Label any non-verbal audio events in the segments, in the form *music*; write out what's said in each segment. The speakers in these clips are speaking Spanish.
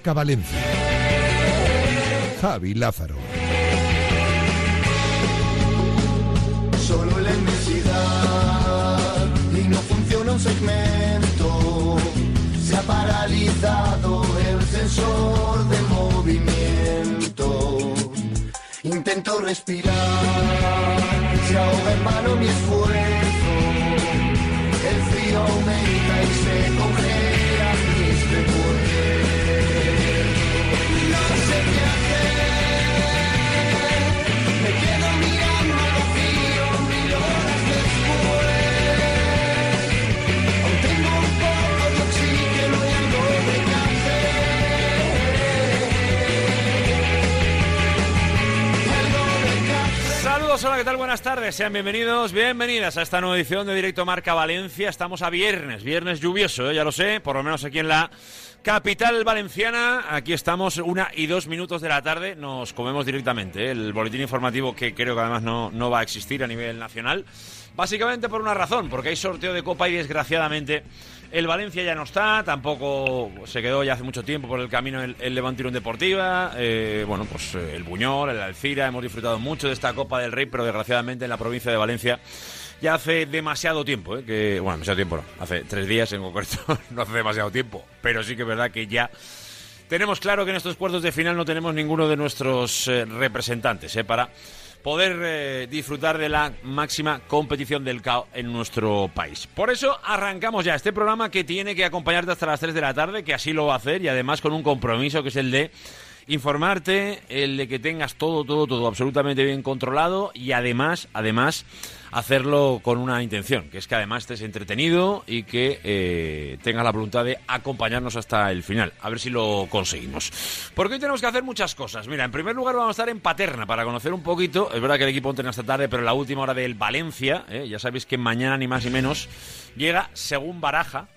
Marca Valencia. Javi Lázaro. Solo la inmensidad y no funciona un segmento. Se ha paralizado el sensor de movimiento. Intento respirar, Buenas tardes, sean bienvenidos, bienvenidas a esta nueva edición de Directo Marca Valencia. Estamos a viernes, viernes lluvioso, ¿eh? ya lo sé, por lo menos aquí en la capital valenciana. Aquí estamos, una y dos minutos de la tarde, nos comemos directamente ¿eh? el boletín informativo que creo que además no, no va a existir a nivel nacional. Básicamente por una razón, porque hay sorteo de Copa y desgraciadamente el Valencia ya no está, tampoco se quedó ya hace mucho tiempo por el camino el, el Levante Unión Deportiva, eh, bueno, pues eh, el Buñol, el Alcira, hemos disfrutado mucho de esta Copa del Rey, pero desgraciadamente en la provincia de Valencia ya hace demasiado tiempo, ¿eh? que, bueno, demasiado tiempo no, hace tres días en concreto, *laughs* no hace demasiado tiempo, pero sí que es verdad que ya tenemos claro que en estos cuartos de final no tenemos ninguno de nuestros eh, representantes ¿eh? para poder eh, disfrutar de la máxima competición del CAO en nuestro país. Por eso arrancamos ya este programa que tiene que acompañarte hasta las 3 de la tarde, que así lo va a hacer y además con un compromiso que es el de informarte, el de que tengas todo, todo, todo absolutamente bien controlado y además, además, hacerlo con una intención, que es que además estés entretenido y que eh, tengas la voluntad de acompañarnos hasta el final. A ver si lo conseguimos. Porque hoy tenemos que hacer muchas cosas. Mira, en primer lugar vamos a estar en Paterna para conocer un poquito. Es verdad que el equipo entrena esta tarde, pero la última hora del Valencia, eh, ya sabéis que mañana ni más ni menos llega según Baraja,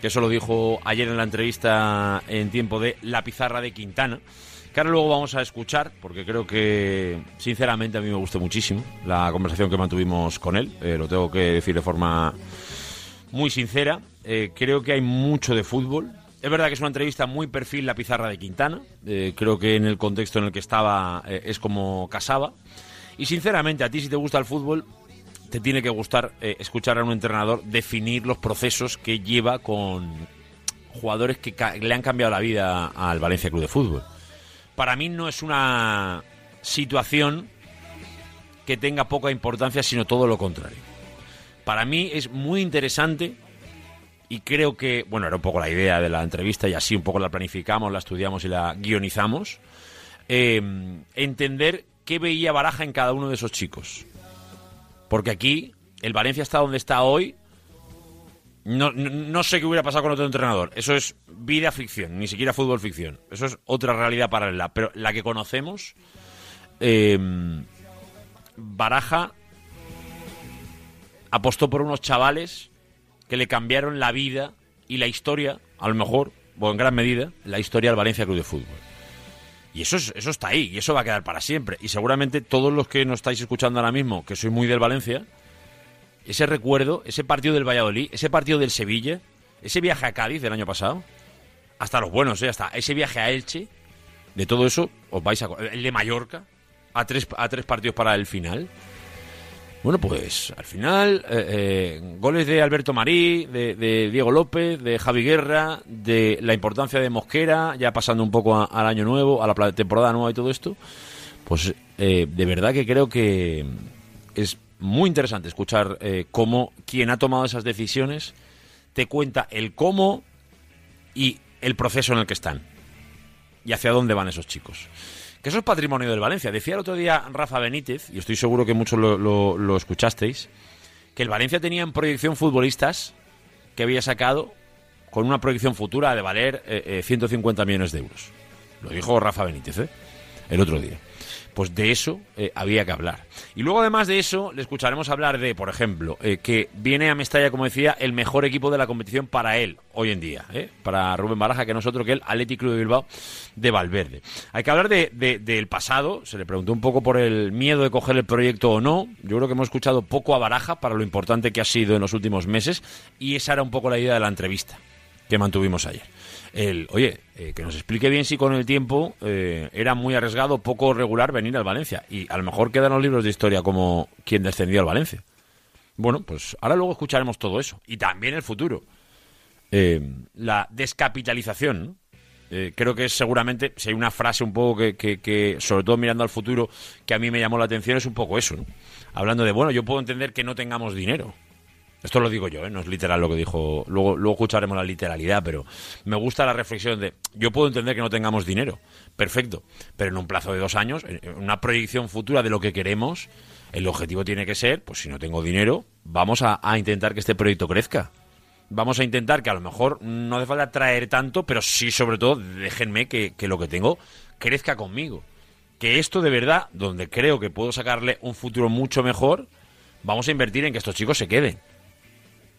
que eso lo dijo ayer en la entrevista en tiempo de La Pizarra de Quintana que ahora luego vamos a escuchar, porque creo que, sinceramente, a mí me gustó muchísimo la conversación que mantuvimos con él. Eh, lo tengo que decir de forma muy sincera. Eh, creo que hay mucho de fútbol. Es verdad que es una entrevista muy perfil la pizarra de Quintana. Eh, creo que en el contexto en el que estaba es como casaba. Y sinceramente, a ti si te gusta el fútbol, te tiene que gustar escuchar a un entrenador definir los procesos que lleva con jugadores que le han cambiado la vida al Valencia Club de Fútbol para mí no es una situación que tenga poca importancia, sino todo lo contrario. Para mí es muy interesante y creo que, bueno, era un poco la idea de la entrevista y así un poco la planificamos, la estudiamos y la guionizamos, eh, entender qué veía Baraja en cada uno de esos chicos. Porque aquí el Valencia está donde está hoy. No, no, sé qué hubiera pasado con otro entrenador. Eso es vida ficción, ni siquiera fútbol ficción. Eso es otra realidad paralela. Pero la que conocemos, eh, Baraja apostó por unos chavales que le cambiaron la vida y la historia, a lo mejor, o en gran medida, la historia del Valencia Club de Fútbol. Y eso, es- eso está ahí, y eso va a quedar para siempre. Y seguramente todos los que nos estáis escuchando ahora mismo, que soy muy del Valencia, ese recuerdo, ese partido del Valladolid, ese partido del Sevilla, ese viaje a Cádiz del año pasado, hasta los buenos, ¿eh? hasta ese viaje a Elche, de todo eso os vais a... El de Mallorca, a tres, a tres partidos para el final. Bueno, pues al final, eh, eh, goles de Alberto Marí, de, de Diego López, de Javi Guerra, de la importancia de Mosquera, ya pasando un poco al año nuevo, a la temporada nueva y todo esto, pues de verdad que creo que es muy interesante escuchar eh, cómo quien ha tomado esas decisiones te cuenta el cómo y el proceso en el que están y hacia dónde van esos chicos. Que eso es patrimonio del Valencia. Decía el otro día Rafa Benítez, y estoy seguro que muchos lo, escuchasteis, que el Valencia tenía en proyección futbolistas que había sacado con una proyección futura de valer eh, eh, 150 millones de euros. Lo dijo Rafa Benítez, ¿eh? El otro día. Pues de eso eh, había que hablar. Y luego, además de eso, le escucharemos hablar de, por ejemplo, eh, que viene a Mestalla, como decía, el mejor equipo de la competición para él hoy en día, ¿eh? para Rubén Baraja, que no es otro que el Athletic Club de Bilbao de Valverde. Hay que hablar de- del pasado. Se le preguntó un poco por el miedo de coger el proyecto o no. Yo creo que hemos escuchado poco a Baraja para lo importante que ha sido en los últimos meses. Y esa era un poco la idea de la entrevista que mantuvimos ayer. El, oye, eh, que nos explique bien si con el tiempo eh, era muy arriesgado, poco regular venir al Valencia. Y a lo mejor quedan los libros de historia como quien descendió al Valencia. Bueno, pues ahora luego escucharemos todo eso. Y también el futuro. Eh, la descapitalización. Eh, creo que es seguramente, si hay una frase un poco que, que, que, sobre todo mirando al futuro, que a mí me llamó la atención, es un poco eso. Hablando de, bueno, yo puedo entender que no tengamos dinero. Esto lo digo yo, ¿eh? no es literal lo que dijo. Luego, luego escucharemos la literalidad, pero me gusta la reflexión de. Yo puedo entender que no tengamos dinero, perfecto, pero en un plazo de dos años, en una proyección futura de lo que queremos, el objetivo tiene que ser, pues si no tengo dinero, vamos a, intentar que este proyecto crezca vamos a intentar que a lo mejor no hace falta traer tanto, pero sí, sobre todo, déjenme que, que, lo que tengo crezca conmigo. Que esto de verdad, donde creo que puedo sacarle un futuro mucho mejor, vamos a invertir en que estos chicos se queden.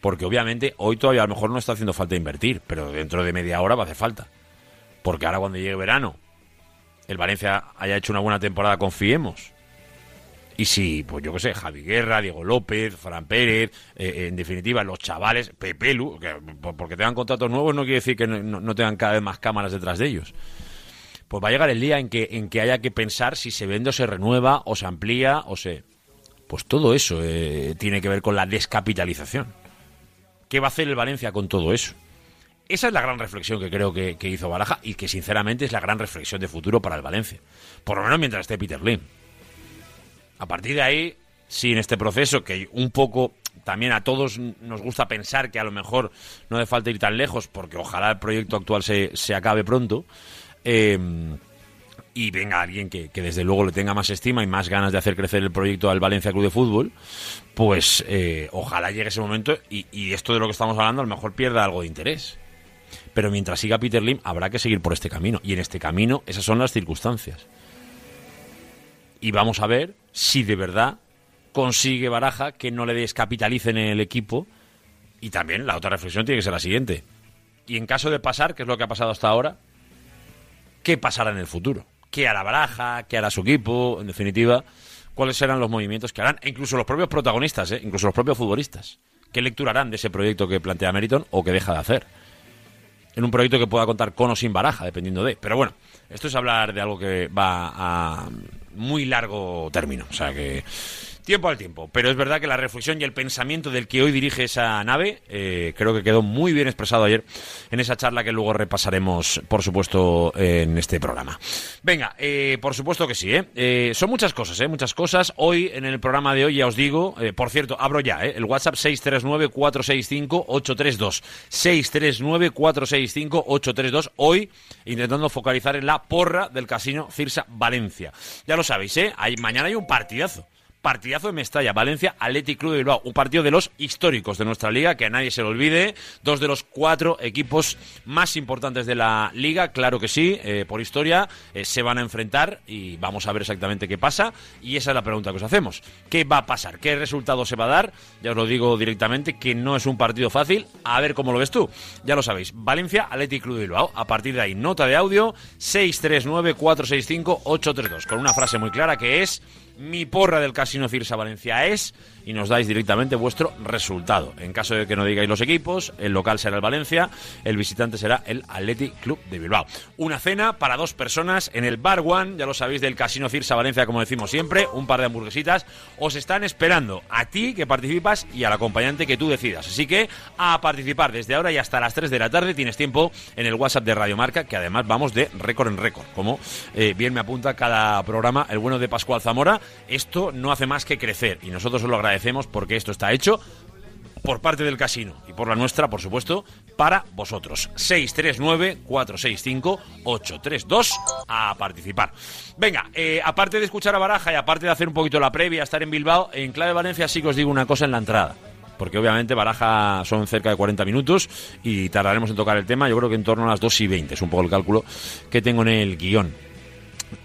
Porque obviamente hoy todavía a lo mejor no está haciendo falta invertir, pero dentro de media hora va a hacer falta. Porque ahora cuando llegue verano, el Valencia haya hecho una buena temporada, confiemos y si, pues yo qué sé, Javi Guerra, Diego López, Fran Pérez, eh, en definitiva, los chavales, Pepelu, que, porque tengan contratos nuevos no quiere decir que no, no, tengan cada vez más cámaras detrás de ellos. Pues va a llegar el día en que, en que haya que pensar si se vende o se renueva, o se amplía, o se... Pues todo eso eh, tiene que ver con la descapitalización. ¿Qué va a hacer el Valencia con todo eso? Esa es la gran reflexión que creo que, hizo Baraja y que sinceramente es la gran reflexión de futuro para el Valencia. Por lo menos mientras esté Peter Lim. A partir de ahí, sí, en este proceso, que un poco también a todos nos gusta pensar que a lo mejor no hace falta ir tan lejos, porque ojalá el proyecto actual se, se acabe pronto. Eh, y venga alguien que, que, desde luego le tenga más estima y más ganas de hacer crecer el proyecto al Valencia Club de Fútbol, pues eh, ojalá llegue ese momento y, y, esto de lo que estamos hablando a lo mejor pierda algo de interés. Pero mientras siga Peter Lim habrá que seguir por este camino y en este camino esas son las circunstancias. Y vamos a ver si de verdad consigue Baraja que no le descapitalicen el equipo. Y también la otra reflexión tiene que ser la siguiente. Y en caso de pasar, que es lo que ha pasado hasta ahora, ¿qué pasará en el futuro? ¿Qué hará Baraja? ¿Qué hará su equipo? En definitiva, ¿cuáles serán los movimientos que harán? E incluso los propios protagonistas, ¿eh? incluso los propios futbolistas. ¿Qué lectura harán de ese proyecto que plantea Meriton o que deja de hacer? En un proyecto que pueda contar con o sin Baraja, dependiendo de. Pero bueno, esto es hablar de algo que va a muy largo término. O sea que tiempo al tiempo. Pero es verdad que la reflexión y el pensamiento del que hoy dirige esa nave eh, creo que quedó muy bien expresado ayer en esa charla que luego repasaremos, por supuesto, en este programa. Venga, eh, por supuesto que sí. ¿eh? ¿eh? son muchas cosas, ¿eh? muchas cosas. Hoy, en el programa de hoy, ya os digo, eh, por cierto, abro ya el WhatsApp 639-465-832. 639-465-832. Hoy, intentando focalizar en la porra del casino Cirsa Valencia. Ya lo sabéis, ¿eh? Hay, mañana hay un partidazo partidazo de Mestalla, Valencia, Athletic Club de Bilbao, un partido de los históricos de nuestra liga, que a nadie se lo olvide, dos de los cuatro equipos más importantes de la liga, claro que sí, eh, por historia, eh, se van a enfrentar y vamos a ver exactamente qué pasa, y esa es la pregunta que os hacemos, ¿qué va a pasar? ¿Qué resultado se va a dar? Ya os lo digo directamente, que no es un partido fácil, a ver cómo lo ves tú, ya lo sabéis, Valencia, Athletic Club de Bilbao, a partir de ahí, nota de audio, 639-465-832, con una frase muy clara que es mi porra del Casino Cirsa Valencia es y nos dais directamente vuestro resultado. En caso de que no digáis los equipos, el local será el Valencia, el visitante será el Athletic Club de Bilbao. Una cena para dos personas en el Bar One, ya lo sabéis, del Casino Cirsa Valencia, como decimos siempre, un par de hamburguesitas. Os están esperando a ti que participas y al acompañante que tú decidas. Así que a participar desde ahora y hasta las 3 de la tarde tienes tiempo en el WhatsApp de Radio Marca, que además vamos de récord en récord, como eh, bien me apunta cada programa el bueno de Pascual Zamora. Esto no hace más que crecer y nosotros os lo agradecemos porque esto está hecho por parte del casino y por la nuestra, por supuesto, para vosotros. 639-465-832 a participar. Venga, eh, aparte de escuchar a Baraja y aparte de hacer un poquito la previa, estar en Bilbao, en Clave Valencia sí que os digo una cosa en la entrada. Porque obviamente Baraja son cerca de 40 minutos y tardaremos en tocar el tema, yo creo que en torno a las 2 y 20, es un poco el cálculo que tengo en el guion.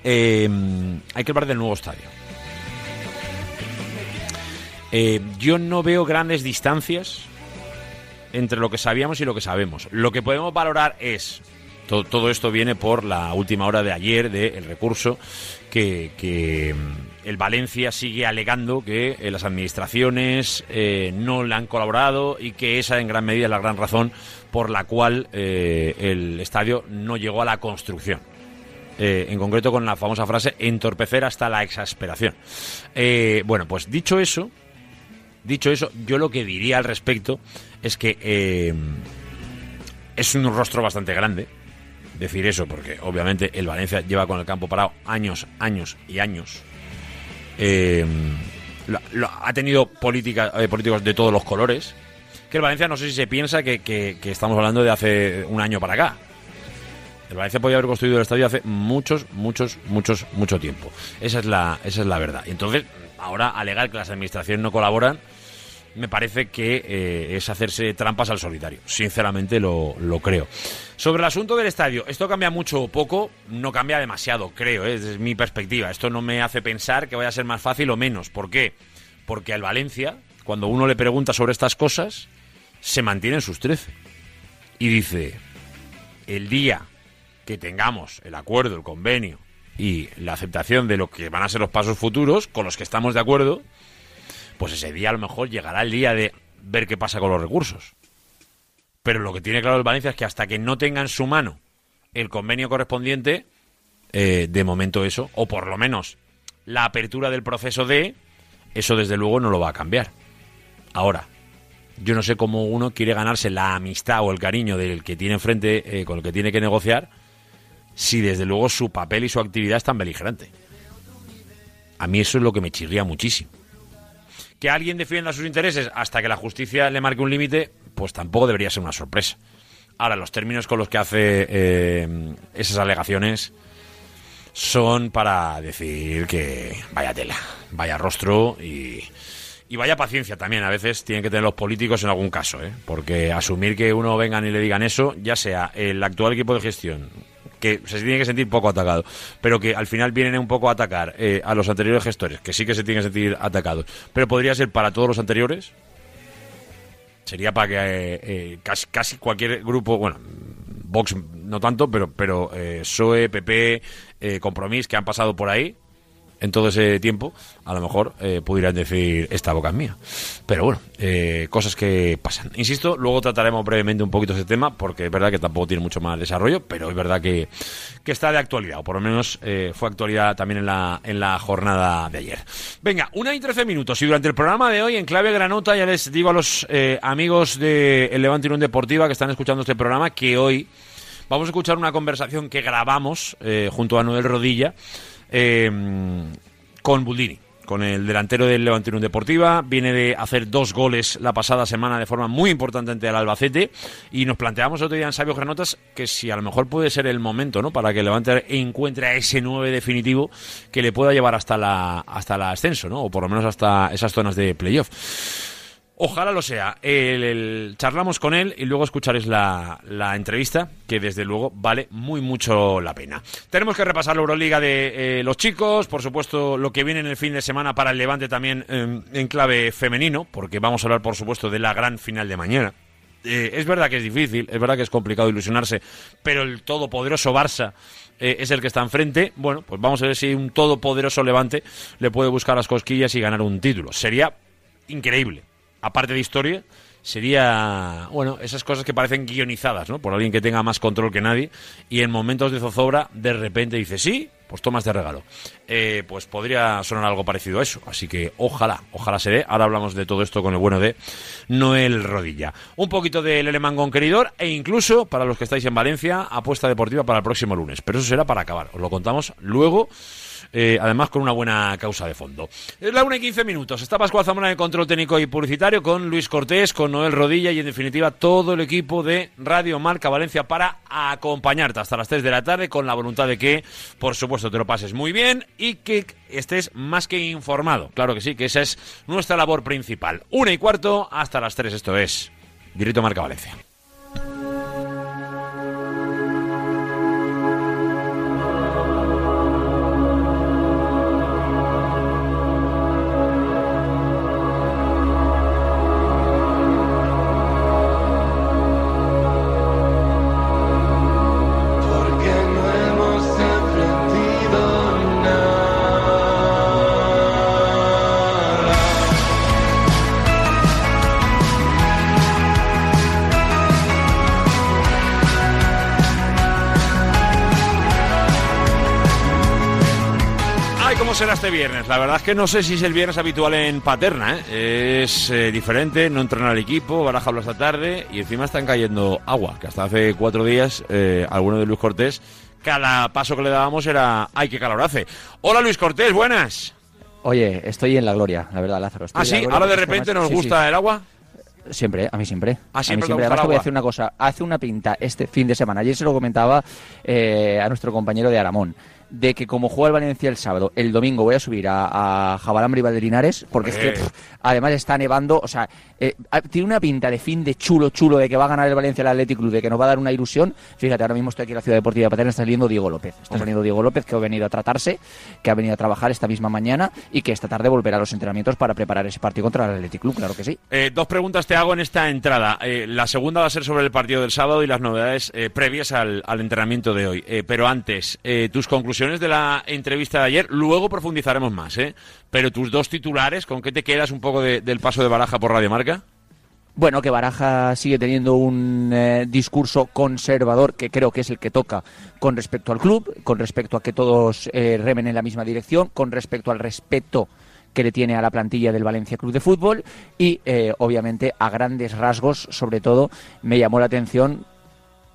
Eh, hay que hablar del nuevo estadio. Eh, yo no veo grandes distancias entre lo que sabíamos y lo que sabemos. Lo que podemos valorar es todo, todo esto viene por la última hora de ayer del recurso que, que, mm, el Valencia sigue alegando que eh, las administraciones eh, no le han colaborado y que esa en gran medida es la gran razón por la cual el estadio no llegó a la construcción. En concreto con la famosa frase entorpecer hasta la exasperación. Bueno, pues dicho eso, dicho eso, yo lo que diría al respecto es que eh, es un rostro bastante grande decir eso, porque obviamente el Valencia lleva con el campo parado años, años y años. Eh, ha tenido política, eh, políticos de todos los colores. Que el Valencia no sé si se piensa que, que- que estamos hablando de hace un año para acá. El Valencia podía haber construido el estadio hace muchos, muchos, muchos, mucho tiempo. Esa es la, esa es la verdad. Entonces, ahora alegar que las administraciones no colaboran, me parece que eh, es hacerse trampas al solitario. Sinceramente lo, lo creo. Sobre el asunto del estadio, esto cambia mucho o poco, no cambia demasiado, creo, ¿eh? desde mi perspectiva. Esto no me hace pensar que vaya a ser más fácil o menos. ¿Por qué? Porque al Valencia, cuando uno le pregunta sobre estas cosas, se mantiene en sus 13. Y dice, el día que tengamos el acuerdo, el convenio y la aceptación de lo que van a ser los pasos futuros con los que estamos de acuerdo, pues ese día a lo mejor llegará el día de ver qué pasa con los recursos. Pero lo que tiene claro el Valencia es que hasta que no tenga en su mano el convenio correspondiente, eh, de momento eso, o por lo menos la apertura del proceso de, eso desde luego no lo va a cambiar. Ahora, yo no sé cómo uno quiere ganarse la amistad o el cariño del que tiene enfrente, eh, con el que tiene que negociar, si desde luego su papel y su actividad es tan beligerante. A mí eso es lo que me chirría muchísimo. Que alguien defienda sus intereses hasta que la justicia le marque un límite, pues tampoco debería ser una sorpresa. Ahora, los términos con los que hace eh, esas alegaciones son para decir que vaya tela, vaya rostro y, y vaya paciencia también. A veces tienen que tener los políticos en algún caso, ¿eh? porque asumir que uno vengan y le digan eso, ya sea el actual equipo de gestión, que se tiene que sentir poco atacado, pero que al final vienen un poco a atacar eh, a los anteriores gestores, que sí que se tienen que sentir atacados, pero podría ser para todos los anteriores. Sería para que eh, eh, casi, cualquier grupo, bueno, Vox no tanto, pero, pero eh, PP, eh, Compromís, que han pasado por ahí en todo ese tiempo, a lo mejor eh, pudieran decir esta boca es mía. Pero bueno, eh, cosas que pasan. Insisto, luego trataremos brevemente un poquito ese tema, porque es verdad que tampoco tiene mucho más desarrollo, pero es verdad que, que está de actualidad, o por lo menos eh, fue actualidad también en la, en la jornada de ayer. Venga, una y trece minutos, y durante el programa de hoy, en clave granota, ya les digo a los eh, amigos de El Levante Unión Deportiva que están escuchando este programa que hoy vamos a escuchar una conversación que grabamos eh, junto a Noel Rodilla eh, con Buldini, con el delantero del Levante Deportiva. Viene de hacer dos goles la pasada semana de forma muy importante ante el Albacete y nos planteamos otro día en Sabios Granotas que si a lo mejor puede ser el momento ¿no? para que el Levante encuentre a ese 9 definitivo que le pueda llevar hasta la hasta el ascenso, ¿no? o por lo menos hasta esas zonas de playoff. Ojalá lo sea. Charlamos con él y luego escucharéis la, entrevista, que desde luego vale muy mucho la pena. Tenemos que repasar la Euroliga de eh, los chicos, por supuesto lo que viene en el fin de semana para el Levante también eh, en clave femenino, porque vamos a hablar por supuesto de la gran final de mañana. Eh, es verdad que es difícil, es verdad que es complicado ilusionarse, pero el todopoderoso Barça eh, es el que está enfrente. Bueno, pues vamos a ver si un todopoderoso Levante le puede buscar las cosquillas y ganar un título. Sería increíble. Aparte de historia, sería, bueno, esas cosas que parecen guionizadas, ¿no? Por alguien que tenga más control que nadie y en momentos de zozobra de repente dice, sí, pues tomas de regalo. Eh, pues podría sonar algo parecido a eso. Así que ojalá, ojalá se dé. Ahora hablamos de todo esto con el bueno de Noel Rodilla. Un poquito del Alemán Conqueridor e incluso, para los que estáis en Valencia, apuesta deportiva para el próximo lunes. Pero eso será para acabar. Os lo contamos luego. Eh, además con una buena causa de fondo. Es la 1 y 15 minutos. Está Pascual Zamora en el control técnico y publicitario con Luis Cortés, con Noel Rodilla y en definitiva todo el equipo de Radio Marca Valencia para acompañarte hasta las 3 de la tarde con la voluntad de que, por supuesto, te lo pases muy bien y que estés más que informado. Claro que sí, que esa es nuestra labor principal. Una y cuarto hasta las 3. Esto es Directo Marca Valencia. Este viernes? La verdad es que no sé si es el viernes habitual en Paterna. ¿eh? Es eh, diferente, no entrena el equipo, Baraja habla esta tarde y encima están cayendo agua, que hasta hace cuatro días, eh, alguno de Luis Cortés, cada paso que le dábamos era ¡ay, qué calor hace! Hola Luis Cortés, buenas. Oye, estoy en la gloria, la verdad, Lázaro. Estoy ¿Ah, sí? ¿Ahora de porque repente nos sí, gusta sí. el agua? Siempre, a mí siempre. Ah, a siempre mí te gusta el Además te voy a decir una cosa. Hace una pinta este fin de semana. Ayer se lo comentaba eh, a nuestro compañero de Aramón. De que como juega el Valencia el sábado, el domingo voy a subir a, a Jabalambre y Valderinares, porque es que pff, además está nevando, o sea, eh, ah, tiene una pinta de fin de chulo, chulo, de que va a ganar el Valencia el Athletic Club, de que nos va a dar una ilusión. Fíjate, ahora mismo estoy aquí en la Ciudad Deportiva de Paterna, está saliendo Diego López. Está saliendo Diego López, que ha venido a tratarse, que ha venido a trabajar esta misma mañana y que esta tarde volverá a los entrenamientos para preparar ese partido contra el Athletic Club, claro que sí. Eh, dos preguntas te hago en esta entrada. Eh, la segunda va a ser sobre el partido del sábado y las novedades eh, previas al, al entrenamiento de hoy. Eh, pero antes, eh, tus conclusiones de la entrevista de ayer, luego profundizaremos más, ¿eh? Pero tus dos titulares, ¿con qué te quedas un poco de- del paso de baraja por Radio Marca? Bueno, que Baraja sigue teniendo un eh, discurso conservador que creo que es el que toca con respecto al club, con respecto a que todos eh, remen en la misma dirección, con respecto al respeto que le tiene a la plantilla del Valencia Club de Fútbol y eh, obviamente a grandes rasgos, sobre todo, me llamó la atención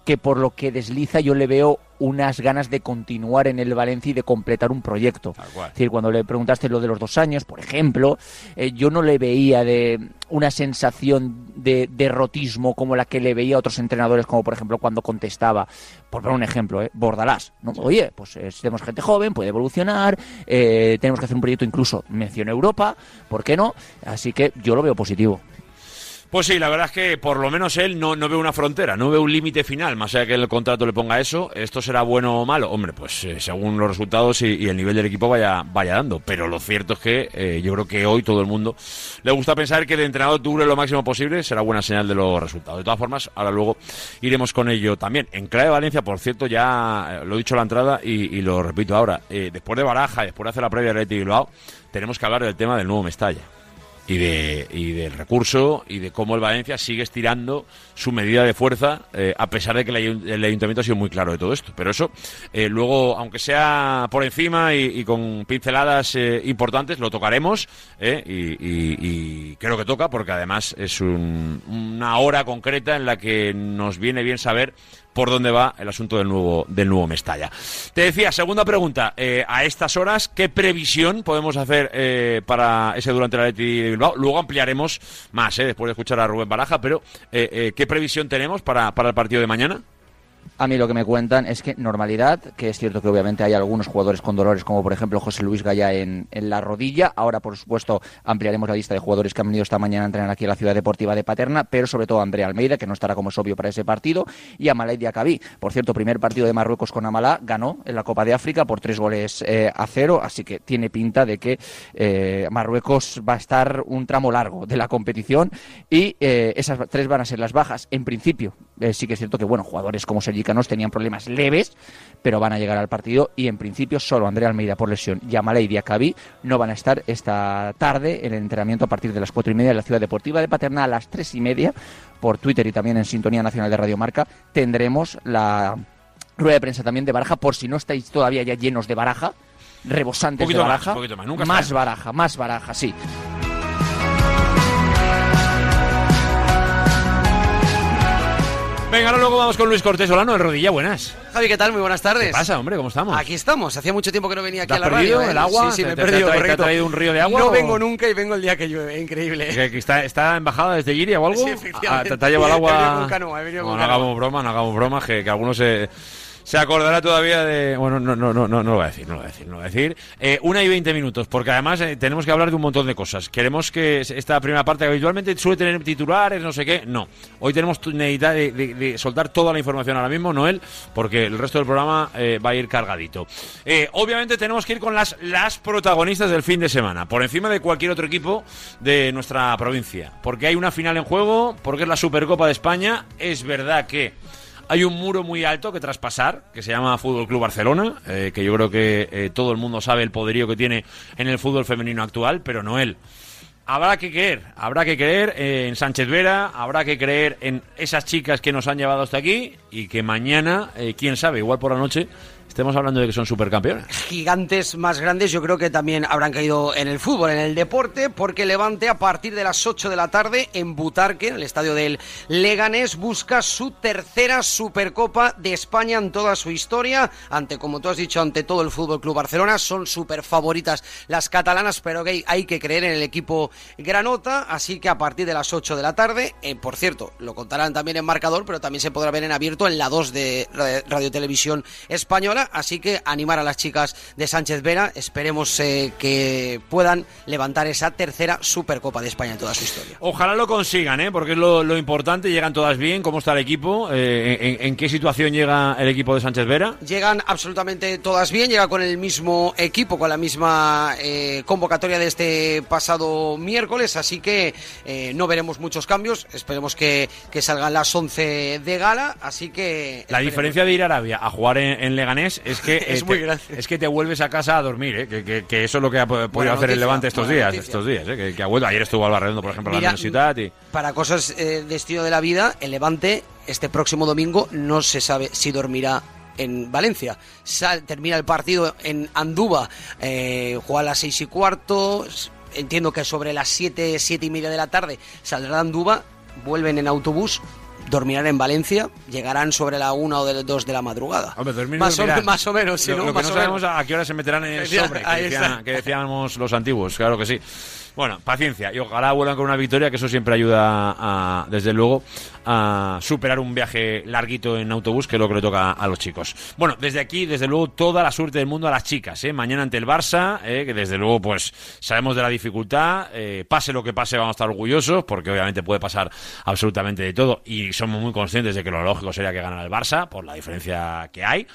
que por lo que desliza yo le veo unas ganas de continuar en el Valencia y de completar un proyecto. Es decir, cuando le preguntaste lo de los dos años, por ejemplo, eh, yo no le veía de una sensación de derrotismo como la que le veía a otros entrenadores, como por ejemplo cuando contestaba, por poner un ejemplo, ¿eh? Bordalás. ¿no? Oye, pues eh, tenemos gente joven, puede evolucionar, eh, tenemos que hacer un proyecto incluso, menciono Europa, ¿por qué no? Así que yo lo veo positivo. Pues sí, la verdad es que por lo menos él no, no ve una frontera, no ve un límite final, más allá que el contrato le ponga eso. ¿Esto será bueno o malo? Hombre, pues eh, según los resultados y, y el nivel del equipo vaya, vaya dando. Pero lo cierto es que eh, yo creo que hoy todo el mundo le gusta pensar que el entrenador dure lo máximo posible, será buena señal de los resultados. De todas formas, ahora luego iremos con ello también. En Clave Valencia, por cierto, ya eh, lo he dicho en la entrada y, lo repito ahora, después de Baraja, después de hacer la previa de Bilbao, tenemos que hablar del tema del nuevo Mestalla y, de, y del recurso y de cómo el Valencia sigue estirando su medida de fuerza, eh, a pesar de que el, ayun- el ayuntamiento ha sido muy claro de todo esto. Pero eso, eh, luego, aunque sea por encima y, con pinceladas eh, importantes, lo tocaremos y, y- y creo que toca porque además es un- una hora concreta en la que nos viene bien saber por dónde va el asunto del nuevo del nuevo Mestalla. Te decía, segunda pregunta, eh, a estas horas, ¿qué previsión podemos hacer eh, para ese durante la Leti de Bilbao? Luego ampliaremos más, eh, después de escuchar a Rubén Baraja, pero eh, eh, ¿qué previsión tenemos para, para el partido de mañana? A mí lo que me cuentan es que normalidad, que es cierto que obviamente hay algunos jugadores con dolores, como por ejemplo José Luis Gaya en, la rodilla. Ahora, por supuesto, ampliaremos la lista de jugadores que han venido esta mañana a entrenar aquí en la Ciudad Deportiva de Paterna, pero sobre todo a Andrea Almeida, que no estará como es obvio para ese partido, y a Malay Diacabí. Por cierto, primer partido de Marruecos con Amalá, ganó en la Copa de África por tres goles eh, a cero, así que tiene pinta de que eh, Marruecos va a estar un tramo largo de la competición y eh, esas tres van a ser las bajas. En principio, eh, sí que es cierto que bueno, jugadores como Sergi Canós tenían problemas leves, pero van a llegar al partido y en principio solo Andrea Almeida por lesión y Amalei Diacabí no van a estar esta tarde en el entrenamiento a partir de las cuatro y media en la Ciudad Deportiva de Paterna a las tres y media por Twitter y también en Sintonía Nacional de Radio Marca tendremos la rueda de prensa también de Baraja por si no estáis todavía ya llenos de Baraja rebosantes de Baraja más, nunca más está. Baraja más Baraja sí Venga, ahora luego vamos con Luis Cortés Solano, el Rodilla, buenas. Javi, ¿qué tal? Muy buenas tardes. ¿Qué pasa, hombre? ¿Cómo estamos? Aquí estamos. Hacía mucho tiempo que no venía aquí ¿Te a la perdido radio. ¿eh? el agua? Sí, sí, ¿Te- me he te- perdido, te ha traído un río de agua No o- vengo nunca y vengo el día que llueve. Increíble. ¿Que, que está, está embajada desde Giria o algo? Sí, efectivamente. Ah, ¿Te, ha llevado el *laughs* He agua? venido con canoa, he venido no, con no canoa. hagamos broma, no hagamos broma, que, que algunos se, se acordará todavía de... Bueno, no, no, no, no, no lo voy a decir, no lo voy a decir, no lo voy a decir. Eh, una y veinte minutos, porque además eh, tenemos que hablar de un montón de cosas. Queremos que esta primera parte, que habitualmente suele tener titulares, no sé qué, no. Hoy tenemos necesidad de, soltar toda la información ahora mismo, Noel, porque el resto del programa eh, va a ir cargadito. Obviamente tenemos que ir con las, las protagonistas del fin de semana, por encima de cualquier otro equipo de nuestra provincia. Porque hay una final en juego, porque es la Supercopa de España. Es verdad que hay un muro muy alto que traspasar, que se llama Fútbol Club Barcelona, eh, que yo creo que eh, todo el mundo sabe el poderío que tiene en el fútbol femenino actual, pero Noel. Habrá que creer, habrá que creer eh, en Sánchez Vera, habrá que creer en esas chicas que nos han llevado hasta aquí y que mañana, eh, quién sabe, igual por la noche, estemos hablando de que son supercampeones. gigantes más grandes yo creo que también habrán caído en el fútbol, en el deporte, porque Levante a partir de las 8 de la tarde en Butarque, en el estadio del Leganés, busca su tercera Supercopa de España en toda su historia, ante, como tú has dicho, ante todo el Fútbol Club Barcelona, son súper favoritas las catalanas, pero que hay, que creer en el equipo granota, así que a partir de las 8 de la tarde, eh, por cierto, lo contarán también en marcador, pero también se podrá ver en abierto en la 2 de Radio Televisión Española, así que animar a las chicas de Sánchez Vera, esperemos eh, que puedan levantar esa tercera Supercopa de España en toda su historia. Ojalá lo consigan, ¿eh? porque es lo, lo importante, llegan todas bien, cómo está el equipo, Eh, en, en qué situación llega el equipo de Sánchez Vera. Llegan absolutamente todas bien, llega con el mismo equipo, con la misma eh, convocatoria de este pasado miércoles, así que no veremos muchos cambios, esperemos que, que salgan las 11 de gala, así que... La diferencia de ir a Arabia a jugar en, en Leganés es que *laughs* Es eh, muy te, es que te vuelves a casa a dormir, ¿eh? que, que- que eso es lo que ha po- podido hacer el Levante estos días, noticia. estos días, ¿eh? que, que ha vuelto. Ayer estuvo Alba Redondo, por ejemplo, en la Mira, Universidad y Para cosas eh, de estilo de la vida, el Levante este próximo domingo no se sabe si dormirá en Valencia. Sal- termina el partido en Andúba, eh, juega a las seis y cuarto. Entiendo que sobre las siete, siete y media de la tarde saldrá de Andúba, vuelven en autobús. Dormirán en Valencia, llegarán sobre la una o de las dos de la madrugada. Hombre, dormir más, o, más o menos, si lo, no, lo que más no sabemos menos. a qué hora se meterán en el sobre, que, decían- que decíamos los antiguos, claro que sí. Bueno, paciencia y ojalá vuelvan con una victoria, que eso siempre ayuda, a, desde luego, a superar un viaje larguito en autobús, que es lo que le toca a los chicos. Bueno, desde aquí, desde luego, toda la suerte del mundo a las chicas. ¿eh? Mañana ante el Barça, ¿eh? que desde luego, pues sabemos de la dificultad. eh, pase lo que pase, vamos a estar orgullosos, porque obviamente puede pasar absolutamente de todo. Y somos muy conscientes de que lo lógico sería que ganara el Barça, por la diferencia que hay.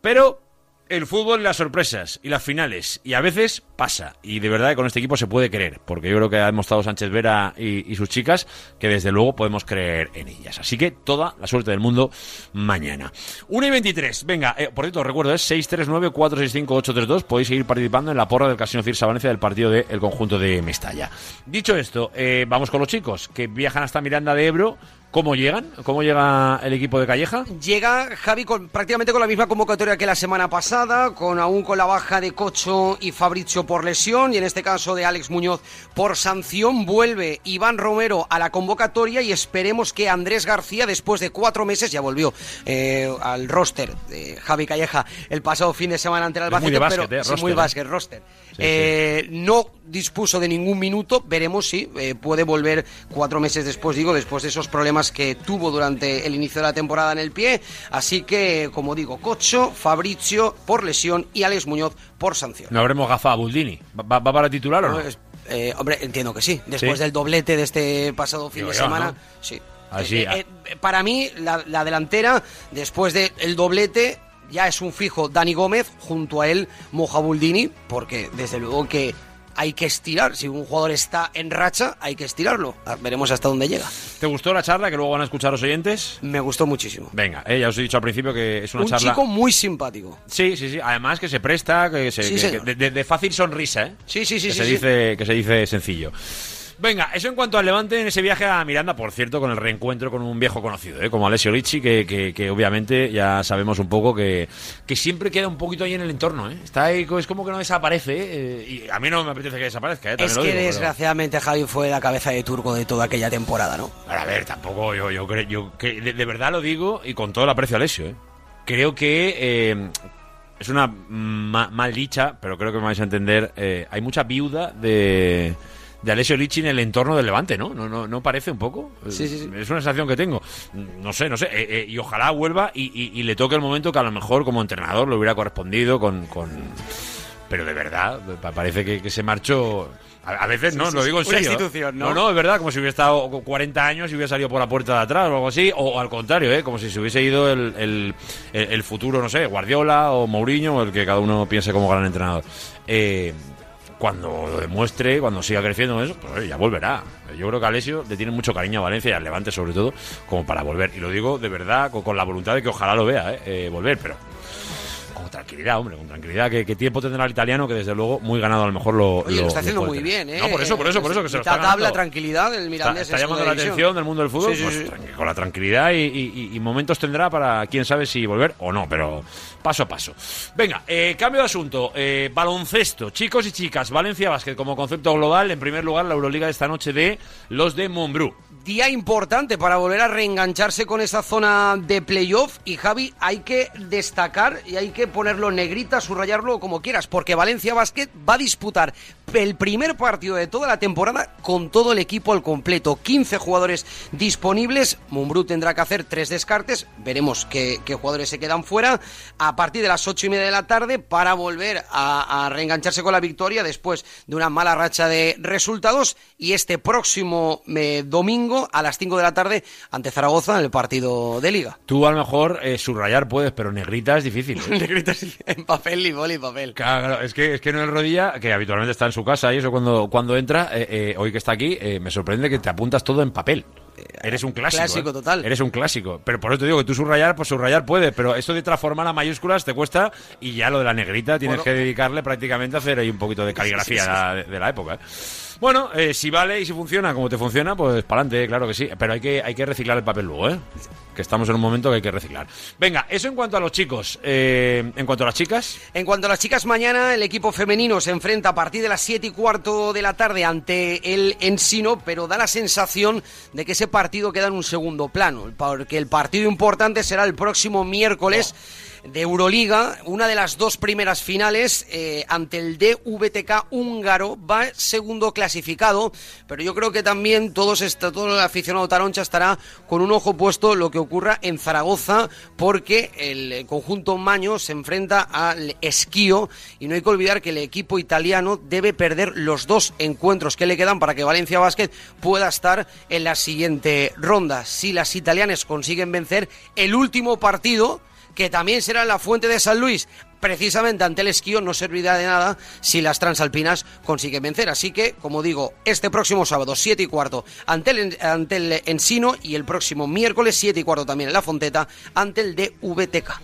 Pero el fútbol, las sorpresas y las finales. Y a veces pasa. Y de verdad que con este equipo se puede creer. Porque yo creo que ha demostrado Sánchez Vera y, y sus chicas que desde luego podemos creer en ellas. Así que toda la suerte del mundo mañana. 1 y 23. Venga, eh, por cierto, recuerdo, es 639-465-832. Podéis seguir participando en la porra del Casino Cirsa Valencia del partido del conjunto de Mestalla. Dicho esto, eh, vamos con los chicos que viajan hasta Miranda de Ebro. ¿Cómo llegan? ¿Cómo llega el equipo de Calleja? Llega Javi con, prácticamente con la misma convocatoria que la semana pasada, con aún con la baja de Cocho y Fabricio por lesión, y en este caso de Alex Muñoz por sanción. Vuelve Iván Romero a la convocatoria y esperemos que Andrés García, después de cuatro meses, ya volvió eh, al roster de Javi Calleja el pasado fin de semana ante el Es muy Albacete, de básquet, pero eh, sí, muy eh. básquet, roster. Sí, Eh, No dispuso de ningún minuto, veremos si eh, puede volver cuatro meses después, digo, después de esos problemas que tuvo durante el inicio de la temporada en el pie. Así que, como digo, Cocho, Fabricio por lesión y Alex Muñoz por sanción. No habremos gafa a Buldini. ¿Va, va para titular o no? Es- eh, hombre, entiendo que sí. Después ¿Sí? del doblete de este pasado fin de yo, semana, ¿no? sí. Así, Eh, eh, eh, para mí, la, la delantera, después del doblete, ya es un fijo Dani Gómez, junto a él Moja Buldini, porque desde luego que hay que estirar. Si un jugador está en racha, hay que estirarlo. Ah, Veremos hasta dónde llega. ¿Te gustó la charla que luego van a escuchar los oyentes? Me gustó muchísimo. Venga, eh, ya os he dicho al principio que es una Un charla. chico muy simpático. Sí, sí, sí. Además que se presta, que se, Sí, que- señor. que de, de fácil sonrisa, ¿eh? Sí, sí, sí, que sí, se sí. dice que se dice sencillo. Venga, eso en cuanto al Levante en ese viaje a Miranda, por cierto, con el reencuentro con un viejo conocido, ¿eh? como Alessio Ricci, que, que, que obviamente ya sabemos un poco que, que siempre queda un poquito ahí en el entorno. ¿eh? Está ahí, es como que no desaparece, ¿eh? y a mí no me apetece que desaparezca. ¿eh? Es que digo, pero- desgraciadamente Javi fue la cabeza de turco de toda aquella temporada, ¿no? A ver, tampoco yo, yo creo, yo que de, de verdad lo digo y con todo el aprecio a Alessio, ¿eh? Creo que eh, es una ma- mal dicha, pero creo que me vais a entender. eh, hay mucha viuda de, de Alessio Ricci en el entorno del Levante, ¿no? ¿No, no, no parece un poco? Sí, sí, sí. Es una sensación que tengo. No sé, no sé. eh, eh, y ojalá vuelva y, y- y le toque el momento que a lo mejor como entrenador le hubiera correspondido con... con- pero de verdad, pa- parece que, que se marchó... A, veces no, sí, lo digo en serio. ¿eh? institución, ¿no? No, no, es verdad, como si hubiera estado con 40 años y hubiera salido por la puerta de atrás o algo así, o al contrario, ¿eh? como si se hubiese ido el, el- el- el futuro, no sé, Guardiola o Mourinho, o el que cada uno piense como gran entrenador. Eh, cuando lo demuestre, cuando siga creciendo eso, pues ya volverá. Yo creo que Alessio le tiene mucho cariño a Valencia y al Levante sobre todo, como para volver. Y lo digo de verdad, con, con la voluntad de que ojalá lo vea, ¿eh? Eh, volver, pero Con tranquilidad, hombre, con tranquilidad. ¿Qué, qué tiempo tendrá el italiano? Que desde luego, muy ganado a lo mejor lo. Oye, lo está haciendo muy tener. bien, ¿eh? No, por eso, por eso, por eso, que se lo está tabla, tranquilidad del Mirandés. está llamando la división. atención del mundo del fútbol, Sí, pues sí. con la tranquilidad y, y- y momentos tendrá para quién sabe si volver o no, pero paso a paso. Venga, eh, cambio de asunto. Eh, baloncesto, chicos y chicas, Valencia Basket como concepto global. En primer lugar, la Euroliga de esta noche de los de Montbrú. Día importante para volver a reengancharse con esa zona de playoff. Y Javi, hay que destacar y hay que ponerlo negrita, subrayarlo como quieras, porque Valencia Basket va a disputar el primer partido de toda la temporada con todo el equipo al completo. 15 jugadores disponibles. Mumbrú tendrá que hacer tres descartes. Veremos qué, qué jugadores se quedan fuera a partir de las ocho y media de la tarde para volver a, a reengancharse con la victoria después de una mala racha de resultados. Y este próximo eh, domingo a las 5 de la tarde ante Zaragoza en el partido de Liga. Tú a lo mejor eh, subrayar puedes, pero negrita es difícil. ¿eh? *laughs* Negritas en papel y boli papel. Claro, es que es que no el rodilla, que habitualmente está en su casa y eso cuando, cuando entra, eh, eh, hoy que está aquí, eh, me sorprende que te apuntas todo en papel. Eres un clásico. clásico ¿eh? total. Eres un clásico. Pero por eso te digo que tú subrayar, pues subrayar puedes, pero eso de transformar a mayúsculas te cuesta y ya lo de la negrita tienes Bueno. que dedicarle prácticamente a hacer ahí un poquito de caligrafía De, de la época. Bueno, eh, si vale y si funciona como te funciona, pues para adelante, claro que sí. Pero hay que, hay que reciclar el papel luego, ¿eh? Que estamos en un momento que hay que reciclar. Venga, eso en cuanto a los chicos. Eh, en cuanto a las chicas. En cuanto a las chicas, mañana el equipo femenino se enfrenta a partir de las 7 y cuarto de la tarde ante el Ensino, pero da la sensación de que ese partido queda en un segundo plano, porque el partido importante será el próximo miércoles de Euroliga, una de las dos primeras finales eh, ante el DVTK húngaro, va segundo clasificado, pero yo creo que también todos está, todo el aficionado taroncha estará con un ojo puesto lo que ocurra en Zaragoza, porque el conjunto Maño se enfrenta al Esquío y no hay que olvidar que el equipo italiano debe perder los dos encuentros que le quedan para que Valencia Basket pueda estar en la siguiente ronda. Si las italianas consiguen vencer el último partido, que también será la Fuente de San Luis, precisamente ante el esquío, no servirá de nada si las transalpinas consiguen vencer. Así que, como digo, este próximo sábado, 7 y cuarto, ante el, ante el Ensino y el próximo miércoles, 7 y cuarto también en la Fonteta, ante el DVTK.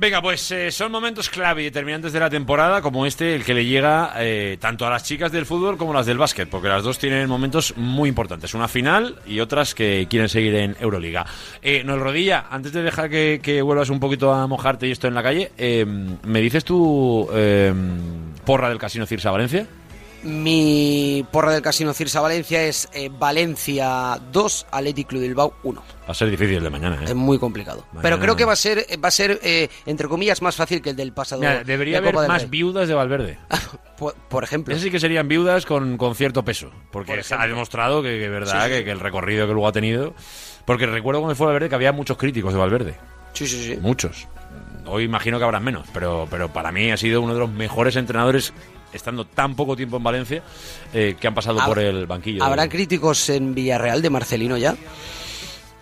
Venga, pues eh, son momentos clave y determinantes de la temporada, como este, el que le llega eh, tanto a las chicas del fútbol como a las del básquet, porque las dos tienen momentos muy importantes, una final y otras que quieren seguir en Euroliga. Eh, Noel Rodilla, antes de dejar que, vuelvas un poquito a mojarte y esto en la calle, eh, ¿me dices tú porra del Casino Cirsa Valencia? Mi porra del Casino Cirsa Valencia es eh, Valencia 2, Athletic Club Bilbao 1. Va a ser difícil el de mañana, ¿eh? Es muy complicado. Mañana- Pero creo que va a ser, va a ser eh, entre comillas, más fácil que el del pasado. Mira, debería de haber más Rey. viudas de Valverde. *laughs* por, por ejemplo. Esas sí que serían viudas con, con cierto peso, porque Por se ha demostrado que, que es verdad Sí, sí. Que, que el recorrido que luego ha tenido. Porque recuerdo cuando fue Valverde que había muchos críticos de Valverde, Sí, sí, sí. muchos. Hoy imagino que habrán menos, pero, pero para mí ha sido uno de los mejores entrenadores, estando tan poco tiempo en Valencia, eh, que han pasado por el banquillo. ¿Habrá críticos en Villarreal de Marcelino ya?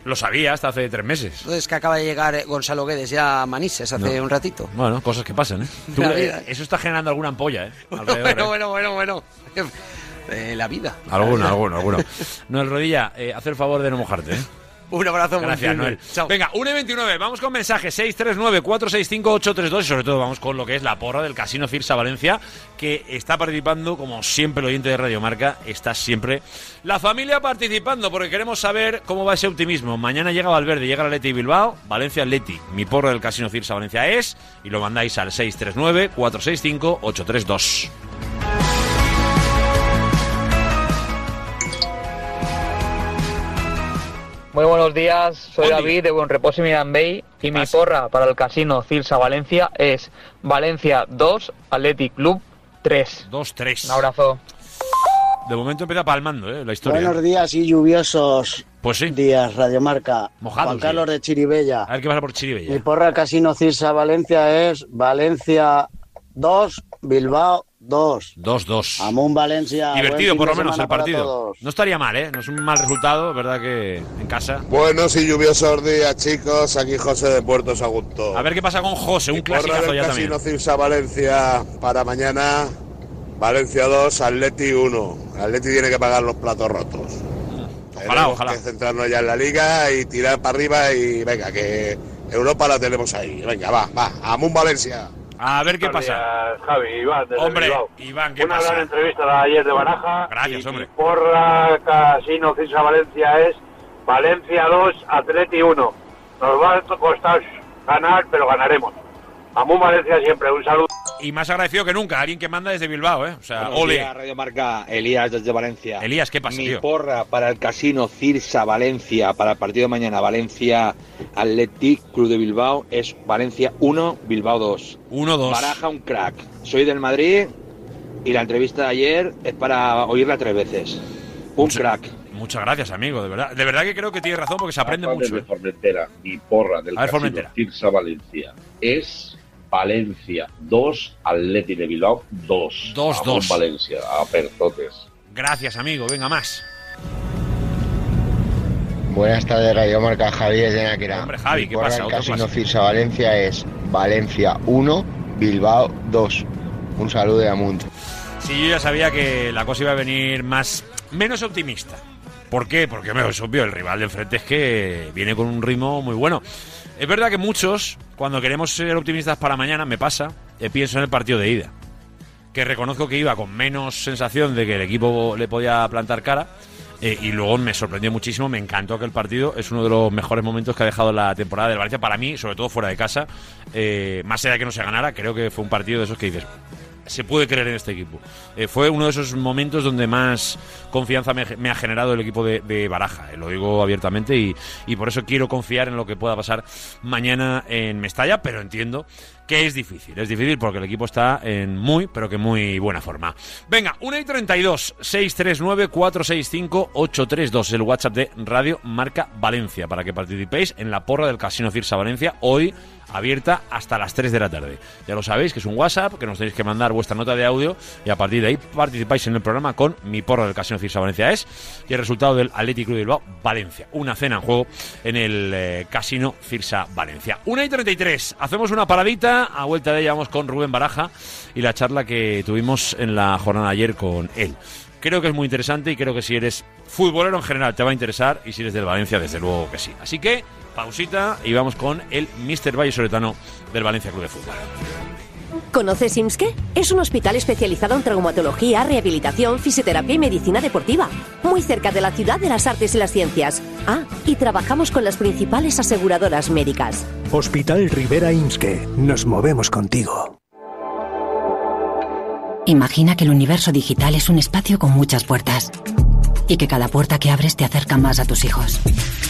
Lo sabía hasta hace tres meses. Entonces que acaba de llegar eh, Gonzalo Guedes ya a Manises hace No. un ratito. Bueno, cosas que pasan, ¿eh? *laughs* Tú, eh, eso está generando alguna ampolla, ¿eh? *laughs* Alrededor, bueno, bueno, bueno, bueno. *laughs* Eh, la vida. Alguno, alguno, alguno. Noel Rodilla, eh, haz el favor de no mojarte, ¿eh? Un abrazo Gracias. Noel. Chao. Venga, 1 y 29. Vamos con mensajes 639-465-832 y sobre todo vamos con lo que es la porra del Casino Cirsa Valencia, que está participando, como siempre, el oyente de Radio Marca, está siempre la familia participando, porque queremos saber cómo va ese optimismo. Mañana llega Valverde, llega el Atleti Bilbao, Valencia Atleti. Mi porra del Casino Cirsa Valencia es, y lo mandáis al 639-465-832. Muy buenos días, soy. David de Buen Reposo y Mirambey y mi porra para el casino Cirsa Valencia es Valencia 2, Athletic Club 3. 2-3. Un abrazo. De momento empieza palmando, ¿eh? La historia. Buenos días y lluviosos Pues sí. días, Radiomarca. Mojados, Juan Carlos sí. de Chiribella. A ver qué pasa por Mi Chiribella. porra Casino Cirsa Valencia es Valencia 2, Bilbao 2. 2-2. Amón Valencia. Divertido, por lo menos, el partido. No estaría mal, ¿eh? No es un mal resultado, ¿verdad? Que en casa. Buenos y lluviosos días, chicos. Aquí José de Puerto Sagunto. A ver qué pasa con José, un del ya Casino también. Cirsa Valencia para mañana. Valencia 2, Atleti 1. Atleti tiene que pagar los platos rotos. Ojalá, Tenemos ojalá. que centrarnos ya en la liga y tirar para arriba y venga, que Europa la tenemos ahí. Venga, va, va. Amun Valencia. A ver qué pasa. Javi, Iván, desde Hombre, Bilbao. Iván, ¿qué Una pasa? gran entrevista de ayer de Baraja. Gracias, y hombre. mi Porra, Casino, Cisa Valencia es Valencia 2, Atleti 1. Nos va a costar ganar, pero ganaremos. Amun Valencia siempre, un saludo. Y más agradecido que nunca, alguien que manda desde Bilbao, ¿eh? O sea, Buenos ole. días, Radio Marca, Elías desde Valencia. Elías, ¿qué pasa, Mi tío? porra para el casino Cirsa Valencia, para el partido de mañana, Valencia Athletic Club de Bilbao, es Valencia 1, Bilbao 2. 1-2. Baraja un crack. Soy del Madrid y la entrevista de ayer es para oírla tres veces. Un crack. Muchas gracias, amigo, de verdad. De verdad que creo que tienes razón porque se aprende mucho. de ¿eh? Formentera, mi porra del A ver, casino Formentera. Tirsa Valencia es Valencia 2, Atleti de Bilbao 2. 2, Amón 2. Valencia, apertotes. Gracias, amigo. Venga, más. Buenas tardes, Radio Marca Javi desde Náquera. Hombre, Javi, ¿qué pasa? Casino clásico. Cirsa Valencia es Valencia 1, Bilbao 2. Un saludo de Amunt. Sí, yo ya sabía que la cosa iba a venir más menos optimista. ¿Por qué? Porque me es obvio, el rival de enfrente es que viene con un ritmo muy bueno. Es verdad que muchos, cuando queremos ser optimistas para mañana, me pasa, eh, pienso en el partido de ida. Que reconozco que iba con menos sensación de que el equipo le podía plantar cara. eh, y luego me sorprendió muchísimo, me encantó que el partido es uno de los mejores momentos que ha dejado la temporada del Valencia para mí, sobre todo fuera de casa. Eh, más allá de que no se ganara, creo que fue un partido de esos que dices, se puede creer en este equipo. Eh, fue uno de esos momentos donde más confianza me, ha generado el equipo de, Baraja. eh, lo digo abiertamente y, y por eso quiero confiar en lo que pueda pasar mañana en Mestalla, pero entiendo que es difícil. Es difícil porque el equipo está en muy, pero que muy buena forma. Venga, 1 y 32, 639-465-832, el WhatsApp de Radio Marca Valencia, para que participéis en la porra del Casino Cirsa Valencia hoy abierta hasta las 3 de la tarde. Ya lo sabéis, que es un WhatsApp, que nos tenéis que mandar vuestra nota de audio y a partir de ahí participáis en el programa con mi porra del Casino Cirsa Valencia es y el resultado del Atlético de Bilbao Valencia. Una cena en juego en el eh, Casino Cirsa Valencia. 1 y 33, hacemos una paradita, a vuelta de ella vamos con Rubén Baraja y la charla que tuvimos en la jornada ayer con él. Creo que es muy interesante y creo que si eres futbolero en general te va a interesar y si eres del Valencia desde luego que sí. Así que pausita y vamos con el Mister Valle Soletano del Valencia Club de Fútbol. ¿Conoces IMSKE? Es un hospital especializado en traumatología, rehabilitación, fisioterapia y medicina deportiva. Muy cerca de la ciudad de las artes y las ciencias. Ah, y trabajamos con las principales aseguradoras médicas. Hospital Rivera Imske. Nos movemos contigo. Imagina que el universo digital es un espacio con muchas puertas y que cada puerta que abres te acerca más a tus hijos.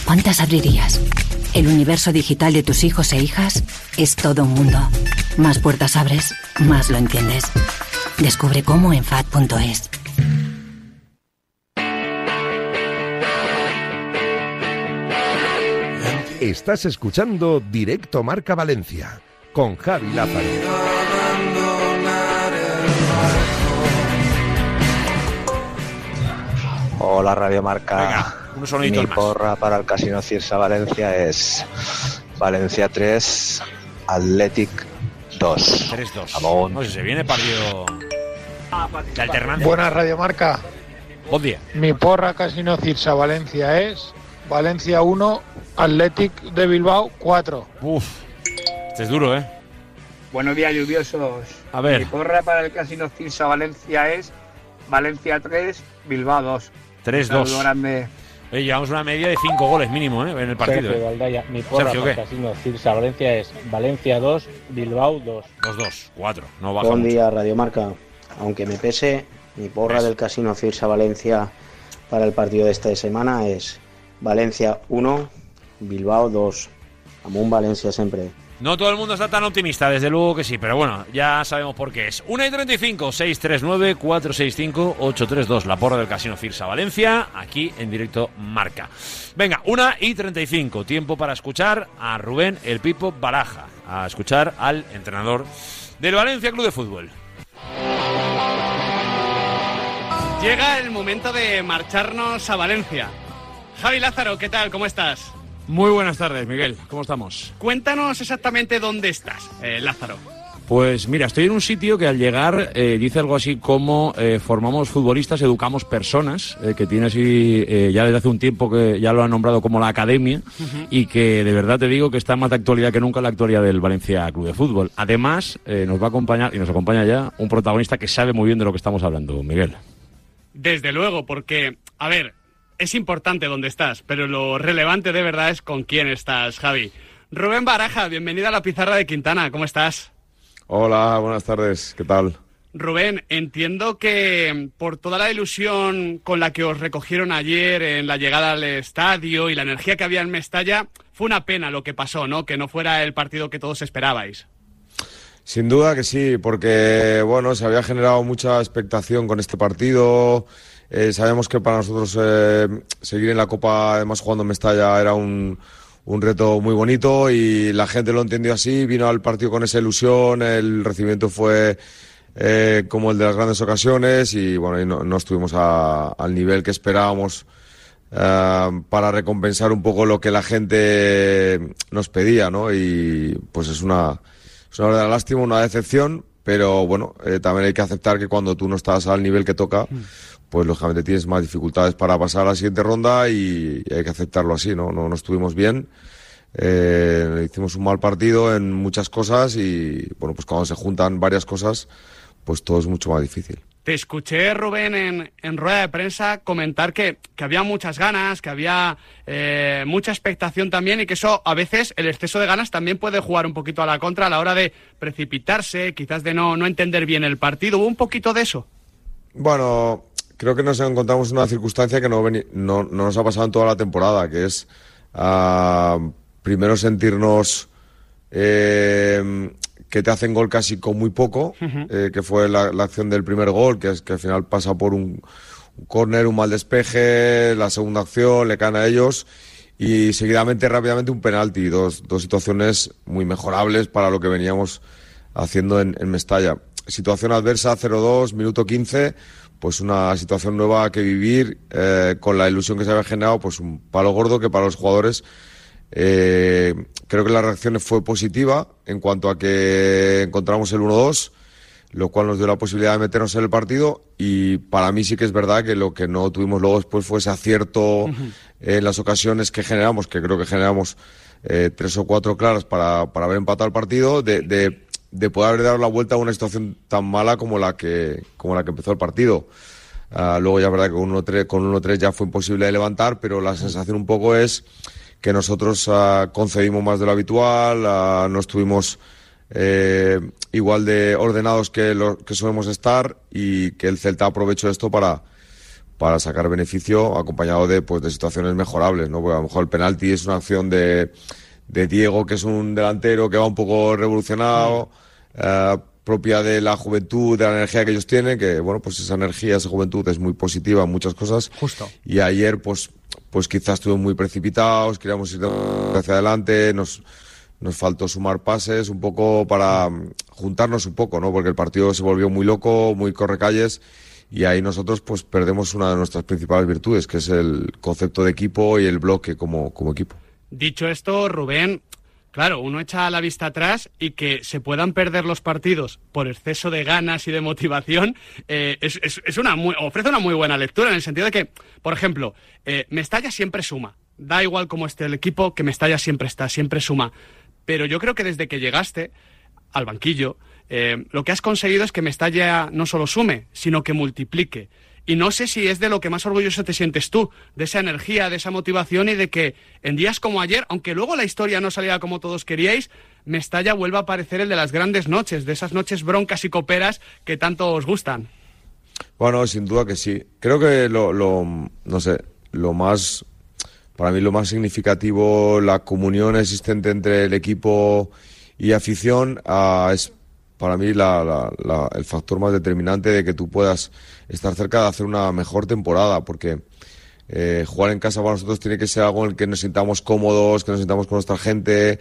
¿Cuántas abrirías? El universo digital de tus hijos e hijas es todo un mundo. Más puertas abres, más lo entiendes. Descubre cómo en FAD.es. Estás escuchando Directo Marca Valencia con Javi Lázaro. Hola Radio Marca. Unos soniditos Mi más. porra para el Casino Cirsa Valencia es Valencia 3, Athletic 2. 3-2. Amón. No sé, se viene partido de alternancia. Buenas Radio Marca. Buen día. Mi porra Casino Cirsa Valencia es Valencia 1, Athletic de Bilbao 4. Uf, este es duro, ¿eh? Buenos días, lluviosos. A ver. Mi porra para el Casino Cirsa Valencia es Valencia 3, Bilbao 2. 3-2. Un saludo grande. Oye, llevamos una media de 5 goles mínimo, ¿eh? En el partido. Sergio ¿eh? Valdaya, mi porra Sergio, para ¿qué? Casino Cirsa Valencia es Valencia 2, Bilbao 2. 2-2, 4. No baja Buen mucho. día, Radio Marca. Aunque me pese, mi porra del Casino Cirsa Valencia para el partido de esta semana es Valencia 1, Bilbao 2. Amun Valencia siempre. No todo el mundo está tan optimista, desde luego que sí, pero bueno, ya sabemos por qué es. 1 y 35, 639 465 832, la porra del Casino Cirsa Valencia, aquí en directo Marca. Venga, 1 y 35, tiempo para escuchar a Rubén El Pipo Baraja, a escuchar al entrenador del Valencia Club de Fútbol. Llega el momento de marcharnos a Valencia. Javi Lázaro, ¿qué tal? ¿Cómo estás? Muy buenas tardes, Miguel. ¿Cómo estamos? Cuéntanos exactamente dónde estás, eh, Lázaro. Pues mira, estoy en un sitio que al llegar eh, dice algo así como eh, formamos futbolistas, educamos personas, eh, que tiene así ya desde hace un tiempo que ya lo han nombrado como la academia y que de verdad te digo que está más de actualidad que nunca la actualidad del Valencia Club de Fútbol. Además, nos va a acompañar y nos acompaña ya un protagonista que sabe muy bien de lo que estamos hablando, Miguel. Desde luego, porque, a ver, es importante dónde estás, pero lo relevante de verdad es con quién estás, Javi. Rubén Baraja, bienvenido a la pizarra de Quintana, ¿cómo estás? Hola, buenas tardes, ¿qué tal? Rubén, entiendo que por toda la ilusión con la que os recogieron ayer en la llegada al estadio y la energía que había en Mestalla, fue una pena lo que pasó, ¿no? Que no fuera el partido que todos esperabais. Sin duda que sí, porque bueno, se había generado mucha expectación con este partido. Eh, sabemos que para nosotros eh, seguir en la Copa, además jugando en Mestalla, era un, reto muy bonito y la gente lo entendió así, vino al partido con esa ilusión, el recibimiento fue eh, como el de las grandes ocasiones y bueno, y no, no estuvimos a- al nivel que esperábamos para recompensar un poco lo que la gente nos pedía, ¿no? Y pues es una, es una verdadera lástima, una decepción, pero bueno, también hay que aceptar que cuando tú no estás al nivel que toca, pues lógicamente tienes más dificultades para pasar a la siguiente ronda y, hay que aceptarlo así, ¿no? No, no estuvimos bien. Eh, hicimos un mal partido en muchas cosas y bueno, pues cuando se juntan varias cosas, pues todo es mucho más difícil. Te escuché, Rubén, en, en rueda de prensa comentar que, que había muchas ganas, que había eh, mucha expectación también y que eso a veces el exceso de ganas también puede jugar un poquito a la contra a la hora de precipitarse, quizás de no, no entender bien el partido. ¿Hubo un poquito de eso? Bueno, creo que nos encontramos en una circunstancia que no, no, no nos ha pasado en toda la temporada, que es ah, primero sentirnos eh, que te hacen gol casi con muy poco, eh, que fue la, la acción del primer gol, que es que al final pasa por un, un córner, un mal despeje, la segunda acción, le caen a ellos y seguidamente rápidamente un penalti, dos, dos situaciones muy mejorables para lo que veníamos haciendo en, en Mestalla. Situación adversa 0-2, minuto 15, pues una situación nueva que vivir, eh, con la ilusión que se había generado, pues un palo gordo que para los jugadores eh, creo que la reacción fue positiva en cuanto a que encontramos el 1-2, lo cual nos dio la posibilidad de meternos en el partido y para mí sí que es verdad que lo que no tuvimos luego después fue ese acierto en las ocasiones que generamos, que creo que generamos eh, tres o cuatro claras para, para haber empatado el partido, de, de, de poder haber dado la vuelta a una situación tan mala como la que, como la que empezó el partido. Ah, luego ya es verdad que con 1-3 con 1-3 ya fue imposible de levantar, pero la sensación un poco es que nosotros ah, concedimos más de lo habitual, ah, no estuvimos eh, igual de ordenados que, lo, que solemos estar y que el Celta aprovechó esto para, para sacar beneficio acompañado de, pues, de situaciones mejorables, ¿no? Porque a lo mejor el penalti es una acción de, de Diego, que es un delantero que va un poco revolucionado, eh, propia de la juventud, de la energía que ellos tienen, que bueno, pues esa energía, esa juventud es muy positiva en muchas cosas. Justo. Y ayer, pues, pues quizás estuvimos muy precipitados, queríamos ir hacia adelante, nos, nos faltó sumar pases un poco para mm, juntarnos un poco, ¿no? Porque el partido se volvió muy loco, muy correcalles y ahí nosotros pues perdemos una de nuestras principales virtudes, que es el concepto de equipo y el bloque como, como equipo. Dicho esto, Rubén, claro, uno echa la vista atrás y que se puedan perder los partidos por exceso de ganas y de motivación eh, es, una muy- ofrece una muy buena lectura en el sentido de que, por ejemplo, eh, Mestalla siempre suma. Da igual cómo esté el equipo, que Mestalla siempre está, siempre suma. Pero yo creo que desde que llegaste al banquillo, eh, lo que has conseguido es que Mestalla no solo sume, sino que multiplique. Y no sé si es de lo que más orgulloso te sientes tú, de esa energía, de esa motivación y de que en días como ayer, aunque luego la historia no saliera como todos queríais, Mestalla vuelva a aparecer el de las grandes noches, de esas noches broncas y coperas que tanto os gustan. Bueno, sin duda que sí. Creo que lo, lo, no sé, lo más, para mí lo más significativo, la comunión existente entre el equipo y afición, ah, es para mí la- el factor más determinante de que tú puedas estar cerca de hacer una mejor temporada, porque eh, jugar en casa para nosotros tiene que ser algo en el que nos sintamos cómodos, que nos sintamos con nuestra gente,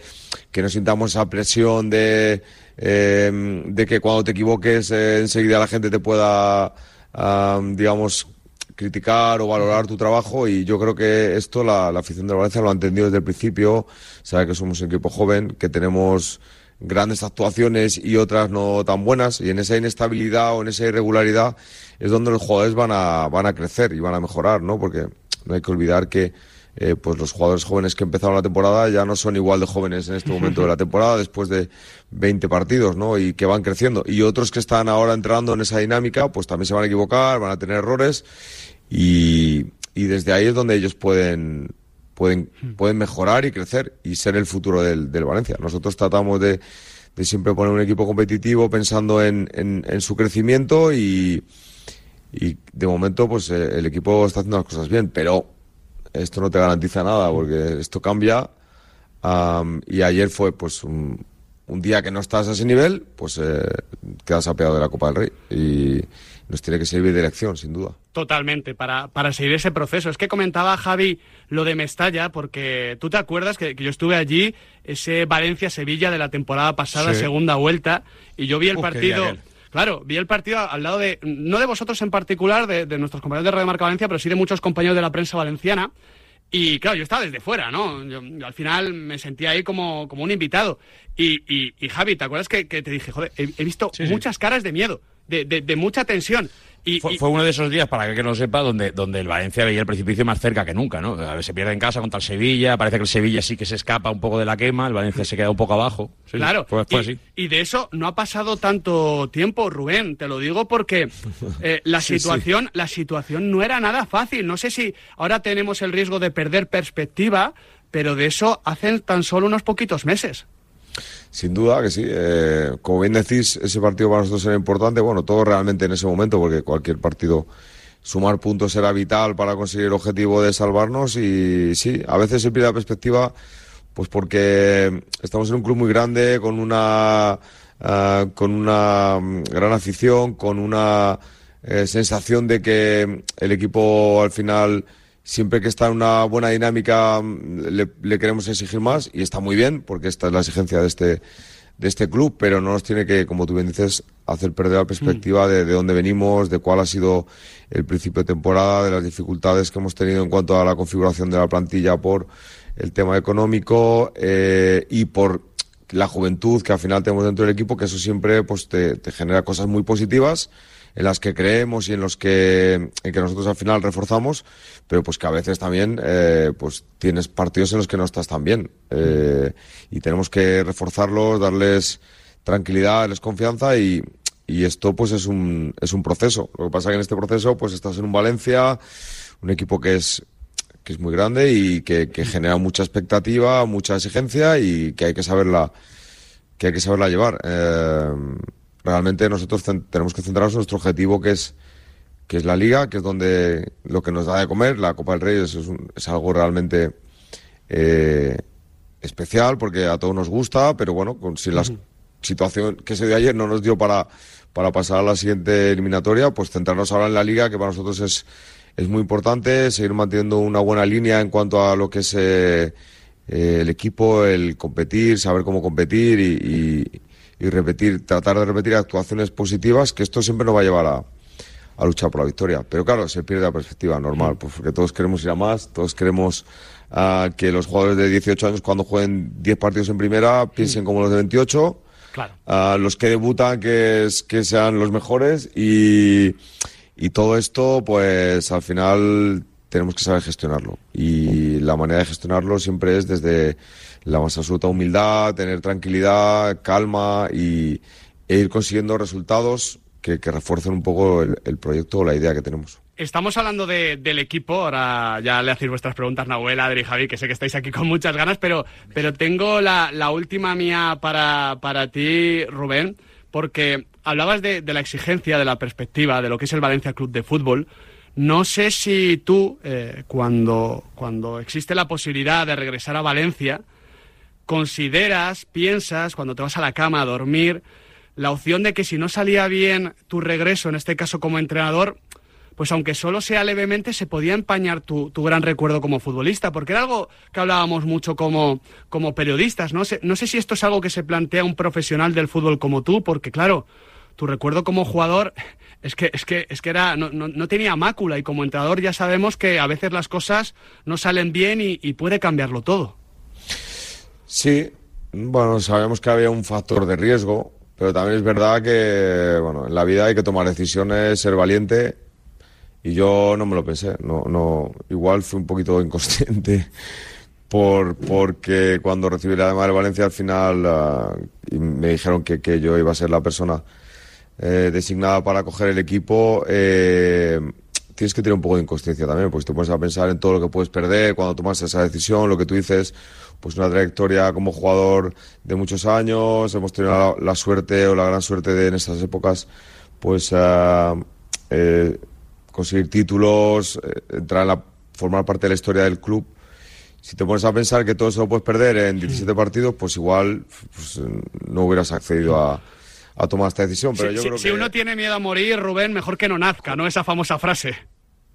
que nos sintamos esa presión de, eh, de que cuando te equivoques eh, enseguida la gente te pueda, ah, digamos, criticar o valorar tu trabajo. Y yo creo que esto la, la afición de Valencia lo ha entendido desde el principio, sabe que somos un equipo joven, que tenemos grandes actuaciones y otras no tan buenas. Y en esa inestabilidad o en esa irregularidad es donde los jugadores van a, van a crecer y van a mejorar, ¿no? Porque no hay que olvidar que eh, pues los jugadores jóvenes que empezaron la temporada ya no son igual de jóvenes en este momento de la *laughs* temporada después de 20 partidos, ¿no? Y que van creciendo. Y otros que están ahora entrando en esa dinámica, pues también se van a equivocar, van a tener errores y, y desde ahí es donde ellos pueden pueden, pueden mejorar y crecer y ser el futuro del, del Valencia. Nosotros tratamos de, de siempre poner un equipo competitivo pensando en, en, en su crecimiento y, y de momento pues eh, el equipo está haciendo las cosas bien, pero esto no te garantiza nada porque esto cambia am, y ayer fue pues un, un día que no estás a ese nivel, pues eh, quedas apeado de la Copa del Rey y nos tiene que servir de lección, sin duda. Totalmente, para, para seguir ese proceso. Es que comentaba Javi lo de Mestalla, porque tú te acuerdas que, que yo estuve allí, ese Valencia-Sevilla de la temporada pasada, Sí. segunda vuelta, y yo vi el Uf, partido. Claro, vi el partido al lado de, no de vosotros en particular, de, de nuestros compañeros de Radio Marca Valencia, pero sí de muchos compañeros de la prensa valenciana. Y claro, yo estaba desde fuera, ¿no? Yo- yo al final me sentía ahí como, como un invitado. Y, y, y, Javi, ¿te acuerdas que, que te dije, joder, he, he visto Sí, sí. muchas caras de miedo, de, de, de mucha tensión? Y, Fue, y- fue uno de esos días, para que no sepa, donde, donde el Valencia veía el precipicio más cerca que nunca, ¿no? A ver, se pierde en casa contra el Sevilla, parece que el Sevilla sí que se escapa un poco de la quema, el Valencia se queda un poco abajo. Sí, Claro, fue, fue y, así. y de eso no ha pasado tanto tiempo, Rubén. Te lo digo porque eh, *laughs* la Sí, sí. situación, la situación no era nada fácil. No sé si ahora tenemos el riesgo de perder perspectiva, pero de eso hacen tan solo unos poquitos meses. Sin duda que sí. Eh, como bien decís, ese partido para nosotros era importante. Bueno, todo realmente en ese momento, porque cualquier partido, sumar puntos era vital para conseguir el objetivo de salvarnos. Y sí, a veces se pierde la perspectiva, pues porque estamos en un club muy grande, con una, ah, con una mm, gran afición, con una eh, sensación de que el equipo al final siempre que está en una buena dinámica mm, le, le queremos exigir más y está muy bien porque esta es la exigencia de este de este club, pero no nos tiene que, como tú bien dices, hacer perder la perspectiva de, de dónde venimos, de cuál ha sido el principio de temporada, de las dificultades que hemos tenido en cuanto a la configuración de la plantilla por el tema económico eh, y por la juventud que al final tenemos dentro del equipo, que eso siempre pues te, te genera cosas muy positivas en las que creemos y en los que, en que nosotros al final reforzamos, pero pues que a veces también eh, pues tienes partidos en los que no estás tan bien eh, y tenemos que reforzarlos, darles tranquilidad, darles confianza y, y esto pues es un, es un proceso. Lo que pasa que en este proceso pues estás en un Valencia, un equipo que es que es muy grande y que, que genera mucha expectativa, mucha exigencia y que hay que saberla que hay que saberla llevar. Eh, realmente nosotros tenemos que centrarnos en nuestro objetivo que es que es la liga, que es donde lo que nos da de comer, la Copa del Rey es, un- es algo realmente eh, especial porque a todos nos gusta, pero bueno, con, si la situación que se dio ayer no nos dio para, para pasar a la siguiente eliminatoria, pues centrarnos ahora en la liga, que para nosotros es, es muy importante, seguir manteniendo una buena línea en cuanto a lo que es eh, eh, el equipo, el competir, saber cómo competir y, y- y repetir, tratar de repetir actuaciones positivas, que esto siempre nos va a llevar a, a luchar por la victoria. Pero claro, se pierde la perspectiva normal, pues porque todos queremos ir a más, todos queremos ah, que los jugadores de 18 años cuando jueguen 10 partidos en primera piensen como los de 28. Claro. Ah, los que debutan que, es, que sean los mejores y, y todo esto pues al final tenemos que saber gestionarlo y la manera de gestionarlo siempre es desde la más absoluta humildad, tener tranquilidad, calma y, e ir consiguiendo resultados que, que refuercen un poco el, proyecto o la idea que tenemos. Estamos hablando de- del equipo, ahora ya le hacéis vuestras preguntas, Nahuel, Adri, Javi, que sé que estáis aquí con muchas ganas, pero, pero tengo la, la última mía para, para ti, Rubén, porque hablabas de, de la exigencia, de la perspectiva, de lo que es el Valencia Club de Fútbol. No sé si tú, eh, cuando, cuando existe la posibilidad de regresar a Valencia, consideras, piensas, cuando te vas a la cama a dormir, la opción de que si no salía bien tu regreso, en este caso como entrenador, pues aunque solo sea levemente, se podía empañar tu, tu gran recuerdo como futbolista, porque era algo que hablábamos mucho como, como periodistas. ¿no? sé, no sé si esto es algo que se plantea un profesional del fútbol como tú, porque claro, tu recuerdo como jugador *laughs* es que, es que, es que era, no, no- no tenía mácula y como entrenador ya sabemos que a veces las cosas no salen bien y puede cambiarlo todo. Sí, Bueno, sabemos que había un factor de riesgo, pero también es verdad que, bueno, en la vida hay que tomar decisiones, ser valiente, y yo no me lo pensé, no, no, igual fui un poquito inconsciente *laughs* por, porque cuando recibí la llamada de Valencia al final ah, me dijeron que, que yo iba a ser la persona eh, designada para coger el equipo, eh, tienes que tener un poco de inconsciencia también, porque te pones a pensar en todo lo que puedes perder cuando tomas esa decisión, lo que tú dices, pues una trayectoria como jugador de muchos años, hemos tenido la, la suerte o la gran suerte de en estas épocas, pues ah, eh, conseguir títulos, eh, entrar a formar parte de la historia del club. Si te pones a pensar que todo eso lo puedes perder en 17 partidos, pues igual pues, no hubieras accedido a, a tomar esta decisión. Pero si, yo si- creo si que... uno tiene miedo a morir, Rubén, mejor que no nazca, ¿no? Esa famosa frase.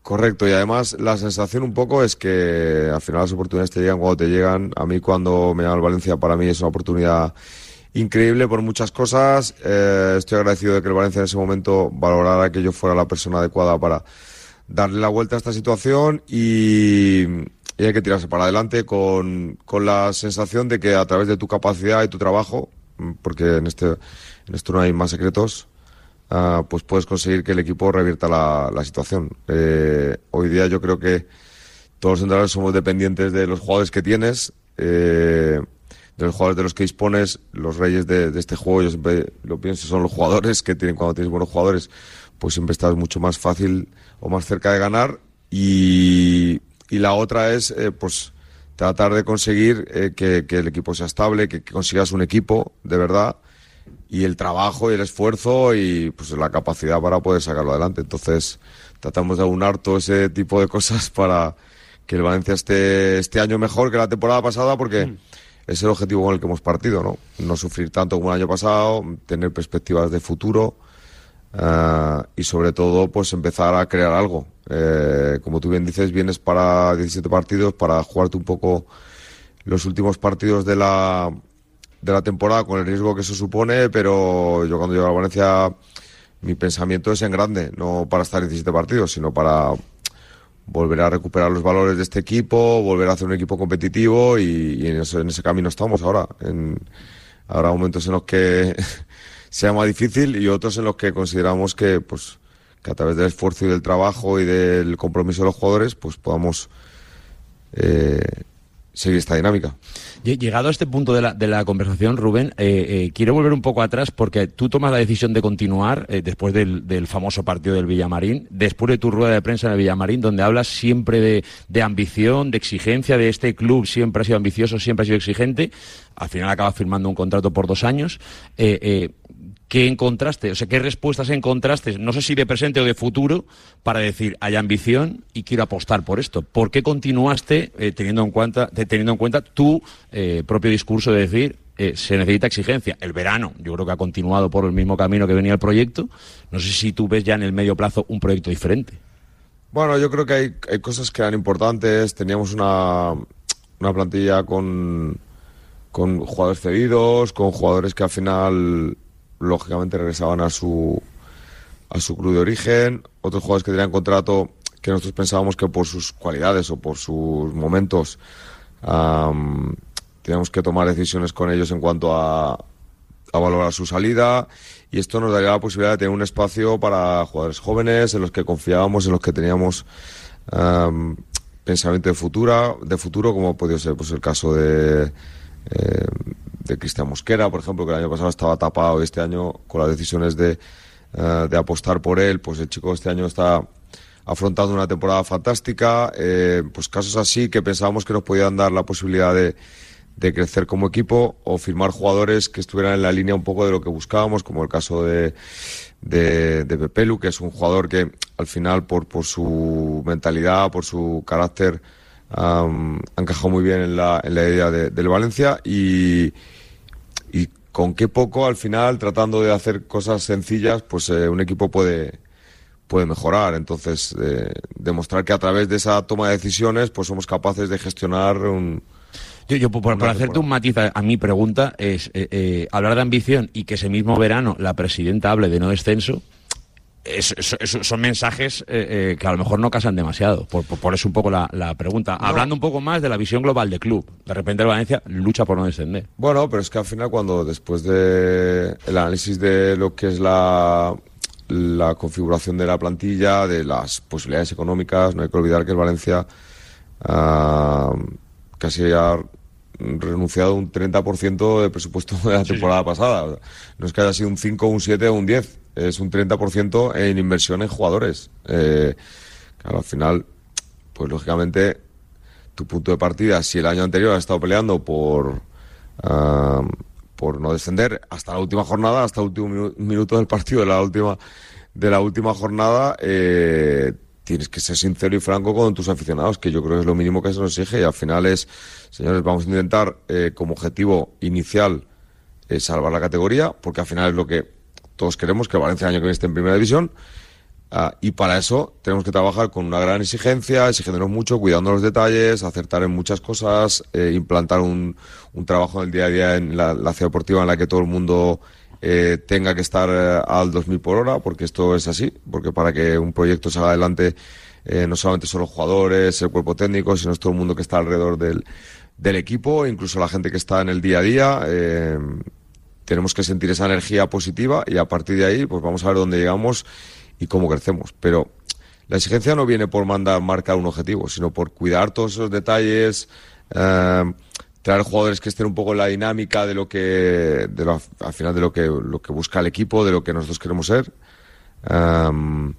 Correcto, y además la sensación un poco es que al final las oportunidades te llegan cuando te llegan. A mí cuando me llama el Valencia, para mí es una oportunidad increíble por muchas cosas. Eh, estoy agradecido de que el Valencia en ese momento valorara que yo fuera la persona adecuada para darle la vuelta a esta situación y, y hay que tirarse para adelante con, con la sensación de que a través de tu capacidad y tu trabajo, porque en, este, en esto no hay más secretos, ah, pues puedes conseguir que el equipo revierta la, situación. Eh, hoy día yo creo que todos los entrenadores somos dependientes de los jugadores que tienes, eh, de los jugadores de los que dispones. Los reyes de, este juego, yo siempre lo pienso, son los jugadores que tienen cuando tienes buenos jugadores, pues siempre estás mucho más fácil o más cerca de ganar. Y, la otra es, eh, pues, tratar de conseguir eh, que, que el equipo sea estable, que, que consigas un equipo de verdad y el trabajo y el esfuerzo y pues la capacidad para poder sacarlo adelante. Entonces, tratamos de aunar todo ese tipo de cosas para que el Valencia esté este año mejor que la temporada pasada porque es el objetivo con el que hemos partido, ¿no? No sufrir tanto como el año pasado, tener perspectivas de futuro ah, y sobre todo pues empezar a crear algo. Eh, como tú bien dices, vienes para 17 partidos para jugarte un poco los últimos partidos de la de la temporada con el riesgo que eso supone, pero yo cuando llego a Valencia mi pensamiento es en grande, no para estar en 17 partidos, sino para volver a recuperar los valores de este equipo, volver a hacer un equipo competitivo y, y en, eso- en ese camino estamos ahora. En, habrá momentos en los que *laughs* sea más difícil y otros en los que consideramos que, pues, que a través del esfuerzo y del trabajo y del compromiso de los jugadores, pues podamos eh, seguir esta dinámica. Lle- Llegado a este punto de la, de la conversación, Rubén, eh, eh, quiero volver un poco atrás porque tú tomas la decisión de continuar eh, después del, del famoso partido del Villamarín, después de tu rueda de prensa en el Villamarín, donde hablas siempre de, de ambición, de exigencia, de este club siempre ha sido ambicioso, siempre ha sido exigente. Al final acabas firmando un contrato por dos años. ¿Qué encontraste? O sea, ¿qué respuestas encontraste? No sé si de presente o de futuro para decir hay ambición y quiero apostar por esto. ¿Por qué continuaste eh, teniendo en cuenta te- teniendo en cuenta tu eh, propio discurso de decir eh, se necesita exigencia? El verano, yo creo que ha continuado por el mismo camino que venía el proyecto. No sé si tú ves ya en el medio plazo un proyecto diferente. Bueno, yo creo que hay, hay cosas que eran importantes. Teníamos una, una plantilla con, con jugadores cedidos, con jugadores que al final, lógicamente, regresaban a su, a su club de origen. Otros jugadores que tenían contrato que nosotros pensábamos que por sus cualidades o por sus momentos am, teníamos que tomar decisiones con ellos en cuanto a, a valorar su salida y esto nos daría la posibilidad de tener un espacio para jugadores jóvenes en los que confiábamos, en los que teníamos am, pensamiento de futuro, de futuro como ha podido ser pues el caso de eh, de Cristian Mosquera, por ejemplo, que el año pasado estaba tapado y este año con las decisiones de, eh, de apostar por él, pues el chico este año está afrontando una temporada fantástica, eh, pues casos así que pensábamos que nos podían dar la posibilidad de, de crecer como equipo o firmar jugadores que estuvieran en la línea un poco de lo que buscábamos, como el caso de, de, de Pepelu, que es un jugador que al final por, por su mentalidad, por su carácter, am, ha encajado muy bien en la, en la idea de- del Valencia y, y con qué poco al final, tratando de hacer cosas sencillas, pues eh, un equipo puede, puede mejorar. Entonces, eh, demostrar que a través de esa toma de decisiones, pues somos capaces de gestionar un, Yo, yo por, por hacerte un matiz a, a mi pregunta, es eh, eh, hablar de ambición y que ese mismo verano la presidenta hable de no descenso, es- es- es- son mensajes eh, eh, que a lo mejor no casan demasiado. Por, por, por eso un poco la, la pregunta. Hablando un poco más de la visión global del club. De repente el Valencia lucha por no descender. Bueno, pero es que al final cuando después de el análisis de lo que es la, la configuración de la plantilla, de las posibilidades económicas, no hay que olvidar que el Valencia ah, casi ha renunciado un 30% de presupuesto de la temporada pasada. No es que haya sido un 5, un 7 o un 10, es un 30% en inversión en jugadores. Eh, claro, al final, pues lógicamente tu punto de partida, si el año anterior has estado peleando por, por no descender hasta la última jornada, hasta el último minu- minuto del partido de la última, de la última jornada, eh, tienes que ser sincero y franco con tus aficionados, que yo creo que es lo mínimo que se nos exige. Y al final es, señores, vamos a intentar eh, como objetivo inicial eh, salvar la categoría, porque al final es lo que todos queremos, que Valencia el año que viene esté en primera división. Ah, y para eso tenemos que trabajar con una gran exigencia, exigiéndonos mucho, cuidando los detalles, acertar en muchas cosas, eh, implantar un, un trabajo en el día a día en la, la ciudad deportiva en la que todo el mundo eh, tenga que estar eh, al 2000 por hora, porque esto es así, porque para que un proyecto salga adelante eh, no solamente son los jugadores, el cuerpo técnico, sino es todo el mundo que está alrededor del, del equipo, incluso la gente que está en el día a día. Tenemos que sentir esa energía positiva y a partir de ahí pues vamos a ver dónde llegamos y cómo crecemos. Pero la exigencia no viene por mandar marcar un objetivo, sino por cuidar todos esos detalles, eh, traer jugadores que estén un poco en la dinámica de lo que, de lo- al final de lo que, lo que busca el equipo, de lo que nosotros queremos ser, eh,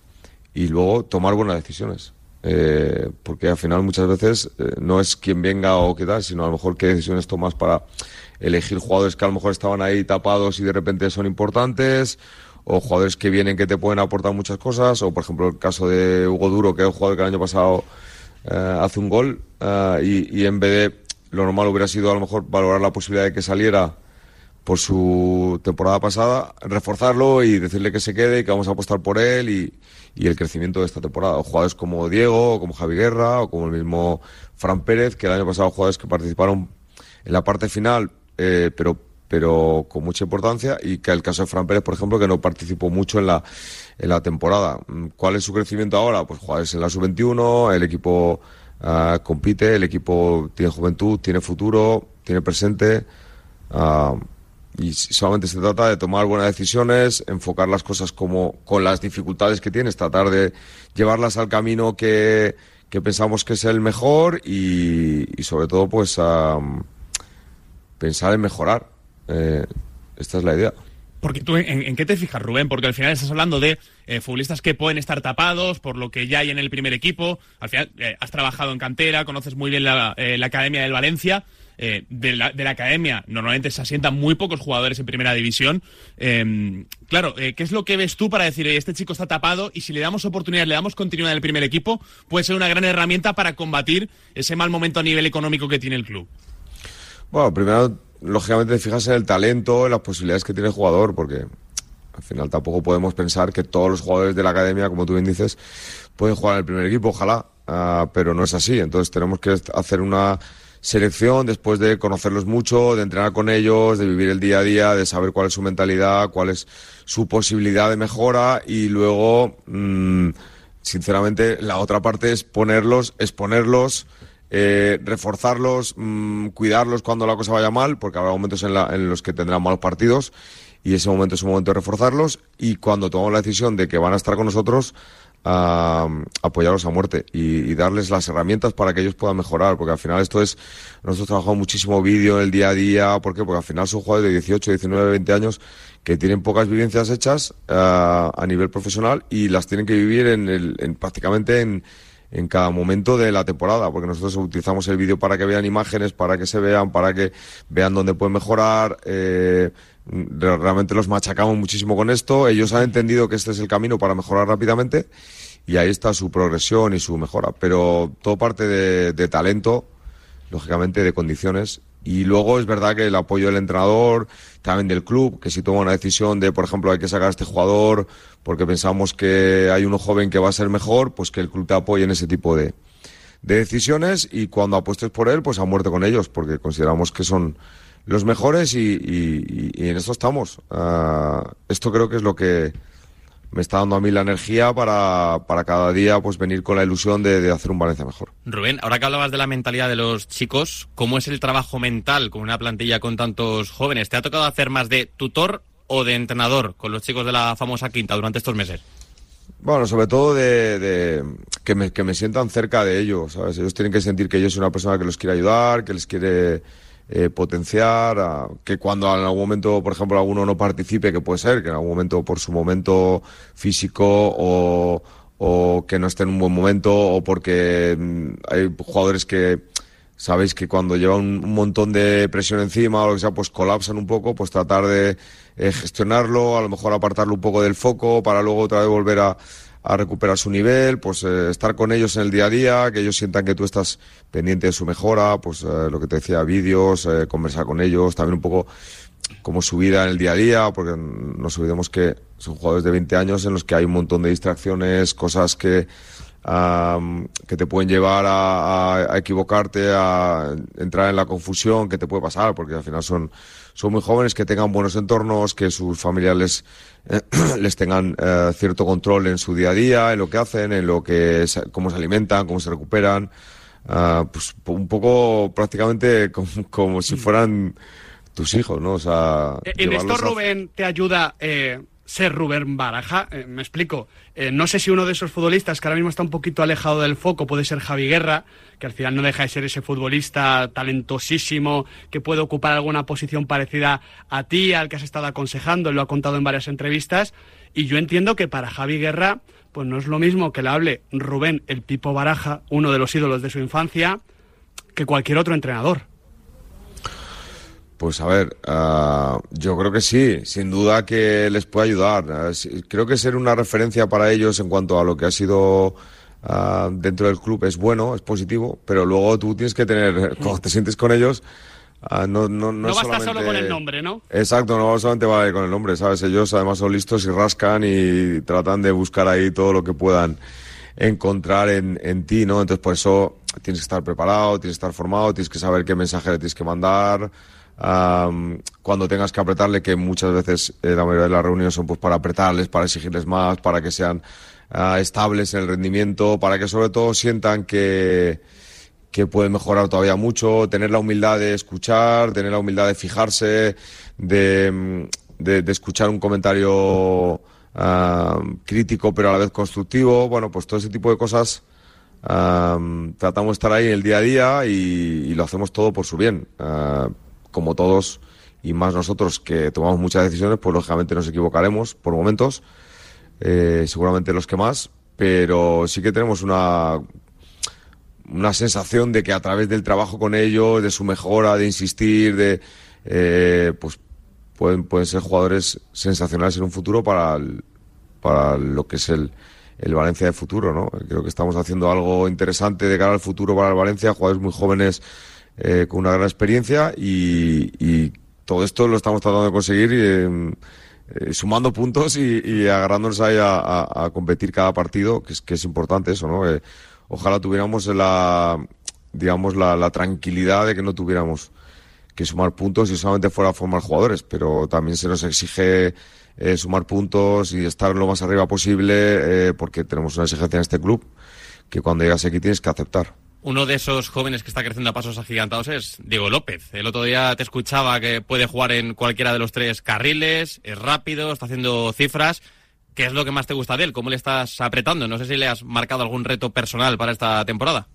y luego tomar buenas decisiones. Eh, porque al final muchas veces no es quien venga o qué tal, sino a lo mejor qué decisiones tomas para elegir jugadores que a lo mejor estaban ahí tapados y de repente son importantes, o jugadores que vienen que te pueden aportar muchas cosas, o por ejemplo el caso de Hugo Duro, que es un jugador que el año pasado eh, hace un gol eh, y, en vez de lo normal hubiera sido a lo mejor valorar la posibilidad de que saliera por su temporada pasada, reforzarlo y decirle que se quede y que vamos a apostar por él y, y el crecimiento de esta temporada. O jugadores como Diego, o como Javi Guerra, o como el mismo Fran Pérez, que el año pasado jugadores que participaron en la parte final, eh, pero pero con mucha importancia y que el caso de Fran Pérez, por ejemplo, que no participó mucho en la, en la temporada. Mm, ¿Cuál es su crecimiento ahora? Pues jugadores en la sub-21, el equipo ah, compite, el equipo tiene juventud, tiene futuro, tiene presente. ah, y solamente se trata de tomar buenas decisiones, enfocar las cosas como con las dificultades que tienes, tratar de llevarlas al camino que, que pensamos que es el mejor y, y sobre todo pues a pensar en mejorar. Eh, esta es la idea. Porque tú, ¿en, qué te fijas, Rubén? Porque al final estás hablando de eh, futbolistas que pueden estar tapados por lo que ya hay en el primer equipo. Al final eh, has trabajado en cantera, conoces muy bien la, Academia del Valencia. De, la, de la Academia normalmente se asientan muy pocos jugadores en primera división. Eh, claro, ¿qué es lo que ves tú para decir, "Oye, este chico está tapado y si le damos oportunidad, le damos continuidad en el primer equipo, puede ser una gran herramienta para combatir ese mal momento a nivel económico que tiene el club? Bueno, primero, lógicamente, te en el talento, en las posibilidades que tiene el jugador, porque al final tampoco podemos pensar que todos los jugadores de la academia, como tú bien dices, pueden jugar en el primer equipo, ojalá, ah, pero no es así. Entonces tenemos que hacer una selección después de conocerlos mucho, de entrenar con ellos, de vivir el día a día, de saber cuál es su mentalidad, cuál es su posibilidad de mejora y luego, mm, sinceramente, la otra parte es ponerlos, exponerlos, eh, reforzarlos, mm, cuidarlos cuando la cosa vaya mal, porque habrá momentos en, la- en los que tendrán malos partidos y ese momento es un momento de reforzarlos y cuando tomamos la decisión de que van a estar con nosotros, apoyarlos a muerte y, darles las herramientas para que ellos puedan mejorar, porque al final esto es, nosotros trabajamos muchísimo vídeo en el día a día, ¿por qué? Porque al final son jugadores de 18, 19, 20 años que tienen pocas vivencias hechas ah, a nivel profesional y las tienen que vivir en, el, en prácticamente en, en cada momento de la temporada, porque nosotros utilizamos el vídeo para que vean imágenes, para que se vean, para que vean dónde pueden mejorar. eh, re- realmente los machacamos muchísimo con esto. Ellos han entendido que este es el camino para mejorar rápidamente y ahí está su progresión y su mejora. Pero todo parte de, de talento, lógicamente de condiciones. Y luego es verdad que el apoyo del entrenador, también del club, que si toma una decisión de, por ejemplo, hay que sacar a este jugador porque pensamos que hay uno joven que va a ser mejor, pues que el club te apoye en ese tipo de, de decisiones y cuando apuestes por él, pues a muerte con ellos, porque consideramos que son los mejores y, en esto estamos. Ah, esto creo que es lo que me está dando a mí la energía para, para cada día pues venir con la ilusión de, de hacer un Valencia mejor. Rubén, ahora que hablabas de la mentalidad de los chicos, ¿cómo es el trabajo mental con una plantilla con tantos jóvenes? ¿Te ha tocado hacer más de tutor de entrenador con los chicos de la famosa quinta durante estos meses? Bueno, sobre todo de, que, me, que me sientan cerca de ellos, ¿sabes? Ellos tienen que sentir que yo soy una persona que los quiere ayudar, que les quiere eh, potenciar, que cuando en algún momento, por ejemplo, alguno no participe, que puede ser, que en algún momento por su momento físico o, o que no esté en un buen momento o porque mm, hay jugadores que sabéis que cuando llevan un, montón de presión encima o lo que sea, pues colapsan un poco, pues tratar de eh, gestionarlo, a lo mejor apartarlo un poco del foco para luego otra vez volver a, a recuperar su nivel, pues eh, estar con ellos en el día a día, que ellos sientan que tú estás pendiente de su mejora, pues eh, lo que te decía, vídeos, conversar con ellos, también un poco como su vida en el día a día, porque no nos olvidemos que son jugadores de 20 años en los que hay un montón de distracciones, cosas que, que te pueden llevar a, a- a equivocarte, a entrar en la confusión, que te puede pasar, porque al final son, son muy jóvenes, que tengan buenos entornos, que sus familiares eh, *clears throat* les tengan eh, cierto control en su día a día, en lo que hacen, en lo que cómo se alimentan, cómo se recuperan. Ah, pues un poco prácticamente como, como si fueran tus hijos, ¿no? O sea, En esto, a- Rubén, te ayuda eh, ser Rubén Baraja. Eh, me explico. Eh, no sé si uno de esos futbolistas que ahora mismo está un poquito alejado del foco puede ser Javi Guerra, que al final no deja de ser ese futbolista talentosísimo que puede ocupar alguna posición parecida a ti, al que has estado aconsejando, lo ha contado en varias entrevistas. Y yo entiendo que para Javi Guerra, pues no es lo mismo que le hable Rubén el Pipo Baraja, uno de los ídolos de su infancia, que cualquier otro entrenador. Pues a ver, ah, yo creo que sí, sin duda que les puede ayudar. Ah, creo que ser una referencia para ellos en cuanto a lo que ha sido ah, dentro del club es bueno, es positivo, pero luego tú tienes que tener, *laughs* cuando te sientes con ellos, ah, no, no, no, No, basta solo con el nombre, ¿no? Exacto, no solamente vale con el nombre, ¿sabes? Ellos además son listos y rascan y tratan de buscar ahí todo lo que puedan encontrar en, en ti, ¿no? Entonces, por eso tienes que estar preparado, tienes que estar formado, tienes que saber qué mensaje le tienes que mandar, am, cuando tengas que apretarle, que muchas veces eh, la mayoría de las reuniones son pues para apretarles, para exigirles más, para que sean ah, estables en el rendimiento, para que sobre todo sientan que que puede mejorar todavía mucho, tener la humildad de escuchar, tener la humildad de fijarse, de, mm, de- escuchar un comentario ah, crítico pero a la vez constructivo. Bueno, pues todo ese tipo de cosas tratamos de estar ahí en el día a día y, y lo hacemos todo por su bien. Ah, como todos y más nosotros que tomamos muchas decisiones, pues lógicamente nos equivocaremos por momentos, eh, seguramente los que más, pero sí que tenemos una una sensación de que a través del trabajo con ellos, de su mejora, de insistir, de eh, pues pueden, pueden ser jugadores sensacionales en un futuro para, el- para lo que es el, el Valencia de futuro, ¿no? Creo que estamos haciendo algo interesante de cara al futuro para el Valencia, jugadores muy jóvenes eh, con una gran experiencia y, todo esto lo estamos tratando de conseguir eh, eh, sumando puntos y, agarrándonos ahí a, competir cada partido, que es, que es importante eso, ¿no? Eh, ojalá tuviéramos la, digamos, la, tranquilidad de que no tuviéramos que sumar puntos y solamente fuera a formar jugadores, pero también se nos exige eh, sumar puntos y estar lo más arriba posible, porque tenemos una exigencia en este club que cuando llegas aquí tienes que aceptar. Uno de esos jóvenes que está creciendo a pasos agigantados es Diego López. El otro día te escuchaba que puede jugar en cualquiera de los tres carriles, es rápido, está haciendo cifras. ¿Qué es lo que más te gusta de él? ¿Cómo le estás apretando? No sé si le has marcado algún reto personal para esta temporada.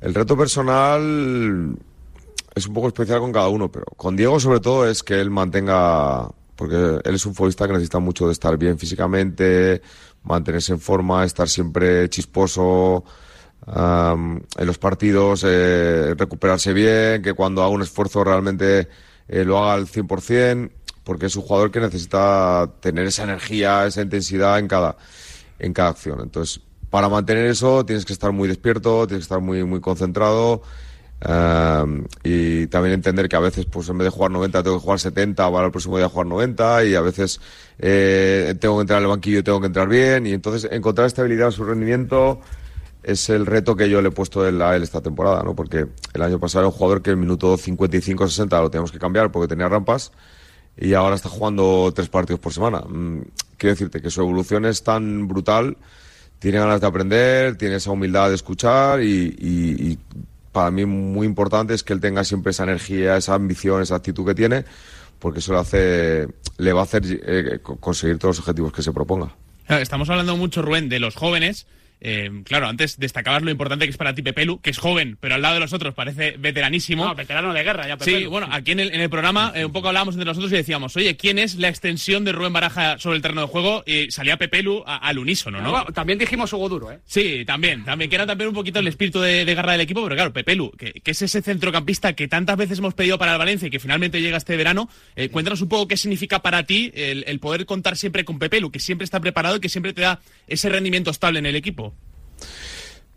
El reto personal es un poco especial con cada uno, pero con Diego sobre todo es que él mantenga, porque él es un futbolista que necesita mucho de estar bien físicamente, mantenerse en forma, estar siempre chisposo am, en los partidos, eh, recuperarse bien, que cuando haga un esfuerzo realmente eh, lo haga al 100%, porque es un jugador que necesita tener esa energía, esa intensidad en cada, en cada acción. Entonces, para mantener eso tienes que estar muy despierto, tienes que estar muy, muy concentrado um, y también entender que a veces, pues en vez de jugar 90, tengo que jugar 70 para el próximo día jugar 90 y a veces eh, tengo que entrar al banquillo y tengo que entrar bien y entonces encontrar estabilidad en su rendimiento es el reto que yo le he puesto a él esta temporada, ¿no? Porque el año pasado era un jugador que el minuto 55-60 lo teníamos que cambiar porque tenía rampas y ahora está jugando tres partidos por semana. Mm, quiero decirte que su evolución es tan brutal, tiene ganas de aprender, tiene esa humildad de escuchar y, para mí muy importante es que él tenga siempre esa energía, esa ambición, esa actitud que tiene, porque eso le hace, le va a hacer eh, co- conseguir todos los objetivos que se proponga. Estamos hablando mucho, Rubén, de los jóvenes. Eh, claro, antes destacabas lo importante que es para ti Pepelu, que es joven, pero al lado de los otros parece veteranísimo. No, veterano de guerra, ya Sí, Pepelu. bueno, aquí en el, en el programa eh, un poco hablábamos entre nosotros y decíamos, oye, ¿quién es la extensión de Rubén Baraja sobre el terreno de juego? Y salía Pepelu a- al unísono, ¿no? Bueno, también dijimos Hugo Duro, ¿eh? Sí, también, también, que era también un poquito el espíritu de, de garra del equipo, pero claro, Pepelu, que, que es ese centrocampista que tantas veces hemos pedido para el Valencia y que finalmente llega este verano, eh, cuéntanos un poco qué significa para ti el, el poder contar siempre con Pepelu, que siempre está preparado y que siempre te da ese rendimiento estable en el equipo.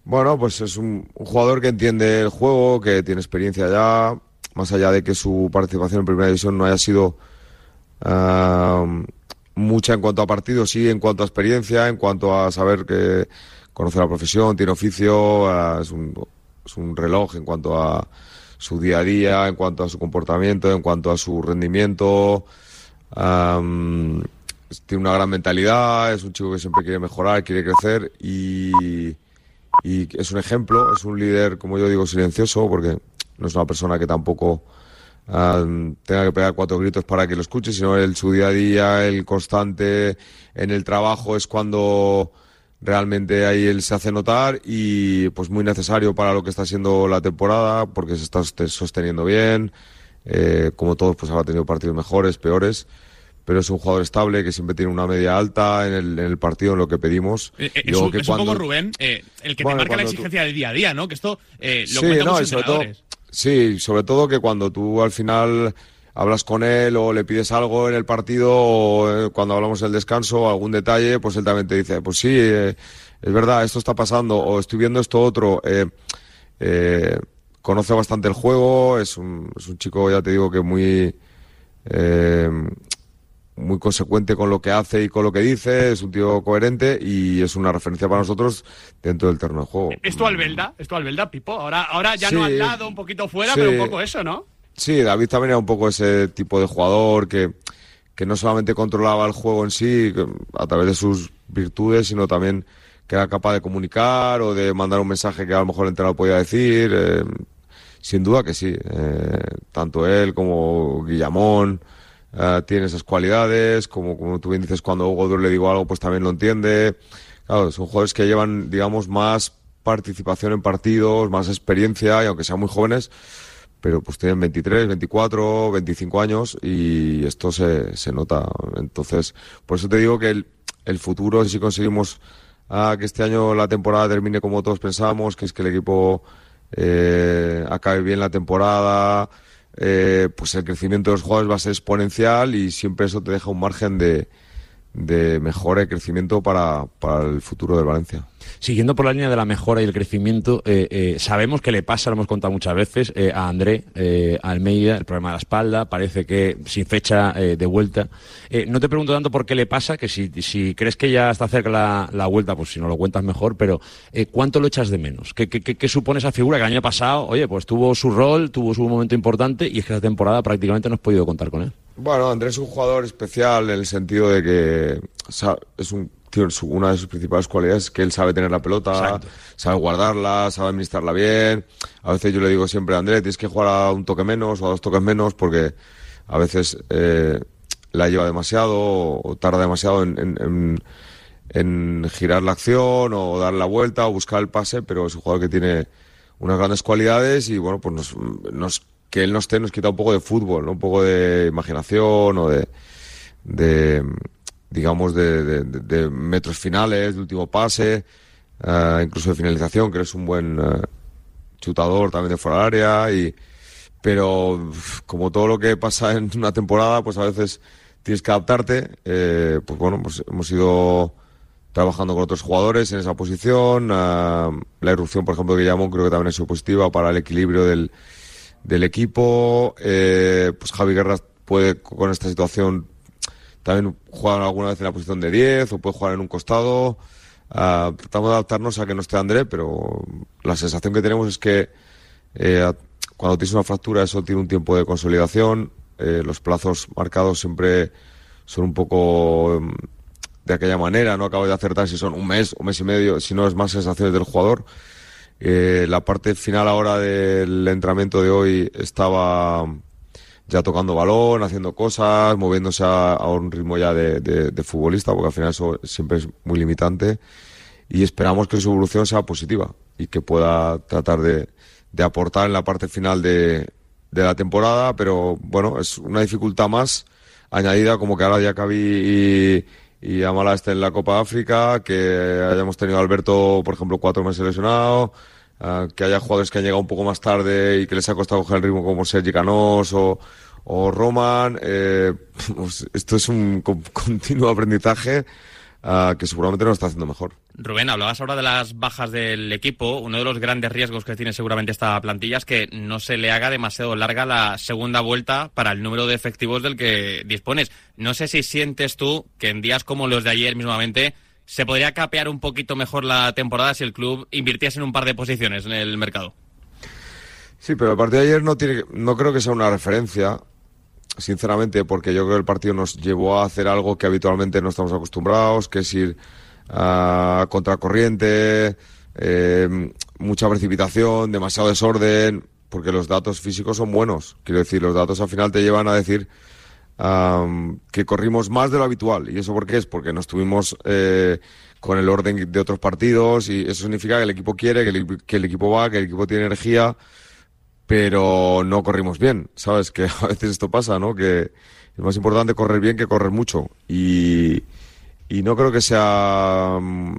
Bueno, pues es un, jugador que entiende el juego, que tiene experiencia ya, más allá de que su participación en Primera División no haya sido mucha en cuanto a partidos, sí en cuanto a experiencia, en cuanto a saber que conoce la profesión, tiene oficio, ah, es, un, es un reloj en cuanto a su día a día, en cuanto a su comportamiento, en cuanto a su rendimiento. am, tiene una gran mentalidad, es un chico que siempre quiere mejorar, quiere crecer y, y es un ejemplo, es un líder, como yo digo, silencioso, porque no es una persona que tampoco ah, tenga que pegar cuatro gritos para que lo escuche, sino el su día a día, el constante en el trabajo es cuando realmente ahí él se hace notar y pues muy necesario para lo que está siendo la temporada, porque se está soste- sosteniendo bien, eh, como todos pues habrá tenido partidos mejores, peores, pero es un jugador estable que siempre tiene una media alta en el, en el partido, en lo que pedimos. Eh, eh, es un, que es un cuando- poco Rubén, eh, el que Bueno, te marca la cuando tú- exigencia del día a día, ¿no? Que esto lo sí, no, sobre todo, sí, sobre todo que cuando tú al final hablas con él o le pides algo en el partido o cuando hablamos del descanso o algún detalle, pues él también te dice, pues sí, es verdad, esto está pasando o estoy viendo esto otro. conoce bastante el juego, es un, es un chico, ya te digo, que muy... eh, muy consecuente con lo que hace y con lo que dice, es un tío coherente y es una referencia para nosotros dentro del terreno de juego. Es tu Albelda, es tu Albelda, Pipo. Ahora, ahora ya Sí. no al lado, un poquito fuera, Sí. pero un poco eso, ¿no? Sí, David también era un poco ese tipo de jugador que, que no solamente controlaba el juego en sí a través de sus virtudes, sino también que era capaz de comunicar o de mandar un mensaje que a lo mejor el entrenador podía decir. eh, sin duda que sí. eh, tanto él como Guillamón eh, tienen esas cualidades. Como, como tú bien dices, cuando Hugo Duro le digo algo, pues también lo entiende. Claro, son jugadores que llevan, digamos, más participación en partidos, más experiencia, y aunque sean muy jóvenes, pero pues tienen 23, 24, 25 años y esto se, se nota. Entonces, por eso te digo que el, el futuro, si conseguimos ah, que este año la temporada termine como todos pensamos, que es que el equipo eh, acabe bien la temporada, eh, pues el crecimiento de los jugadores va a ser exponencial y siempre eso te deja un margen de, de mejora y crecimiento para, para el futuro del Valencia. Siguiendo por la línea de la mejora y el crecimiento, eh, eh, sabemos que le pasa, lo hemos contado muchas veces, eh, a André eh, Almeida, el problema de la espalda, parece que sin fecha eh, de vuelta. No te pregunto tanto por qué le pasa, que si, si crees que ya está cerca la, la vuelta, pues si no lo cuentas mejor, pero ¿cuánto lo echas de menos? ¿Qué, qué, qué- supone esa figura que el año pasado, oye, pues tuvo su rol, tuvo su momento importante y es que esta temporada prácticamente no has podido contar con él? Bueno, Andrés es un jugador especial en el sentido de que es un una de sus principales cualidades es que él sabe tener la pelota, Exacto. sabe guardarla, sabe administrarla bien. A veces yo le digo siempre a Andrés, tienes que jugar a un toque menos o a dos toques menos porque a veces eh, la lleva demasiado o, o tarda demasiado en, en- en- en girar la acción o dar la vuelta o buscar el pase, pero es un jugador que tiene unas grandes cualidades y bueno, pues nos, nos- que él no esté nos quita un poco de fútbol, ¿no? un poco de imaginación o de, digamos, de, metros finales, de último pase, eh, incluso de finalización, que eres un buen eh, chutador también de fuera del área y pero como todo lo que pasa en una temporada, pues a veces tienes que adaptarte. eh, pues bueno, pues hemos ido trabajando con otros jugadores en esa posición. ah, la irrupción, por ejemplo, de Guillamón creo que también ha sido positiva para el equilibrio del, del equipo. Eh, pues Javi Guerra puede con esta situación también jugar alguna vez en la posición de 10 o puede jugar en un costado. Ah, tratamos de adaptarnos a que no esté André, pero la sensación que tenemos es que eh, cuando tienes una fractura eso tiene un tiempo de consolidación. eh, los plazos marcados siempre son un poco em, de aquella manera, no acabo de acertar si son un mes, un mes y medio, si no es más sensaciones del jugador. Eh, la parte final ahora del entrenamiento de hoy estaba ya tocando balón, haciendo cosas, moviéndose a, un ritmo ya de, futbolista, porque al final eso siempre es muy limitante. Y esperamos que su evolución sea positiva y que pueda tratar de, aportar en la parte final de, de la temporada, pero bueno, es una dificultad más añadida como que ahora ya Cavi y, y Amala estén en la Copa África, que hayamos tenido a Alberto, por ejemplo, cuatro meses lesionado, ah, que haya jugadores que han llegado un poco más tarde y que les ha costado coger el ritmo como Sergi Canós o, o Roman. eh, *laughs* pues esto es un con- *laughs* continuo aprendizaje ah, que seguramente nos está haciendo mejor. Rubén, hablabas ahora de las bajas del equipo. Uno de los grandes riesgos que tiene seguramente esta plantilla es que no se le haga demasiado larga la segunda vuelta para el número de efectivos del que dispones. No sé si sientes tú que en días como los de ayer mismamente se podría capear un poquito mejor la temporada si el club invirtiese en un par de posiciones en el mercado. Sí, pero el partido de ayer no, tiene, no creo que sea una referencia, sinceramente, porque yo creo que el partido nos llevó a hacer algo que habitualmente no estamos acostumbrados, que es ir contracorriente, eh, mucha precipitación, demasiado desorden, porque los datos físicos son buenos. Quiero decir, los datos al final te llevan a decir am, que corrimos más de lo habitual. ¿Y eso por qué es? Porque no estuvimos eh, con el orden de otros partidos y eso significa que el equipo quiere, que el, que el equipo va, que el equipo tiene energía, pero no corrimos bien. ¿Sabes? *laughs* Que a veces esto pasa, ¿no? Que es más importante correr bien que correr mucho. Y, y no creo que sea mm,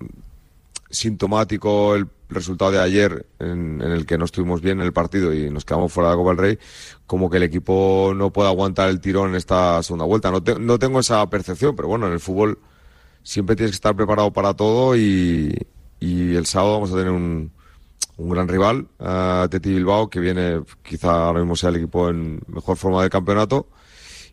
sintomático el resultado de ayer en, el que no estuvimos bien en el partido y nos quedamos fuera de la Copa del Rey, como que el equipo no pueda aguantar el tirón en esta segunda vuelta. No, no tengo esa percepción, pero bueno, en el fútbol siempre tienes que estar preparado para todo y, el sábado vamos a tener un, un gran rival, uh, Teti Bilbao, que viene, quizá ahora mismo sea el equipo en mejor forma del campeonato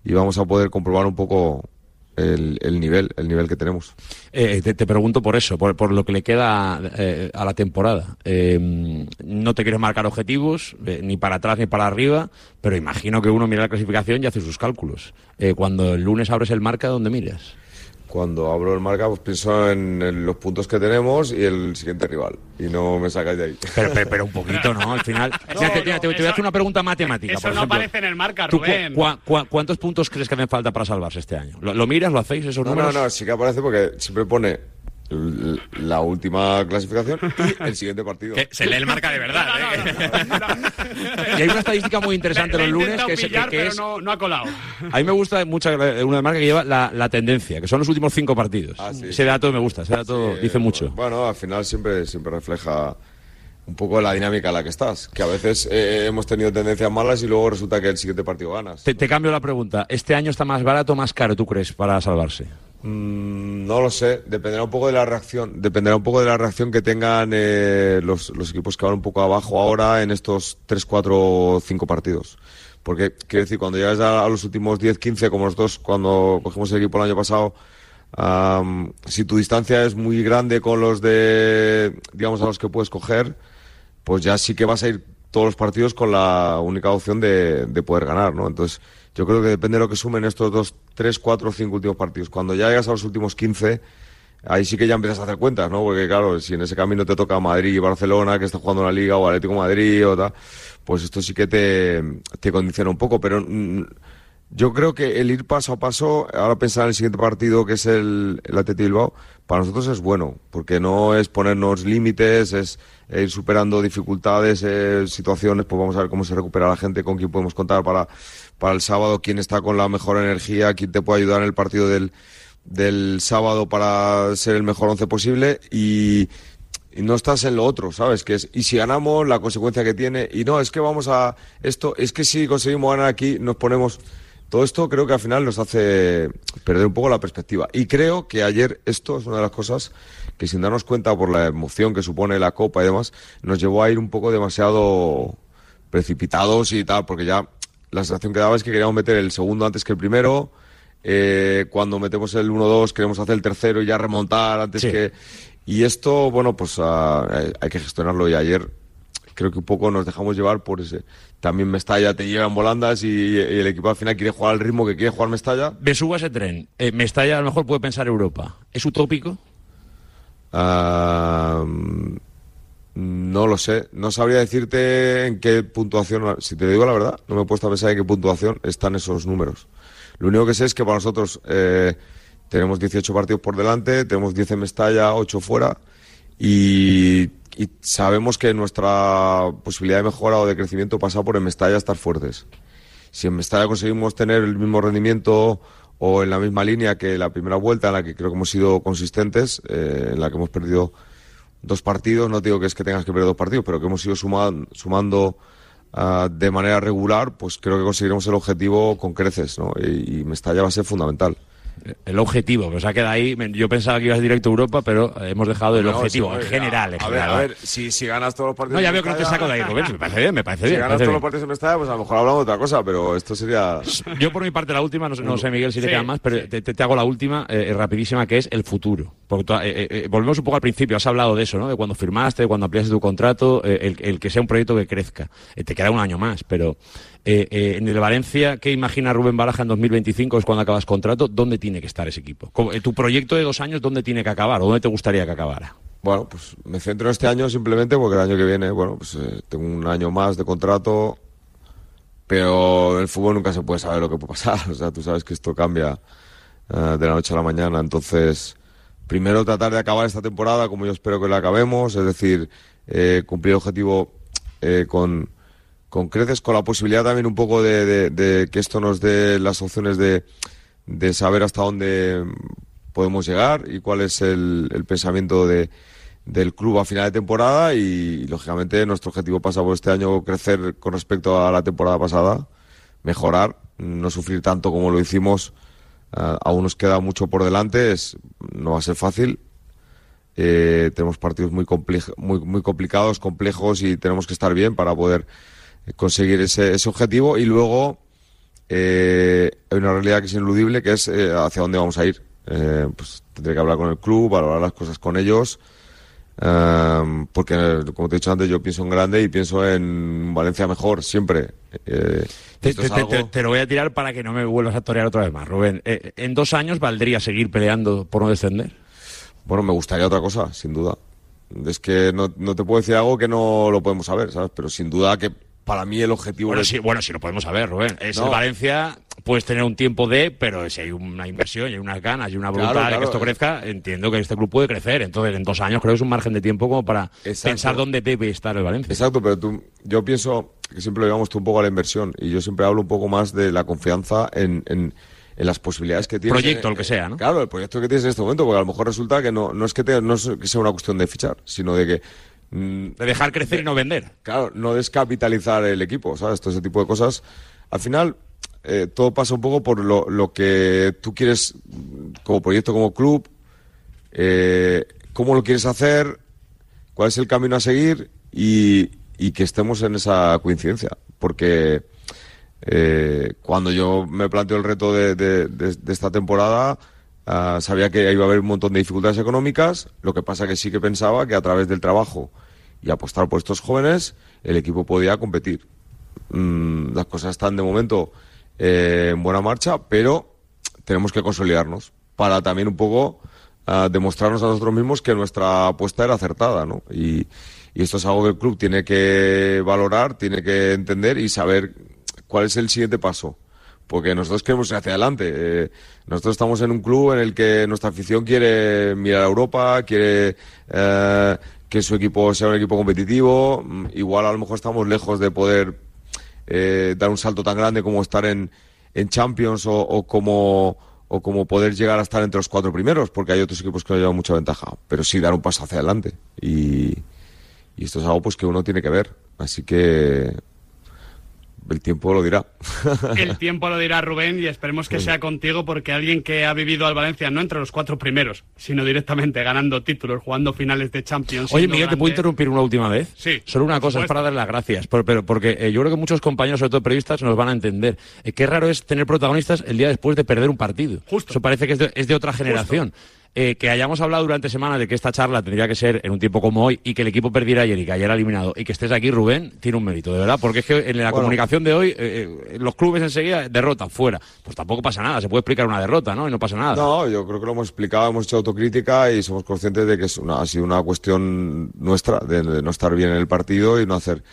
y vamos a poder comprobar un poco el, el nivel, el nivel que tenemos. Eh, te, te pregunto por eso, por, por lo que le queda eh, a la temporada. Eh, no te quieres marcar objetivos, eh, ni para atrás ni para arriba, pero imagino que uno mira la clasificación y hace sus cálculos. Eh, cuando el lunes abres el marca, ¿dónde miras? Cuando abro el marca, pues pienso en, en los puntos que tenemos y el siguiente rival. Y no me sacáis de ahí. Pero, pero, pero un poquito, ¿no? Al final. *laughs* Te, te- te voy a hacer una pregunta matemática. Eso por no ejemplo. aparece en el marca, ¿Tú cu- Rubén. ¿Cuántos puntos crees que hacen falta para salvarse este año? ¿Lo, lo miras, lo hacéis esos No, no, números? no, sí que aparece porque siempre pone la última clasificación y el siguiente partido. Que se lee el marca de verdad. *laughs* ¿eh? Y hay una estadística muy interesante Le los lunes que es, que- pillar, que pero es- no, no ha colado. A mí me gusta mucho eh, una marca que lleva la, la tendencia, que son los últimos cinco partidos. Ese dato me gusta, ese dato Sí, dice mucho. Bueno, al final siempre, siempre refleja un poco la dinámica en la que estás. Que a veces eh, hemos tenido tendencias malas y luego resulta que el siguiente partido ganas. Te, te cambio la pregunta. ¿Este año está más barato o más caro, tú crees, para salvarse? Mm, no lo sé, dependerá un poco de la reacción, dependerá un poco de la reacción que tengan eh, los, equipos que van un poco abajo ahora en estos 3, 4, 5 partidos. Porque, quiero decir, cuando llegas a, los últimos 10, 15, como nosotros cuando cogimos el equipo el año pasado, am, si tu distancia es muy grande con los de, digamos, a los que puedes coger, pues ya sí que vas a ir todos los partidos con la única opción de, de poder ganar, ¿no? Entonces, yo creo que depende de lo que sumen estos dos, tres, cuatro, cinco últimos partidos. Cuando ya llegas a los últimos 15, ahí sí que ya empiezas a hacer cuentas, ¿no? Porque claro, si en ese camino te toca Madrid y Barcelona, que está jugando la Liga, o Atlético Madrid o tal, pues esto sí que te, te condiciona un poco, pero mm, yo creo que el ir paso a paso, ahora pensar en el siguiente partido que es el, el Bilbao, para nosotros es bueno, porque no es ponernos límites, es ir superando dificultades, eh, situaciones, pues vamos a ver cómo se recupera la gente, con quién podemos contar para, para el sábado, quién está con la mejor energía, quién te puede ayudar en el partido del, del sábado para ser el mejor once posible y, y no estás en lo otro, ¿sabes? Que es, y si ganamos, la consecuencia que tiene, y no, es que vamos a esto, es que si conseguimos ganar aquí, nos ponemos. Todo esto creo que al final nos hace perder un poco la perspectiva. Y creo que ayer esto es una de las cosas que sin darnos cuenta por la emoción que supone la Copa y demás, nos llevó a ir un poco demasiado precipitados y tal, porque ya la sensación que daba es que queríamos meter el segundo antes que el primero. eh, cuando metemos el 1-2 queremos hacer el tercero y ya remontar antes Sí. que... Y esto, bueno, pues ah, hay- que gestionarlo y ayer creo que un poco nos dejamos llevar por ese. También Mestalla te lleva en volandas y, y el equipo al final quiere jugar al ritmo que quiere jugar Mestalla. Me subo a ese tren. Eh, Mestalla a lo mejor puede pensar Europa. ¿Es utópico? Ah, no lo sé. No sabría decirte en qué puntuación. Si te digo la verdad, no me he puesto a pensar en qué puntuación están esos números. Lo único que sé es que para nosotros eh, tenemos 18 partidos por delante, tenemos 10 en Mestalla, 8 fuera y, sabemos que nuestra posibilidad de mejora o de crecimiento pasa por en Mestalla estar fuertes. Si en Mestalla conseguimos tener el mismo rendimiento o en la misma línea que la primera vuelta, en la que creo que hemos sido consistentes, eh, en la que hemos perdido dos partidos, no digo que es que tengas que perder dos partidos, pero que hemos ido sumando, sumando ah, de manera regular, pues creo que conseguiremos el objetivo con creces, ¿no? Y, y Mestalla va a ser fundamental. El objetivo, que os ha quedado ahí. Yo pensaba que ibas directo a Europa, pero hemos dejado el No, objetivo sí, en general. en A ver, general. a ver, si, si ganas todos los partidos. No, ya veo que no te saco de ahí, Rubén. Me parece bien, me parece Si bien. me ganas todos bien. los partidos en Mestalla, pues a lo mejor hablamos de otra cosa, pero esto sería. Yo por mi parte la última, no sé, no sé Miguel si le Sí, quedan más, pero te, te- te hago la última, eh, rapidísima, que es el futuro. Porque eh, eh, eh, volvemos un poco al principio, has hablado de eso, ¿no? De cuando firmaste, de cuando ampliaste tu contrato, el, el que sea un proyecto que crezca. Te queda un año más, pero en el Valencia, ¿qué imagina Rubén Baraja en 2025? Es cuando acabas contrato, ¿dónde tiene que estar ese equipo? Tu proyecto de dos años, ¿dónde tiene que acabar? ¿O dónde te gustaría que acabara? Bueno, pues me centro en este año simplemente porque el año que viene, bueno, pues tengo un año más de contrato, pero el fútbol nunca se puede saber lo que puede pasar. *laughs* O sea, tú sabes que esto cambia de la noche a la mañana. Entonces, primero tratar de acabar esta temporada como yo espero que la acabemos, es decir, eh, cumplir el objetivo eh, con, con creces, con la posibilidad también un poco de, de- que esto nos dé las opciones de, de saber hasta dónde podemos llegar y cuál es el, el pensamiento de, del club a final de temporada y, lógicamente nuestro objetivo pasa por este año crecer con respecto a la temporada pasada, mejorar, no sufrir tanto como lo hicimos. Ah, aún nos queda mucho por delante, es, no va a ser fácil. Eh, tenemos partidos muy, muy, muy complicados, complejos y tenemos que estar bien para poder conseguir ese, ese objetivo. Y luego eh, hay una realidad que es ineludible, que es eh, hacia dónde vamos a ir. Eh, pues tendré que hablar con el club, valorar las cosas con ellos. Porque, como te he dicho antes, yo pienso en grande y pienso en Valencia mejor, siempre. Eh, Te, esto te- es te- algo- te- te lo voy a tirar para que no me vuelvas a torear otra vez más, Rubén. Eh, ¿En dos años valdría seguir peleando por no descender? Bueno, me gustaría otra cosa, sin duda. Es que no, no te puedo decir algo que no lo podemos saber, ¿sabes? Pero sin duda que para mí el objetivo... Bueno, sí, bueno, sí lo podemos saber, Rubén. Es No. el Valencia, puedes tener un tiempo de, pero si hay una inversión, y hay unas ganas y una voluntad Claro, de que esto crezca, entiendo que este club puede crecer. Entonces, en dos años creo que es un margen de tiempo como para Exacto. pensar dónde debe estar el Valencia. Exacto, pero tú, yo pienso que siempre lo llevamos tú un poco a la inversión y yo siempre hablo un poco más de la confianza en, en, en las posibilidades que tienes. Proyecto, el que sea, ¿no? Claro, el proyecto que tienes en este momento, porque a lo mejor resulta que no, no es que, te- no es que sea una cuestión de fichar, sino de que... mm, De dejar crecer y no vender. Claro, no descapitalizar el equipo, ¿sabes? Todo ese tipo de cosas. Al final, eh, todo pasa un poco por lo, lo que tú quieres mm, como proyecto, como club, eh, cómo lo quieres hacer, cuál es el camino a seguir y, y que estemos en esa coincidencia. Porque eh, cuando yo me planteo el reto de, de- de- de esta temporada, ah, sabía que iba a haber un montón de dificultades económicas, lo que pasa que sí que pensaba que a través del trabajo y apostar por estos jóvenes, el equipo podía competir. Mm, las cosas están de momento eh, en buena marcha, pero tenemos que consolidarnos para también un poco ah, demostrarnos a nosotros mismos que nuestra apuesta era acertada, ¿no? Y, y esto es algo que el club tiene que valorar, tiene que entender y saber cuál es el siguiente paso. Porque nosotros queremos ir hacia adelante. Eh, nosotros estamos en un club en el que nuestra afición quiere mirar a Europa, quiere eh, que su equipo sea un equipo competitivo. Mm, Igual a lo mejor estamos lejos de poder eh, dar un salto tan grande como estar en, en Champions o, como o como poder llegar a estar entre los cuatro primeros, porque hay otros equipos que nos llevan mucha ventaja, pero sí dar un paso hacia adelante. Y, y esto es algo pues que uno tiene que ver. Así que el tiempo lo dirá. *laughs* El tiempo lo dirá Rubén y esperemos que sea contigo porque alguien que ha vivido al Valencia no entre los cuatro primeros, sino directamente ganando títulos, jugando finales de Champions. Oye, Miguel, ¿te puedo interrumpir una última vez? Sí, Solo una cosa, es para dar las gracias. Pero, porque eh, yo creo que muchos compañeros, sobre todo periodistas, nos van a entender. Eh, qué raro es tener protagonistas el día después de perder un partido. Eso parece que es de, es de otra generación. Eh, que hayamos hablado durante semanas de que esta charla tendría que ser en un tiempo como hoy y que el equipo perdiera ayer y que ayer eliminado y que estés aquí, Rubén, tiene un mérito, de verdad, porque es que en la Bueno. comunicación de hoy eh, eh, los clubes enseguida derrotan fuera. Pues tampoco pasa nada, se puede explicar una derrota, ¿no? Y no pasa nada. No, yo creo que lo hemos explicado, hemos hecho autocrítica y somos conscientes de que es una, ha sido una cuestión nuestra, de, de no estar bien en el partido y no hacer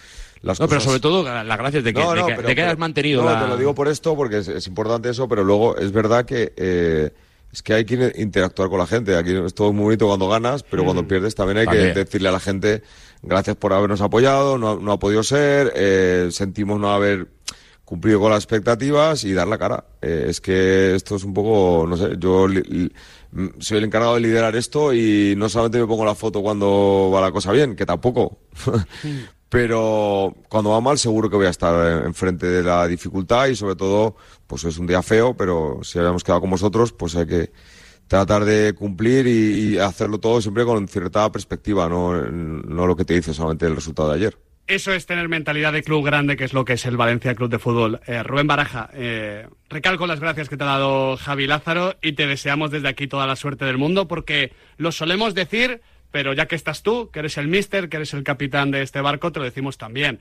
las No, pero cosas. sobre todo la la gracia es de que, No, de que, pero- de que hayas pero- mantenido no, la... te lo digo por esto, porque es, es importante eso, pero luego es verdad que eh, es que hay que interactuar con la gente. Aquí es todo muy bonito cuando ganas, pero cuando pierdes también hay También. que decirle a la gente gracias por habernos apoyado, no, ha- no ha podido ser, eh, sentimos no haber cumplido con las expectativas y dar la cara. Eh, es que esto es un poco, no sé, yo mm, soy el encargado de liderar esto y no solamente me pongo la foto cuando va la cosa bien, que tampoco. *laughs* Pero cuando va mal seguro que voy a estar enfrente de la dificultad y sobre todo, pues es un día feo, pero si habíamos quedado con vosotros, pues hay que tratar de cumplir y, hacerlo todo siempre con cierta perspectiva, no, no lo que te dice solamente el resultado de ayer. Eso es tener mentalidad de club grande, que es lo que es el Valencia Club de Fútbol. Eh, Rubén Baraja, eh, recalco las gracias que te ha dado Javi Lázaro y te deseamos desde aquí toda la suerte del mundo, porque lo solemos decir, pero ya que estás tú, que eres el mister, que eres el capitán de este barco, te lo decimos también.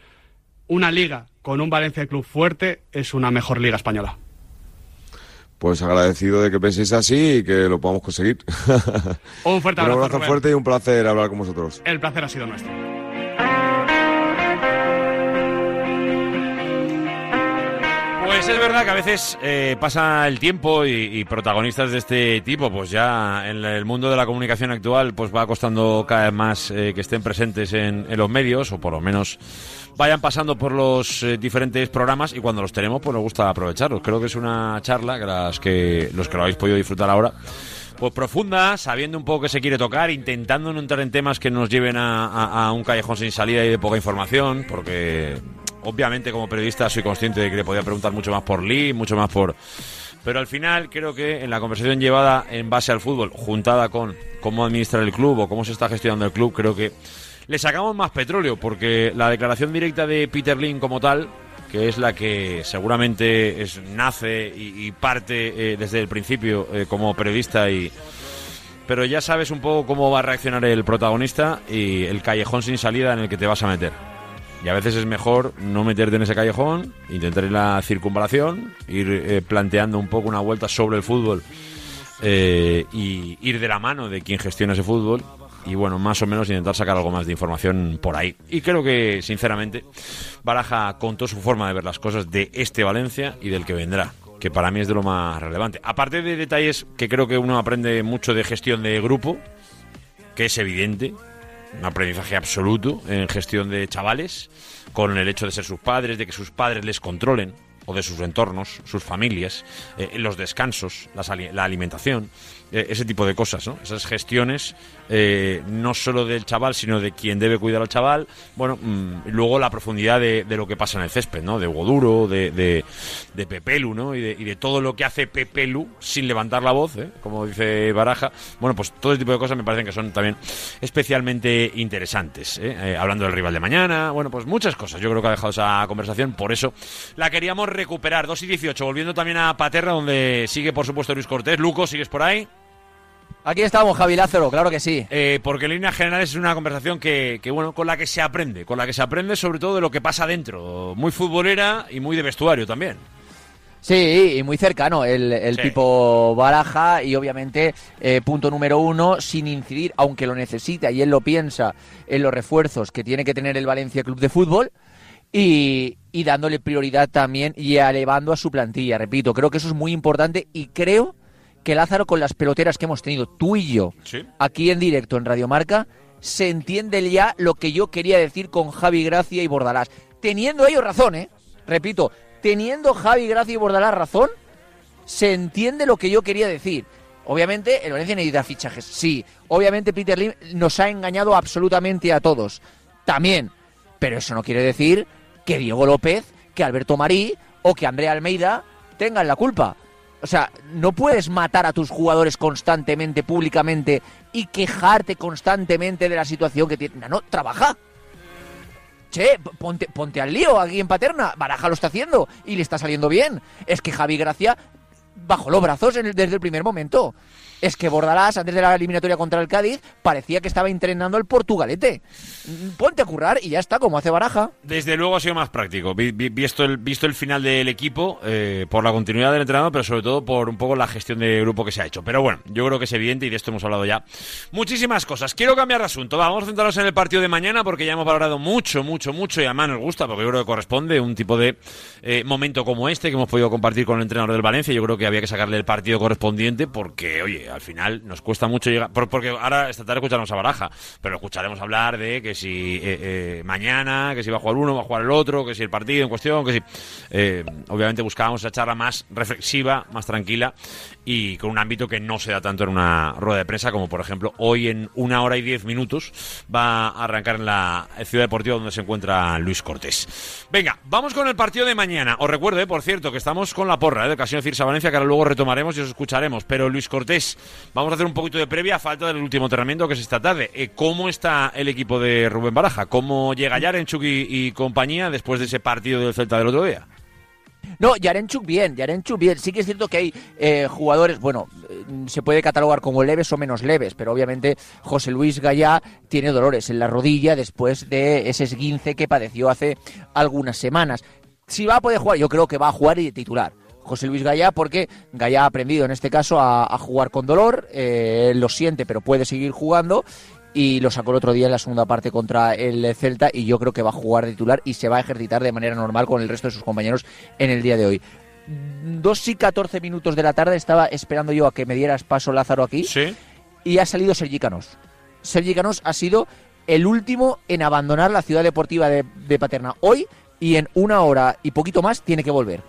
Una liga con un Valencia Club fuerte es una mejor liga española. Pues agradecido de que penséis así y que lo podamos conseguir. Un fuerte *laughs* un abrazo, abrazo Rubén. fuerte y un placer hablar con vosotros. El placer ha sido nuestro. Es verdad que a veces eh, pasa el tiempo y, protagonistas de este tipo, pues ya en el mundo de la comunicación actual, pues va costando cada vez más eh, que estén presentes en, los medios o por lo menos vayan pasando por los eh, diferentes programas y cuando los tenemos, pues nos gusta aprovecharlos. Creo que es una charla que, las que los que lo habéis podido disfrutar ahora. Pues profunda, sabiendo un poco que se quiere tocar, intentando no entrar en temas que nos lleven a un callejón sin salida y de poca información, porque obviamente como periodista soy consciente de que le podía preguntar mucho más por Lee, mucho más por... Pero al final creo que en la conversación llevada en base al fútbol, juntada con cómo administrar el club o cómo se está gestionando el club, creo que le sacamos más petróleo, porque la declaración directa de Peter Lin como tal, que es la que seguramente es, nace y, y parte eh, desde el principio eh, como periodista y pero ya sabes un poco cómo va a reaccionar el protagonista y el callejón sin salida en el que te vas a meter. Y a veces es mejor no meterte en ese callejón, intentar ir la circunvalación, ir eh, planteando un poco una vuelta sobre el fútbol eh, y ir de la mano de quien gestiona ese fútbol y bueno, más o menos intentar sacar algo más de información por ahí. Y creo que, sinceramente, Baraja contó su forma de ver las cosas de este Valencia y del que vendrá, que para mí es de lo más relevante. Aparte de detalles que creo que uno aprende mucho de gestión de grupo, que es evidente, un aprendizaje absoluto en gestión de chavales, con el hecho de ser sus padres, de que sus padres les controlen, o de sus entornos, sus familias, eh, los descansos, la alimentación, eh, ese tipo de cosas, ¿no? Esas gestiones, eh, no solo del chaval, sino de quien debe cuidar al chaval. Bueno, mm, luego la profundidad de, de lo que pasa en el césped, ¿no? De Goduro, de, de, de Pepelu, ¿no? Y de, y de todo lo que hace Pepelu sin levantar la voz, ¿eh? Como dice Baraja. Bueno, pues todo ese tipo de cosas me parecen que son también especialmente interesantes. ¿eh? Eh, hablando del rival de mañana, bueno, pues muchas cosas. Yo creo que ha dejado esa conversación, por eso la queríamos recuperar. 2 y 18, volviendo también a Paterra, donde sigue, por supuesto, Luis Cortés. Luco, ¿sigues por ahí? Aquí estamos, Javi Lázaro, claro que sí. Eh, porque en líneas generales es una conversación que, que, bueno, con la que se aprende, con la que se aprende sobre todo de lo que pasa dentro. Muy futbolera y muy de vestuario también. Sí, y muy cercano el, el Sí. Pipo Baraja y obviamente eh, punto número uno, sin incidir, aunque lo necesita y él lo piensa, en los refuerzos que tiene que tener el Valencia Club de Fútbol y, y dándole prioridad también y elevando a su plantilla. Repito, creo que eso es muy importante y creo que Lázaro con las peloteras que hemos tenido tú y yo Sí. aquí en directo en Radio Marca se entiende ya lo que yo quería decir con Javi Gracia y Bordalás. Teniendo ellos razón, ¿eh? Repito, teniendo Javi Gracia y Bordalás razón, se entiende lo que yo quería decir. Obviamente, el Valencia necesita fichajes, sí. Obviamente, Peter Lim nos ha engañado absolutamente a todos. También. Pero eso no quiere decir que Diego López, que Alberto Marí o que Andrea Almeida tengan la culpa. O sea, no puedes matar a tus jugadores constantemente, públicamente y quejarte constantemente de la situación que tienen. No, trabaja. Che, ponte, ponte al lío aquí en Paterna. Baraja lo está haciendo y le está saliendo bien. Es que Javi Gracia bajó los brazos en el- desde el primer momento. Es que Bordalás, antes de la eliminatoria contra el Cádiz, parecía que estaba entrenando el Portugalete. Mm, Ponte a currar y ya está, como hace Baraja. Desde luego ha sido más práctico, vi- vi- visto el, visto el final del equipo, eh, por la continuidad del entrenador, pero sobre todo por un poco la gestión de grupo que se ha hecho. Pero bueno, yo creo que es evidente y de esto hemos hablado ya. Muchísimas cosas. Quiero cambiar de asunto. Va, Vamos a centrarnos en el partido de mañana porque ya hemos valorado mucho, mucho, mucho y además nos gusta porque yo creo que corresponde un tipo de eh, momento como este que hemos podido compartir con el entrenador del Valencia. Yo creo que había que sacarle el partido correspondiente porque, oye, al final nos cuesta mucho llegar. por- Porque ahora esta tarde escucharemos a Baraja, pero escucharemos hablar de que si eh, eh, mañana, que si va a jugar uno, va a jugar el otro, que si el partido en cuestión, que si. eh, obviamente buscábamos esa charla más reflexiva, más tranquila y con un ámbito que no se da tanto en una rueda de prensa como, por ejemplo, hoy en una hora y diez minutos va a arrancar en la ciudad deportiva donde se encuentra Luis Cortés. Venga, vamos con el partido de mañana. Os recuerdo, eh, por cierto, que estamos con la porra eh, del Casino Cirsa Valencia, que ahora luego retomaremos y os escucharemos. Pero Luis Cortés, vamos a hacer un poquito de previa a falta del último entrenamiento que es esta tarde. Eh, ¿Cómo está el equipo de Rubén Baraja? ¿Cómo llega Yarenchuk y, y compañía después de ese partido del Celta del otro día? No, Yarenchuk bien, Yarenchuk bien. Sí que es cierto que hay eh, jugadores, bueno, eh, se puede catalogar como leves o menos leves, pero obviamente José Luis Gallá tiene dolores en la rodilla después de ese esguince que padeció hace algunas semanas. Si va a poder jugar, yo creo que va a jugar y de titular. José Luis Gallá, porque Gallá ha aprendido en este caso a, jugar con dolor, eh, lo siente, pero puede seguir jugando. Y lo sacó el otro día en la segunda parte contra el Celta y yo creo que va a jugar de titular y se va a ejercitar de manera normal con el resto de sus compañeros en el día de hoy. Dos y 14 minutos de la tarde estaba esperando yo a que me dieras paso Lázaro aquí. Y ha salido Sergi Canós. Sergi Canós ha sido el último en abandonar la ciudad deportiva de, de Paterna hoy y en una hora y poquito más tiene que volver.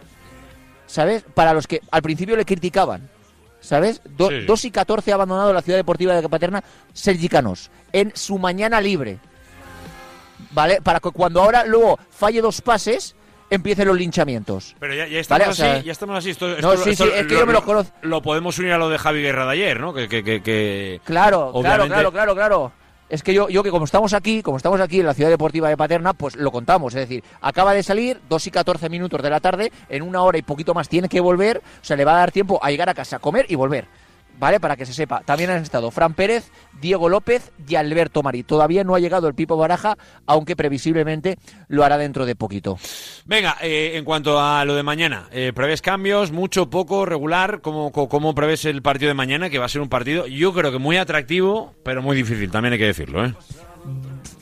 ¿Sabes? Para los que al principio le criticaban. ¿Sabes? Do- Sí. 2 y 14 ha abandonado la ciudad deportiva de Paterna Sergi Canós en su mañana libre. ¿Vale? Para que cuando ahora luego falle dos pases empiecen los linchamientos. Pero ya, ya estamos Vale, o sea- así, ya estamos así. Esto, No, esto- sí, es que yo me lo conozco. Lo podemos unir a lo de Javi Guerra de ayer, ¿no? Que, que, que, que Claro, claro, claro, claro, claro. Es que yo, yo que como estamos aquí, como estamos aquí en la ciudad deportiva de Paterna, pues lo contamos. Es decir, acaba de salir, 2 y 14 minutos de la tarde, en una hora y poquito más tiene que volver, o sea, le va a dar tiempo a llegar a casa, comer y volver. ¿Vale? Para que se sepa. También han estado Fran Pérez, Diego López y Alberto Marí. Todavía no ha llegado el Pipo Baraja, aunque previsiblemente lo hará dentro de poquito. Venga, eh, en cuanto a lo de mañana, eh, ¿prevés cambios? ¿Mucho, poco, regular? ¿Cómo, cómo, prevés el partido de mañana? Que va a ser un partido, yo creo que muy atractivo, pero muy difícil, también hay que decirlo, ¿eh?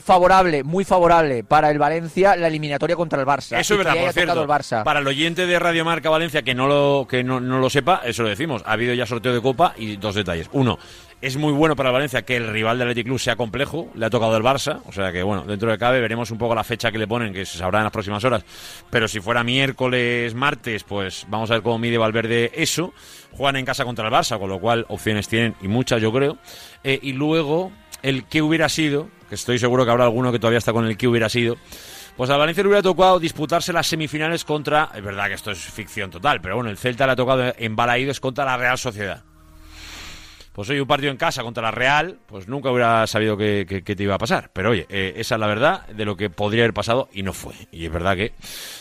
Favorable, muy favorable para el Valencia la eliminatoria contra el Barça. Eso es verdad, por cierto. el Barça. Para el oyente de Radio Marca Valencia que no lo que no, no lo sepa, eso lo decimos. Ha habido ya sorteo de Copa y dos detalles. Uno, es muy bueno para el Valencia que el rival del Athletic Club sea complejo. Le ha tocado el Barça, o sea que bueno, dentro de cabe veremos un poco la fecha que le ponen, que se sabrá en las próximas horas. Pero si fuera miércoles, martes, pues vamos a ver cómo mide Valverde eso. Juegan en casa contra el Barça, con lo cual opciones tienen y muchas, yo creo. Eh, y luego el que hubiera sido, que estoy seguro que habrá alguno que todavía está con el que hubiera sido. Pues al Valencia le hubiera tocado disputarse las semifinales contra. Es verdad que esto es ficción total, pero bueno, el Celta le ha tocado en Balaídos contra la Real Sociedad. Pues hoy un partido en casa contra la Real, pues nunca hubiera sabido que te iba a pasar. Pero oye, eh, esa es la verdad de lo que podría haber pasado y no fue. Y es verdad que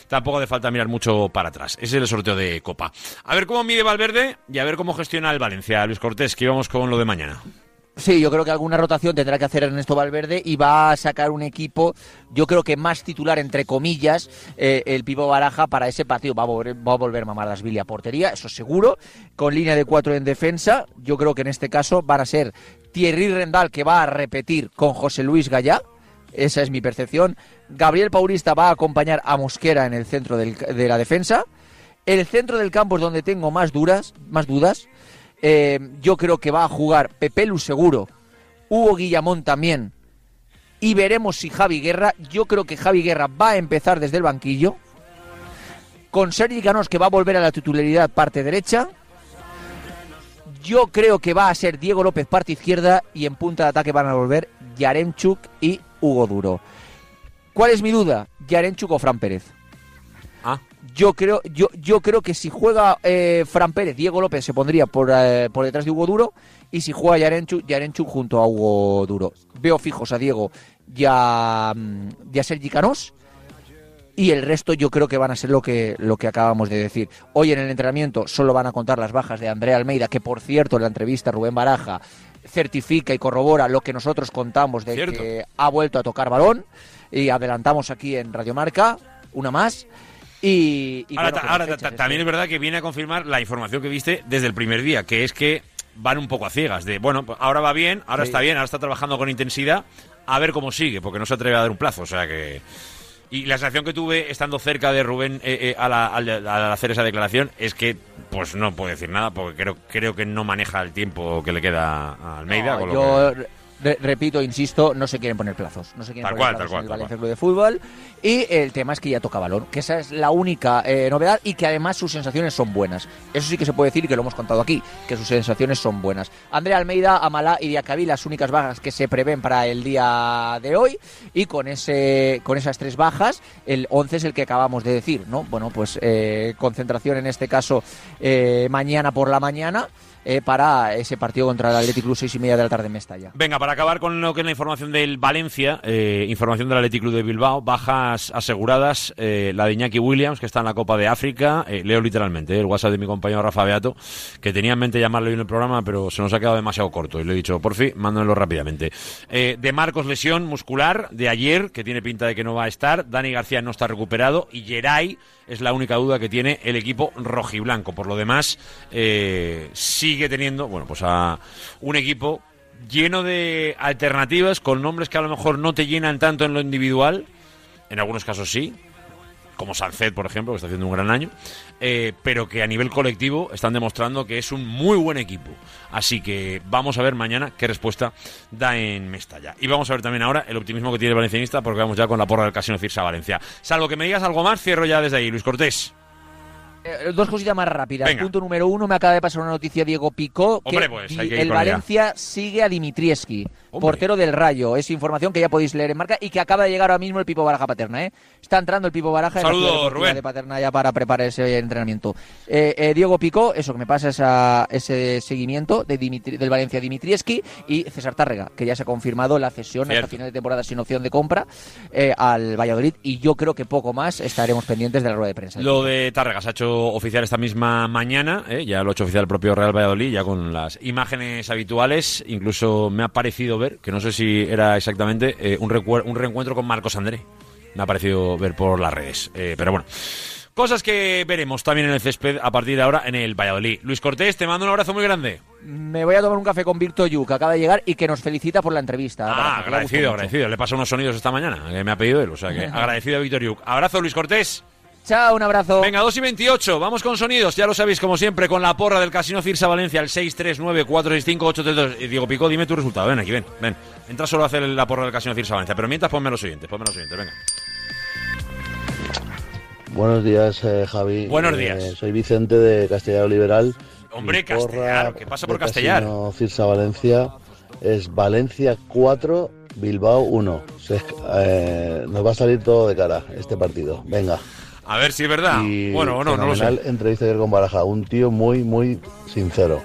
tampoco hace falta mirar mucho para atrás. Ese es el sorteo de Copa. A ver cómo mide Valverde y a ver cómo gestiona el Valencia. Luis Cortés, que íbamos con lo de mañana. Sí, yo creo que alguna rotación tendrá que hacer Ernesto Valverde y va a sacar un equipo, yo creo que más titular, entre comillas, eh, el Pipo Baraja para ese partido. Va a volver, va a volver Mamardasvili a portería, eso seguro, con línea de cuatro en defensa. Yo creo que en este caso van a ser Thierry Rendal, que va a repetir con José Luis Gallá. Esa es mi percepción. Gabriel Paulista va a acompañar a Mosquera en el centro de la defensa. El centro del campo es donde tengo más duras, más dudas. Eh, yo creo que va a jugar Pepe Lu seguro, Hugo Guillamón también. Y veremos si Javi Guerra, yo creo que Javi Guerra va a empezar desde el banquillo. Con Sergi Canós que va a volver a la titularidad parte derecha. Yo creo que va a ser Diego López parte izquierda y en punta de ataque van a volver Yaremchuk y Hugo Duro. ¿Cuál es mi duda? Yaremchuk o Fran Pérez. Yo creo, yo, yo creo que si juega eh, Fran Pérez, Diego López se pondría por, eh, por detrás de Hugo Duro. Y si juega Yarenchuk, Yarenchuk junto a Hugo Duro. Veo fijos a Diego y a, mm, y a Sergi Canós. y el resto yo creo que van a ser lo que, lo que acabamos de decir. Hoy en el entrenamiento solo van a contar las bajas de Andrea Almeida, que por cierto en la entrevista Rubén Baraja certifica y corrobora lo que nosotros contamos de Cierto. que ha vuelto a tocar balón y adelantamos aquí en Radiomarca una más. Y, y Ahora, bueno, ahora fechas, también es verdad que viene a confirmar la información que viste desde el primer día, que es que van un poco a ciegas. De bueno, ahora va bien, ahora Sí. está bien, ahora está trabajando con intensidad, a ver cómo sigue, porque no se atreve a dar un plazo. O sea que. Y la sensación que tuve estando cerca de Rubén eh, eh, a la- al, al hacer esa declaración es que, pues no puedo decir nada, porque creo, creo que no maneja el tiempo que le queda a Almeida. No, con lo yo que- re- repito, insisto, no se quieren poner plazos. No se quieren Tal poner cual, tal plazos cual, en el tal Valencia cual. Club de Fútbol. Y el tema es que ya toca balón, que esa es la única eh, novedad y que además sus sensaciones son buenas. Eso sí que se puede decir y que lo hemos contado aquí, que sus sensaciones son buenas. Andrea Almeida, Amalá y Diacabí, las únicas bajas que se prevén para el día de hoy. Y con, ese, con esas tres bajas, el 11 es el que acabamos de decir, ¿no? Bueno, pues eh, concentración en este caso eh, mañana por la mañana. Eh, para ese partido contra el Athletic Club seis y media de la tarde en Mestalla. Venga, para acabar con lo que es la información del Valencia, eh, información del Athletic Club de Bilbao, bajas aseguradas, eh, la de Iñaki Williams, que está en la Copa de África, eh, leo literalmente el WhatsApp de mi compañero Rafa Beato, que tenía en mente llamarle hoy en el programa, pero se nos ha quedado demasiado corto, y le he dicho, por fin, mándenlo rápidamente. De Marcos, lesión muscular, de ayer, que tiene pinta de que no va a estar, Dani García no está recuperado, y Geray es la única duda que tiene el equipo rojiblanco. Por lo demás, eh, sigue teniendo, bueno, pues a un equipo lleno de alternativas con nombres que a lo mejor no te llenan tanto en lo individual, en algunos casos sí, como Sancet, por ejemplo, que está haciendo un gran año, eh, pero que a nivel colectivo están demostrando que es un muy buen equipo. Así que vamos a ver mañana qué respuesta da en Mestalla. Y vamos a ver también ahora el optimismo que tiene el valencianista, porque vamos ya con la porra del Casino Cirsa Valencia. Salvo que me digas algo más, cierro ya desde ahí. Luis Cortés. Eh, dos cositas más rápidas. Venga. Punto número uno, me acaba de pasar una noticia Diego Picó, que pues, hay que ir el con ella. Valencia sigue a Dimitrieski, Hombre. portero del Rayo. Es información que ya podéis leer en marca y que acaba de llegar ahora mismo el Pipo Baraja Paterna. ¿eh? Está entrando el Pipo Baraja en la de Paterna ya para preparar ese entrenamiento. Eh, eh, Diego Picó, eso que me pasa esa- ese seguimiento de Dimitri- del Valencia Dimitrieski y César Tárrega, que ya se ha confirmado la cesión Cierto. hasta final de temporada sin opción de compra eh, al Valladolid y yo creo que poco más estaremos pendientes de la rueda de prensa. Lo de Tárrega se ha hecho oficial esta misma mañana, ¿eh? ya lo ha hecho oficial el propio Real Valladolid, ya con las imágenes habituales. Incluso me ha parecido ver, que no sé si era exactamente, eh, un, un reencuentro con Marcos André. Me ha parecido ver por las redes. Eh, pero bueno, cosas que veremos también en el césped a partir de ahora en el Valladolid. Luis Cortés, te mando un abrazo muy grande. Me voy a tomar un café con Virto Yu, que acaba de llegar y que nos felicita por la entrevista. Ah, agradecido, agradecido. Le pasó unos sonidos esta mañana, que me ha pedido él. O sea que *laughs* agradecido a Víctor Yuk. Abrazo, Luis Cortés. Chao, un abrazo. Venga, 2 y 28, vamos con sonidos, ya lo sabéis, como siempre, con la porra del Casino Cirsa Valencia, el 639-465-832. Eh, Diego Pico, dime tu resultado, ven aquí, ven, ven. Entra solo a hacer la porra del Casino Cirsa Valencia, pero mientras ponme los siguientes, ponme los siguientes, venga. Buenos días, eh, Javi. Buenos Eh, días. soy Vicente de Castellar Liberal. Hombre, Castellar, ¿qué pasa por? Casino Cirsa Valencia es Valencia 4, Bilbao 1. Se- eh, nos va a salir todo de cara este partido. Venga. A ver si es verdad. Y bueno, o no, no lo sé. entrevista ayer con Baraja. Un tío muy, muy sincero.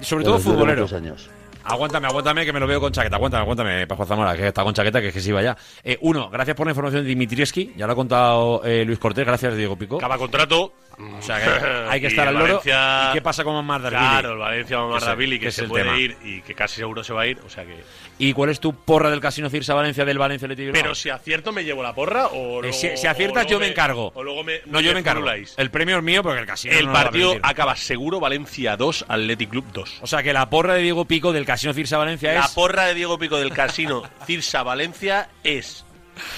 Sobre todo futbolero. años. Aguántame, aguántame, que me lo veo con chaqueta. Aguántame, aguántame, Pajo Zamora, que está con chaqueta, que es que sí vaya. Eh, uno, gracias por la información de Dimitrieski. Ya lo ha contado eh, Luis Cortés. Gracias, Diego Pico. Acaba contrato. O sea, que hay que *laughs* estar al loro. Valencia- ¿Y qué pasa con Mardarvili? Claro, el Valencia el- Mardarvili, que que, se el puede tema. ir y que casi seguro se va a ir. O sea que. ¿Y cuál es tu porra del Casino Cirsa Valencia del Valencia Bilbao? Pero si acierto, me llevo la porra o. Eh, luego- si, aciertas, yo me encargo. O luego me. no, yo me encargo. El premio es mío porque el casino. El no partido acaba seguro Valencia 2, Athletic Club 2. O sea que la porra de Diego Pico del Casino Cirsa Valencia La es. porra de Diego Pico del Casino *laughs* Cirsa Valencia es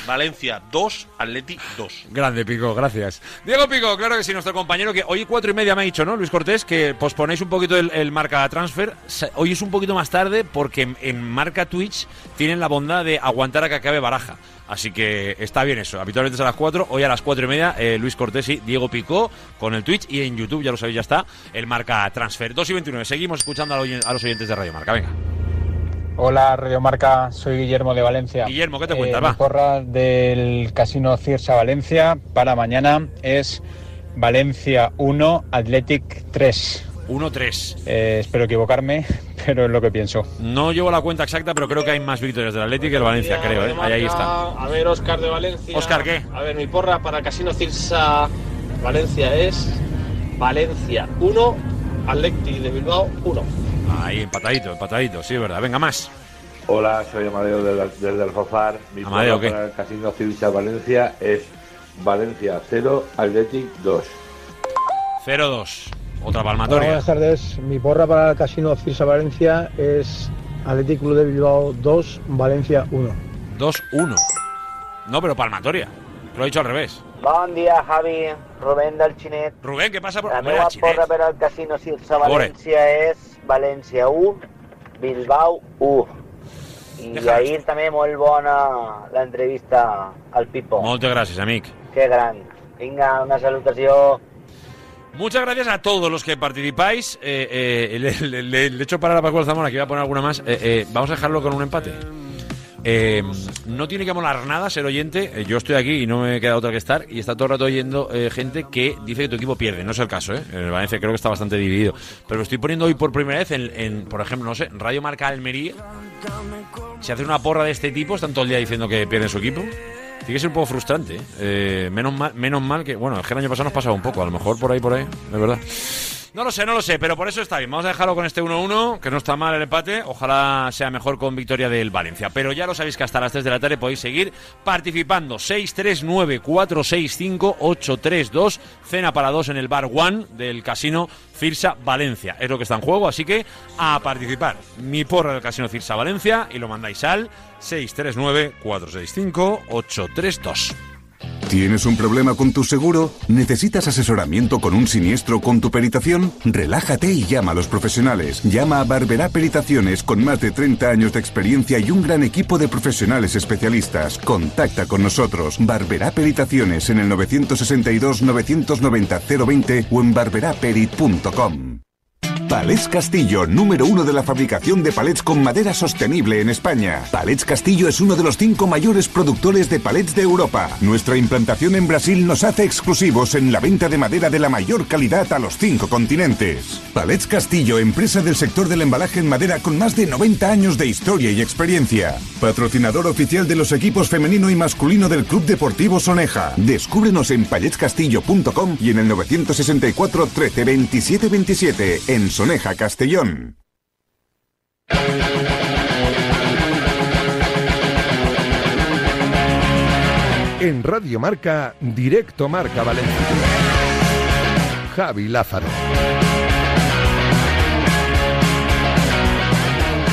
Valencia 2, Athletic 2. Grande, Pico, gracias. Diego Pico, claro que sí, nuestro compañero que hoy cuatro y media me ha dicho, ¿no, Luis Cortés? Que posponéis un poquito el, marca transfer. Hoy es un poquito más tarde porque en, marca Twitch tienen la bondad de aguantar a que acabe baraja. Así que está bien eso. Habitualmente es a las 4, hoy a las cuatro y media, eh, Luis Cortés y Diego Picó con el Twitch y en YouTube, ya lo sabéis, ya está, el marca transfer. 2 y 29, seguimos escuchando a los oyentes de Radio Marca, venga. Hola, Radio Marca, soy Guillermo de Valencia. Guillermo, ¿qué te Eh, cuentas? mi Va. porra del Casino Cirsa Valencia para mañana es Valencia 1, Athletic 3. 1-3. Eh, espero equivocarme, *laughs* pero es lo que pienso. No llevo la cuenta exacta, pero creo que hay más victorias del Atlético que el Valencia, creo. ¿eh? Ahí, ahí está. A ver, Oscar de Valencia. Óscar, ¿qué? A ver, mi porra para Casino Cirsa Valencia es Valencia 1, Atleti de Bilbao 1. Ahí, empatadito, empatadito, sí, es verdad. Venga, más. Hola, soy Amadeo del- desde Alfafar. Mi Amadeo, porra ¿qué? para el Casino Civisa Valencia es Valencia 0, Athletic 2. 0-2. Otra Hola, palmatoria. buenas tardes. Mi porra para el Casino Cirsa Valencia es Athletic Club de Bilbao 2, Valencia 1. 2-1. No, pero palmatoria. Lo he dicho al revés. Bon dia, Javi. Rubén del Xinet. Rubén, què passa? La Hombre, meva del Xinet. porra per al Casino Cirsa Fora. València és València 1, Bilbao 1. I Déjalo. ahir també molt bona l'entrevista al Pipo. Moltes gràcies, amic. Que gran. Vinga, una salutació. Muchas gracias a todos los que participáis. Eh, eh, le, le- le- le he hecho parar a Paco Zamora, que iba a poner alguna más. Eh, eh, vamos a dejarlo con un empate. Eh, no tiene que molar nada ser oyente. Eh, yo estoy aquí y no me queda otra que estar. Y está todo el rato oyendo eh, gente que dice que tu equipo pierde. No es el caso, ¿eh? El Valencia creo que está bastante dividido. Pero lo estoy poniendo hoy por primera vez en, por ejemplo, no sé, Radio Marca Almería. Si hace una porra de este tipo, están todo el día diciendo que pierde su equipo. Tiene que ser un poco frustrante. menos, mal, menos mal que. Bueno, es que el año pasado nos pasaba un poco. A lo mejor por ahí, por ahí. De verdad. No lo sé, no lo sé, pero por eso está bien. Vamos a dejarlo con este 1-1, que no está mal el empate. Ojalá sea mejor con victoria del Valencia. Pero ya lo sabéis que hasta las 3 de la tarde podéis seguir participando. 639-465-832. Cena para dos en el bar One del casino Cirsa Valencia. Es lo que está en juego, así que a participar. Mi porra del casino Cirsa Valencia y lo mandáis al 639-465-832. ¿Tienes un problema con tu seguro? ¿Necesitas asesoramiento con un siniestro con tu peritación? Relájate y llama a los profesionales. Llama a Barberá Peritaciones con más de 30 años de experiencia y un gran equipo de profesionales especialistas. Contacta con nosotros. Barberá Peritaciones en el 962 990 020 o en barberaperit.com. Palets Castillo, número uno de la fabricación de palets con madera sostenible en España. Palets Castillo es uno de los cinco mayores productores de palets de Europa. Nuestra implantación en Brasil nos hace exclusivos en la venta de madera de la mayor calidad a los cinco continentes. Palets Castillo, empresa del sector del embalaje en madera con más de 90 años de historia y experiencia. Patrocinador oficial de los equipos femenino y masculino del Club Deportivo Soneja. Descúbrenos en paletscastillo.com y en el 964 13 27 27 en Soneja, Castellón. En Radio Marca, Directo Marca Valencia. Javi Lázaro.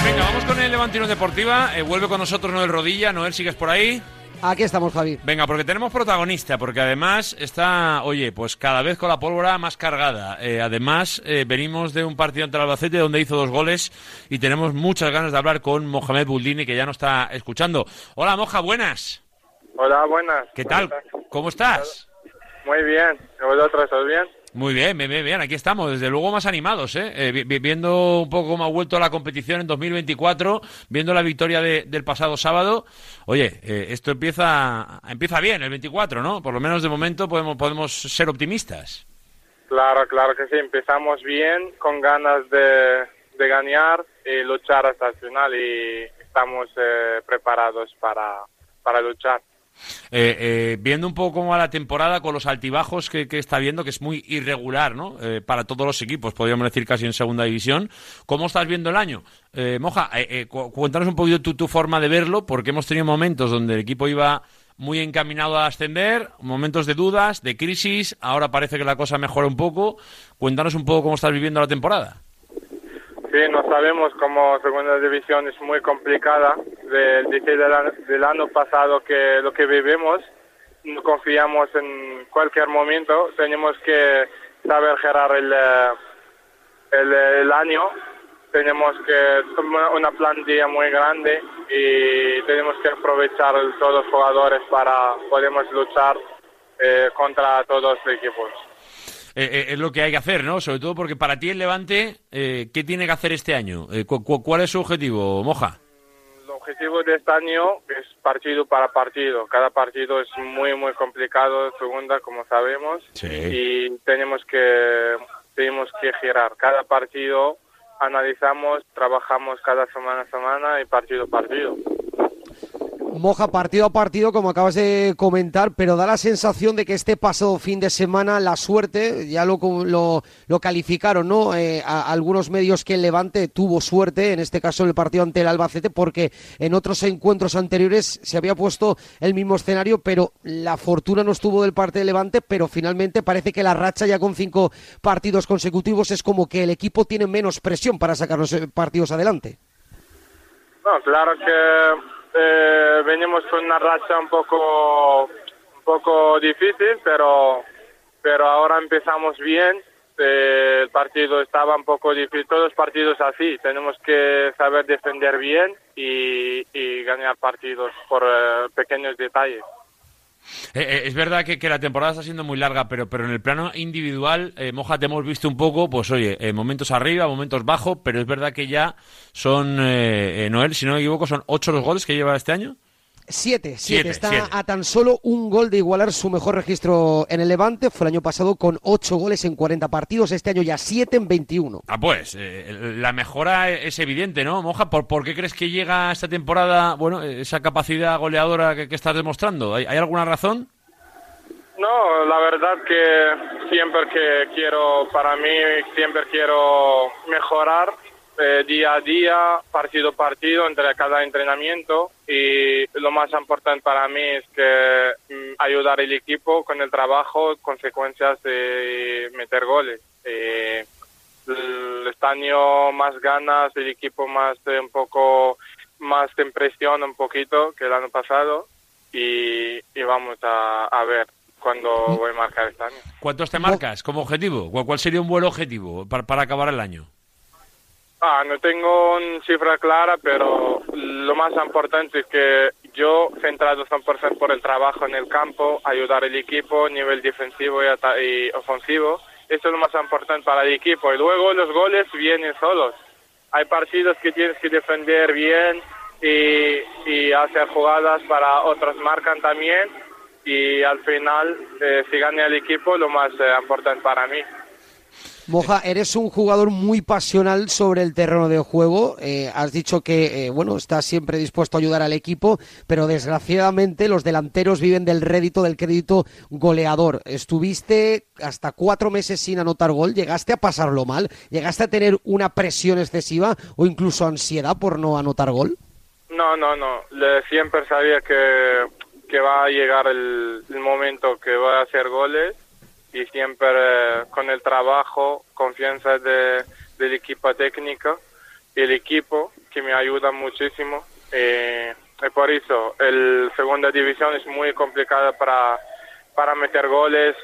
Venga, vamos con el Levantino Deportiva. Eh, vuelve con nosotros Noel Rodilla. Noel, ¿sigues por ahí? Aquí estamos, Javi. Venga, porque tenemos protagonista, porque además está, oye, pues cada vez con la pólvora más cargada. Eh, además, eh, venimos de un partido ante el Albacete donde hizo dos goles y tenemos muchas ganas de hablar con Mohamed Buldini, que ya nos está escuchando. Hola, Moja, buenas. Hola, buenas. ¿Qué tal? ¿Cómo estás? Muy bien. ¿Y vosotros, ¿todo bien? Muy bien, bien, bien. Aquí estamos, desde luego más animados, ¿eh? Eh, vi- vi- viendo un poco cómo ha vuelto la competición en 2024, viendo la victoria de- del pasado sábado. Oye, eh, esto empieza empieza bien el 24, ¿no? Por lo menos de momento podemos podemos ser optimistas. Claro, claro que sí. Empezamos bien, con ganas de, de ganar y luchar hasta el final y estamos eh, preparados para, para luchar. Eh, eh, viendo un poco cómo va la temporada con los altibajos que, está viendo, que es muy irregular, ¿no? Eh, para todos los equipos, podríamos decir casi en segunda división. ¿Cómo estás viendo el año? Eh, Moja, cu- cuéntanos un poquito tu, tu forma de verlo, porque hemos tenido momentos donde el equipo iba muy encaminado a ascender, momentos de dudas, de crisis, ahora parece que la cosa mejora un poco. Cuéntanos un poco cómo estás viviendo la temporada. Sí, no sabemos cómo segunda división es muy complicada. De, desde el año, del año pasado que lo que vivimos, no confiamos en cualquier momento. Tenemos que saber gerar el, eh, el, el año. Tenemos que tomar una plantilla muy grande y tenemos que aprovechar todos los jugadores para podemos luchar eh, contra todos los equipos. Eh, eh, es lo que hay que hacer, ¿no? Sobre todo porque para ti el Levante, eh, ¿qué tiene que hacer este año? Eh, cu- cu- ¿Cuál es su objetivo, Moja? El objetivo de este año es partido para partido. Cada partido es muy, muy complicado, segunda, como sabemos. Y tenemos que, tenemos que girar. Cada partido analizamos, trabajamos cada semana a semana y partido a partido. Moja partido a partido, como acabas de comentar, pero da la sensación de que este pasado fin de semana la suerte, ya lo, lo, calificaron, ¿no? Eh, algunos medios que el Levante tuvo suerte, en este caso en el partido ante el Albacete, porque en otros encuentros anteriores se había puesto el mismo escenario, pero la fortuna no estuvo del parte del Levante, pero finalmente parece que la racha ya con cinco partidos consecutivos es como que el equipo tiene menos presión para sacar los eh, partidos adelante. No, claro que eh, venimos con una racha un poco, un poco difícil, pero, pero ahora empezamos bien. Eh, el partido estaba un poco difícil, todos los partidos así, tenemos que saber defender bien y, y ganar partidos por eh, pequeños detalles. Eh, eh, es verdad que, la temporada está siendo muy larga, pero, pero en el plano individual, eh, Moja, te hemos visto un poco, pues oye, momentos arriba, momentos bajos, pero es verdad que ya son, Noel, si no me equivoco, son ocho los goles que lleva este año. Siete, siete. Está a tan solo un gol de igualar su mejor registro en el Levante. Fue el año pasado con ocho goles en 40 partidos. Este año ya siete en 21. Ah, pues, eh, la mejora es evidente, ¿no, Moja? ¿Por, ¿Por, qué crees que llega esta temporada, bueno, esa capacidad goleadora que, estás demostrando? ¿Hay, ¿Hay, alguna razón? No, la verdad que siempre que quiero, para mí, siempre quiero mejorar eh, día a día, partido a partido, entre cada entrenamiento y lo más importante para mí es que mm, ayudar al equipo con el trabajo, consecuencias de meter goles. Eh, este año más ganas, el equipo más eh, un poco más te impresiona un poquito que el año pasado y, vamos a, ver cuándo voy a marcar este año. ¿Cuántos te marcas como objetivo? ¿Cuál sería un buen objetivo para acabar el año? Ah, no tengo una cifra clara, pero lo más importante es que yo, centrado 100% por el trabajo en el campo, ayudar al equipo, nivel defensivo y, ofensivo, eso es lo más importante para el equipo. Y luego los goles vienen solos. Hay partidos que tienes que defender bien y, hacer jugadas para otros marcan también. Y al final, eh, si gana el equipo, lo más eh, importante para mí. Moja, eres un jugador muy pasional sobre el terreno de juego. Eh, has dicho que, eh, bueno, estás siempre dispuesto a ayudar al equipo, pero desgraciadamente los delanteros viven del rédito, del crédito goleador. Estuviste hasta cuatro meses sin anotar gol. ¿Llegaste a pasarlo mal? ¿Llegaste a tener una presión excesiva o incluso ansiedad por no anotar gol? No, no, no. siempre sabía que, que va a llegar el, el momento que va a hacer goles y siempre con el trabajo, confianza de, del equipo técnico y el equipo que me ayuda muchísimo. Eh, y por eso, el segunda división es muy complicada para, para meter goles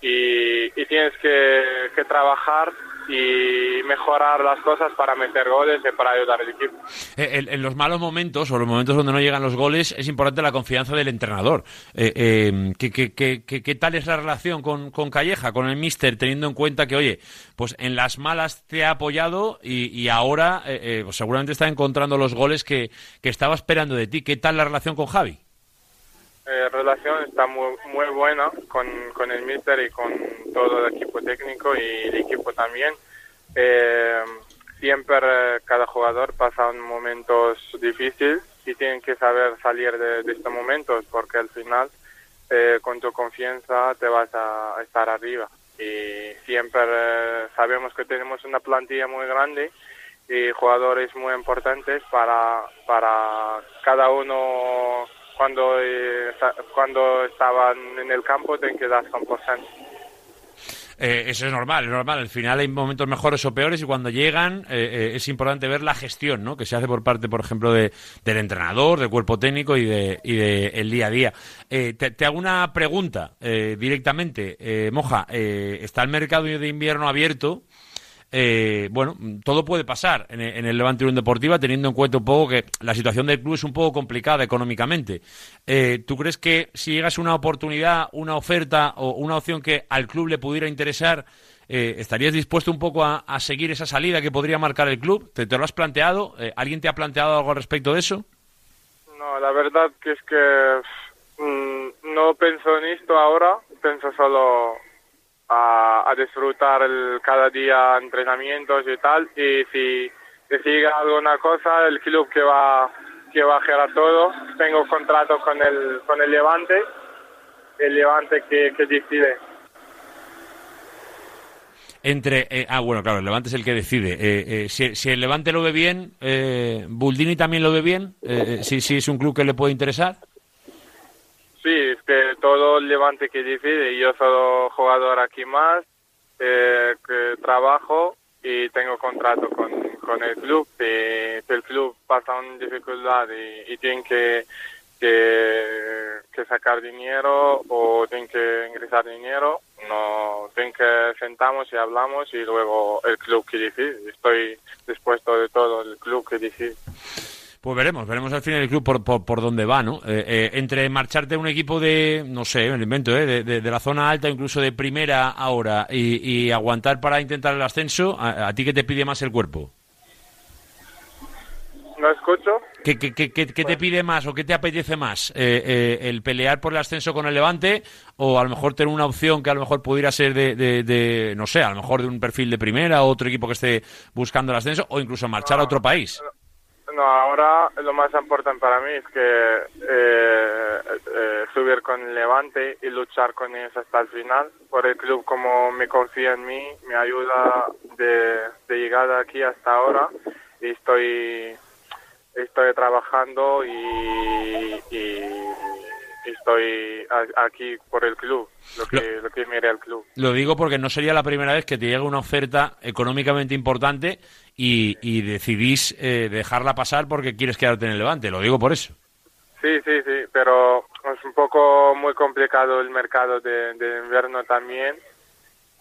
y, y tienes que, que trabajar y mejorar las cosas para meter goles y para ayudar al equipo. Eh, en, los malos momentos o los momentos donde no llegan los goles es importante la confianza del entrenador. Eh, eh, ¿qué, qué, qué, qué, tal es la relación con, con Calleja, con el míster, teniendo en cuenta que, oye, pues en las malas te ha apoyado y, y ahora pues seguramente está encontrando los goles que, que estaba esperando de ti? ¿Qué tal la relación con Javi? La relación está muy, muy buena con, con el míster y con todo el equipo técnico y el equipo también. Eh, siempre cada jugador pasa momentos difíciles y tienen que saber salir de, estos momentos porque al final eh, con tu confianza te vas a, estar arriba y siempre eh, sabemos que tenemos una plantilla muy grande y jugadores muy importantes para, para cada uno cuando, eh, cuando estaban en el campo tienen que dar 100%. Eh, eso es normal, es normal. Al final hay momentos mejores o peores y cuando llegan eh, es importante ver la gestión ¿no? que se hace por parte, por ejemplo, de, del entrenador, del cuerpo técnico y de, y de el día a día. te, te, hago una pregunta directamente. Moja, está el mercado de invierno abierto eh, bueno, todo puede pasar en, el Levante Unión Deportiva, teniendo en cuenta un poco que la situación del club es un poco complicada económicamente. Eh, ¿Tú crees que si llegas una oportunidad, una oferta o una opción que al club le pudiera interesar, eh, ¿estarías dispuesto un poco a, seguir esa salida que podría marcar el club? ¿Te, lo has planteado? ¿Alguien te ha planteado algo al respecto de eso? No, la verdad que es que mm, no pienso en esto ahora, pienso solo a, disfrutar el, cada día entrenamientos y tal. Y si decide alguna cosa, el club que va que va a girar todo. Tengo contrato con el con el Levante, el Levante que, que decide. Entre, eh, ah, bueno, claro, el Levante es el que decide. Eh, eh, si, si el Levante lo ve bien, eh, Buldini también lo ve bien. Eh, si, si es un club que le puede interesar. Sí, es que todo el Levante que decide. Yo soy jugador aquí más, eh, que trabajo y tengo contrato con, con el club. Si el club pasa una dificultad y, y tiene que, que, que sacar dinero o tiene que ingresar dinero, no tienen que sentamos y hablamos y luego el club que decide. Estoy dispuesto de todo el club que decide. Pues veremos, veremos al final el club por, por, por dónde va, ¿no? Eh, eh, entre marcharte a un equipo de, no sé, me lo invento, ¿eh? de, de- de la zona alta, incluso de primera ahora, y, y aguantar para intentar el ascenso, ¿a, a ti qué te pide más el cuerpo? ¿No escucho? ¿Qué, qué, qué- qué- te pide más o qué te apetece más? Eh, ¿El pelear por el ascenso con el Levante o a lo mejor tener una opción que a lo mejor pudiera ser de, de- de, no sé, a lo mejor de un perfil de primera o otro equipo que esté buscando el ascenso o incluso marchar a otro país? No, ahora lo más importante para mí es que eh, eh, subir con el Levante y luchar con ellos hasta el final. Por el club como me confía en mí, me ayuda de, de llegar aquí hasta ahora y estoy estoy trabajando y estoy aquí por el club, lo que, lo que mire el club. Lo digo porque no sería la primera vez que te llega una oferta económicamente importante y, y decidís eh, dejarla pasar porque quieres quedarte en el Levante. Lo digo por eso. Sí, sí, sí, pero es un poco muy complicado el mercado de, de invierno también.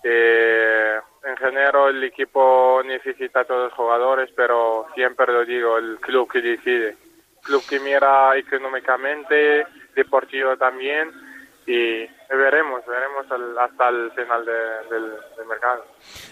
Eh, en general el equipo necesita a todos los jugadores, pero siempre lo digo, el club que decide. Club que mira económicamente, deportivo también, y veremos, veremos al- hasta el final de- del, del mercado.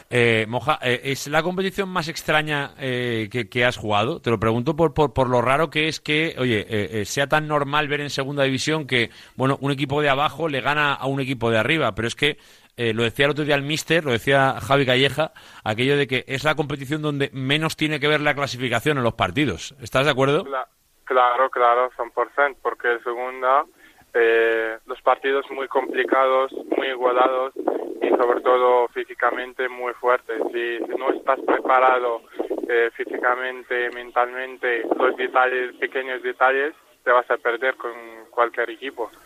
Eh, Moja, eh, ¿es la competición más extraña eh, que, que has jugado? Te lo pregunto por, por, por lo raro que es que, oye, eh, eh, sea tan normal ver en segunda división que, bueno, un equipo de abajo le gana a un equipo de arriba, pero es que eh, lo decía el otro día el Mister, lo decía Javi Calleja, aquello de que es la competición donde menos tiene que ver la clasificación en los partidos. ¿Estás de acuerdo? Claro, claro, 100%, porque segunda eh, los partidos muy complicados, muy igualados y sobre todo físicamente muy fuertes. Si, no estás preparado eh, físicamente, mentalmente, los detalles, pequeños detalles, te vas a perder con cualquier equipo. *laughs*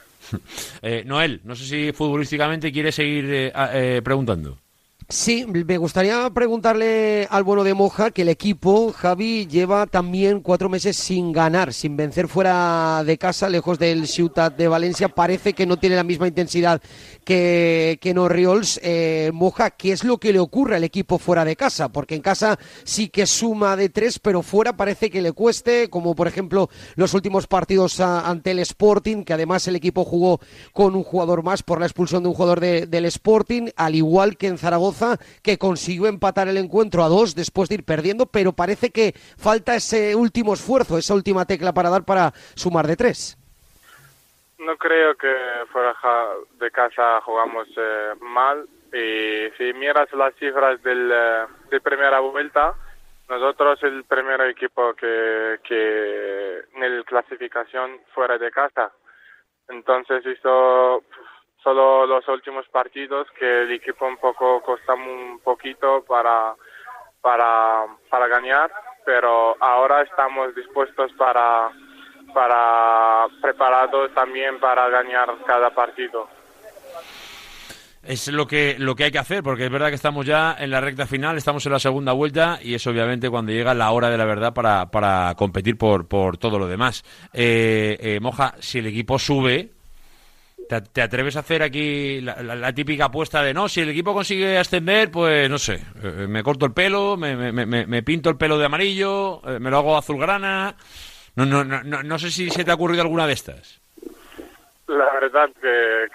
Eh, Noel, no sé si futbolísticamente quieres seguir eh, eh, preguntando. Sí, me gustaría preguntarle al bueno de Moja que el equipo, Javi, lleva también cuatro meses sin ganar, sin vencer fuera de casa, lejos del Ciutat de Valencia. Parece que no tiene la misma intensidad que, que en. Eh, Moja, ¿qué es lo que le ocurre al equipo fuera de casa? Porque en casa sí que suma de tres, pero fuera parece que le cueste, como por ejemplo los últimos partidos ante el Sporting, que además el equipo jugó con un jugador más por la expulsión de un jugador de- del Sporting, al igual que en Zaragoza, que consiguió empatar el encuentro a dos después de ir perdiendo, pero parece que falta ese último esfuerzo, esa última tecla para dar para sumar de tres. No creo que fuera de casa jugamos eh, mal y si miras las cifras del, eh, de primera vuelta, nosotros el primer equipo que, que en la clasificación fuera de casa. Entonces hizo solo los últimos partidos que el equipo un poco costó un poquito para, para, para ganar, pero ahora estamos dispuestos para, para preparados también para ganar cada partido. Es lo que, lo que hay que hacer, porque es verdad que estamos ya en la recta final, estamos en la segunda vuelta y es obviamente cuando llega la hora de la verdad para, para competir por, por todo lo demás. Eh, eh, Moja, si el equipo sube, ¿te, atreves a hacer aquí la, la- típica apuesta de no, si el equipo consigue ascender, pues no sé, eh, me corto el pelo, me, me- me- pinto el pelo de amarillo, eh, me lo hago azulgrana. No, no, no, no, no sé si se te ha ocurrido alguna de estas. La verdad que,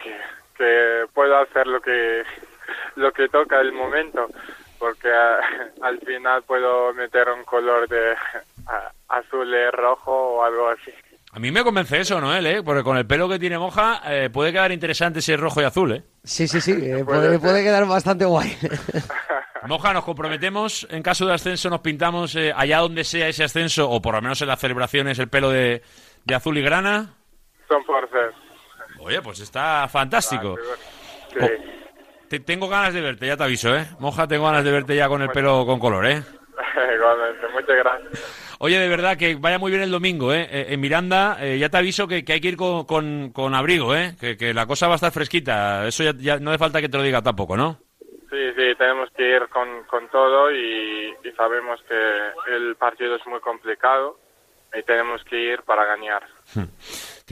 que, puedo hacer lo que lo que toca el momento, porque ah, al final puedo meter un color de ah, azul y rojo o algo así. A mí me convence eso, Noel, ¿eh? Porque con el pelo que tiene Moja eh, puede quedar interesante ese rojo y azul, ¿eh? Sí, sí, sí, eh, *laughs* puede, puede quedar bastante guay. *laughs* Moja, nos comprometemos, en caso de ascenso nos pintamos eh, allá donde sea ese ascenso, o por lo menos en las celebraciones, el pelo de, de azul y grana. Son por ser. Oye, pues está fantástico. Sí. Oh, te- tengo ganas de verte, ya te aviso, ¿eh? Moja, tengo ganas de verte ya con el pelo con color, ¿eh? *laughs* Igualmente, muchas gracias. Oye, de verdad, que vaya muy bien el domingo, ¿eh? Eh, en Miranda, eh, ya te aviso que, que hay que ir con, con- con abrigo, ¿eh? Que, que la cosa va a estar fresquita. Eso ya, ya no hace falta que te lo diga tampoco, ¿no? Sí, sí, tenemos que ir con, con todo y, y sabemos que el partido es muy complicado y tenemos que ir para ganar.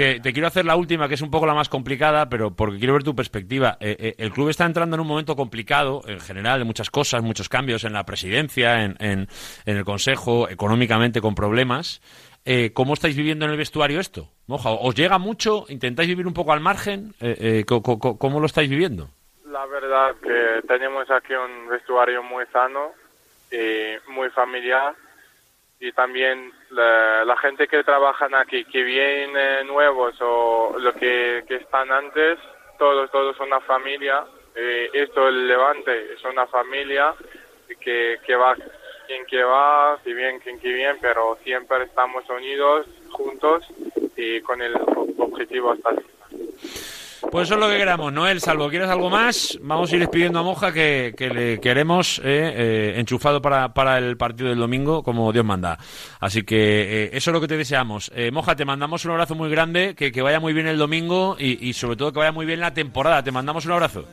Te, te quiero hacer la última, que es un poco la más complicada, pero porque quiero ver tu perspectiva. Eh, eh, el club está entrando en un momento complicado, en general, de muchas cosas, muchos cambios en la presidencia, en, en- en el consejo, económicamente con problemas. Eh, ¿Cómo estáis viviendo en el vestuario esto? Moja, ¿os llega mucho? ¿Intentáis vivir un poco al margen? Eh, eh, ¿Cómo lo estáis viviendo? La verdad que tenemos aquí un vestuario muy sano y muy familiar y también la, la gente que trabajan aquí, que vienen nuevos o los que, que están antes, todos, todos son una familia. Eh, esto, el Levante, es una familia que, que va quien que va, si bien quien que bien, pero siempre estamos unidos, juntos y con el ob- objetivo hasta el. Pues eso es lo que queramos, Noel. Salvo quieres algo más, vamos a ir despidiendo a Moja que, que le queremos eh, eh, enchufado para, para el partido del domingo, como Dios manda. Así que eh, eso es lo que te deseamos. Eh, Moja, te mandamos un abrazo muy grande, que, que vaya muy bien el domingo y, y sobre todo que vaya muy bien la temporada. Te mandamos un abrazo.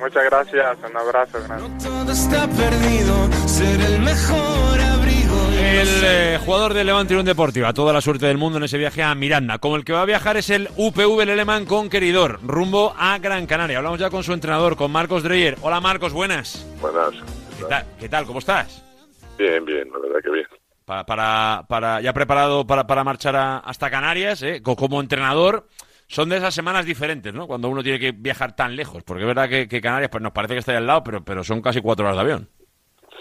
Muchas gracias, un abrazo grande. Todo está perdido, ser el mejor abrigo. El eh, jugador de Levante Unión Deportiva, toda la suerte del mundo en ese viaje a Miranda. Como el que va a viajar es el UPV Leleman Conqueridor, rumbo a Gran Canaria. Hablamos ya con su entrenador, con Marcos Dreyer. Hola Marcos, buenas. Buenas. ¿Qué tal? ¿Qué tal? ¿Cómo estás? Bien, bien, la verdad que bien. Para, para, para- ya preparado para, para marchar a- hasta Canarias, ¿eh? Co- como entrenador. Son de esas semanas diferentes, ¿no? Cuando uno tiene que viajar tan lejos. Porque es verdad que, que Canarias pues nos parece que está ahí al lado, pero, pero son casi cuatro horas de avión.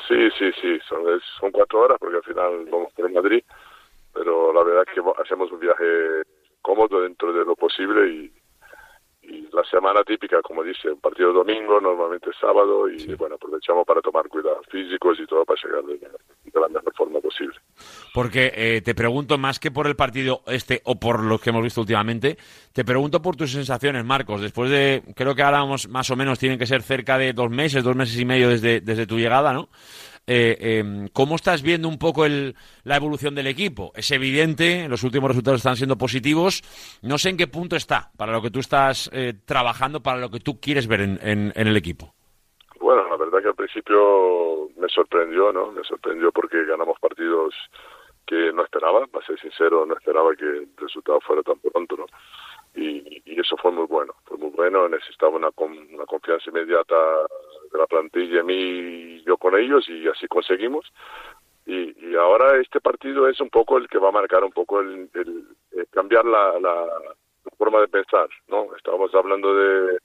Sí, sí, sí, son, es- cuatro horas porque al final vamos por Madrid, pero la verdad que va- hacemos un viaje cómodo dentro de lo posible y, y la semana típica, como dice, un partido domingo, normalmente sábado y bueno, aprovechamos para tomar cuidados físicos y todo para llegar de, de la mejor forma posible. Porque eh, te pregunto, más que por el partido este o por lo que hemos visto últimamente, te pregunto por tus sensaciones, Marcos. Después de, creo que ahora vamos, más o menos tienen que ser cerca de dos meses, dos meses y medio desde, desde tu llegada, ¿no? Eh, eh, ¿Cómo estás viendo un poco el, la evolución del equipo? Es evidente, los últimos resultados están siendo positivos. No sé en qué punto está para lo que tú estás eh, trabajando, para lo que tú quieres ver en, en- en el equipo. Bueno, la verdad que al principio me sorprendió, ¿no? Me sorprendió porque ganamos partidos que no esperaba, para ser sincero, no esperaba que el resultado fuera tan pronto, ¿no? Y, y eso fue muy bueno, fue muy bueno, necesitaba una, una confianza inmediata de la plantilla mí y yo con ellos y así conseguimos. Y, y ahora este partido es un poco el que va a marcar un poco el, el- el cambiar la, la- forma de pensar, ¿no? Estábamos hablando de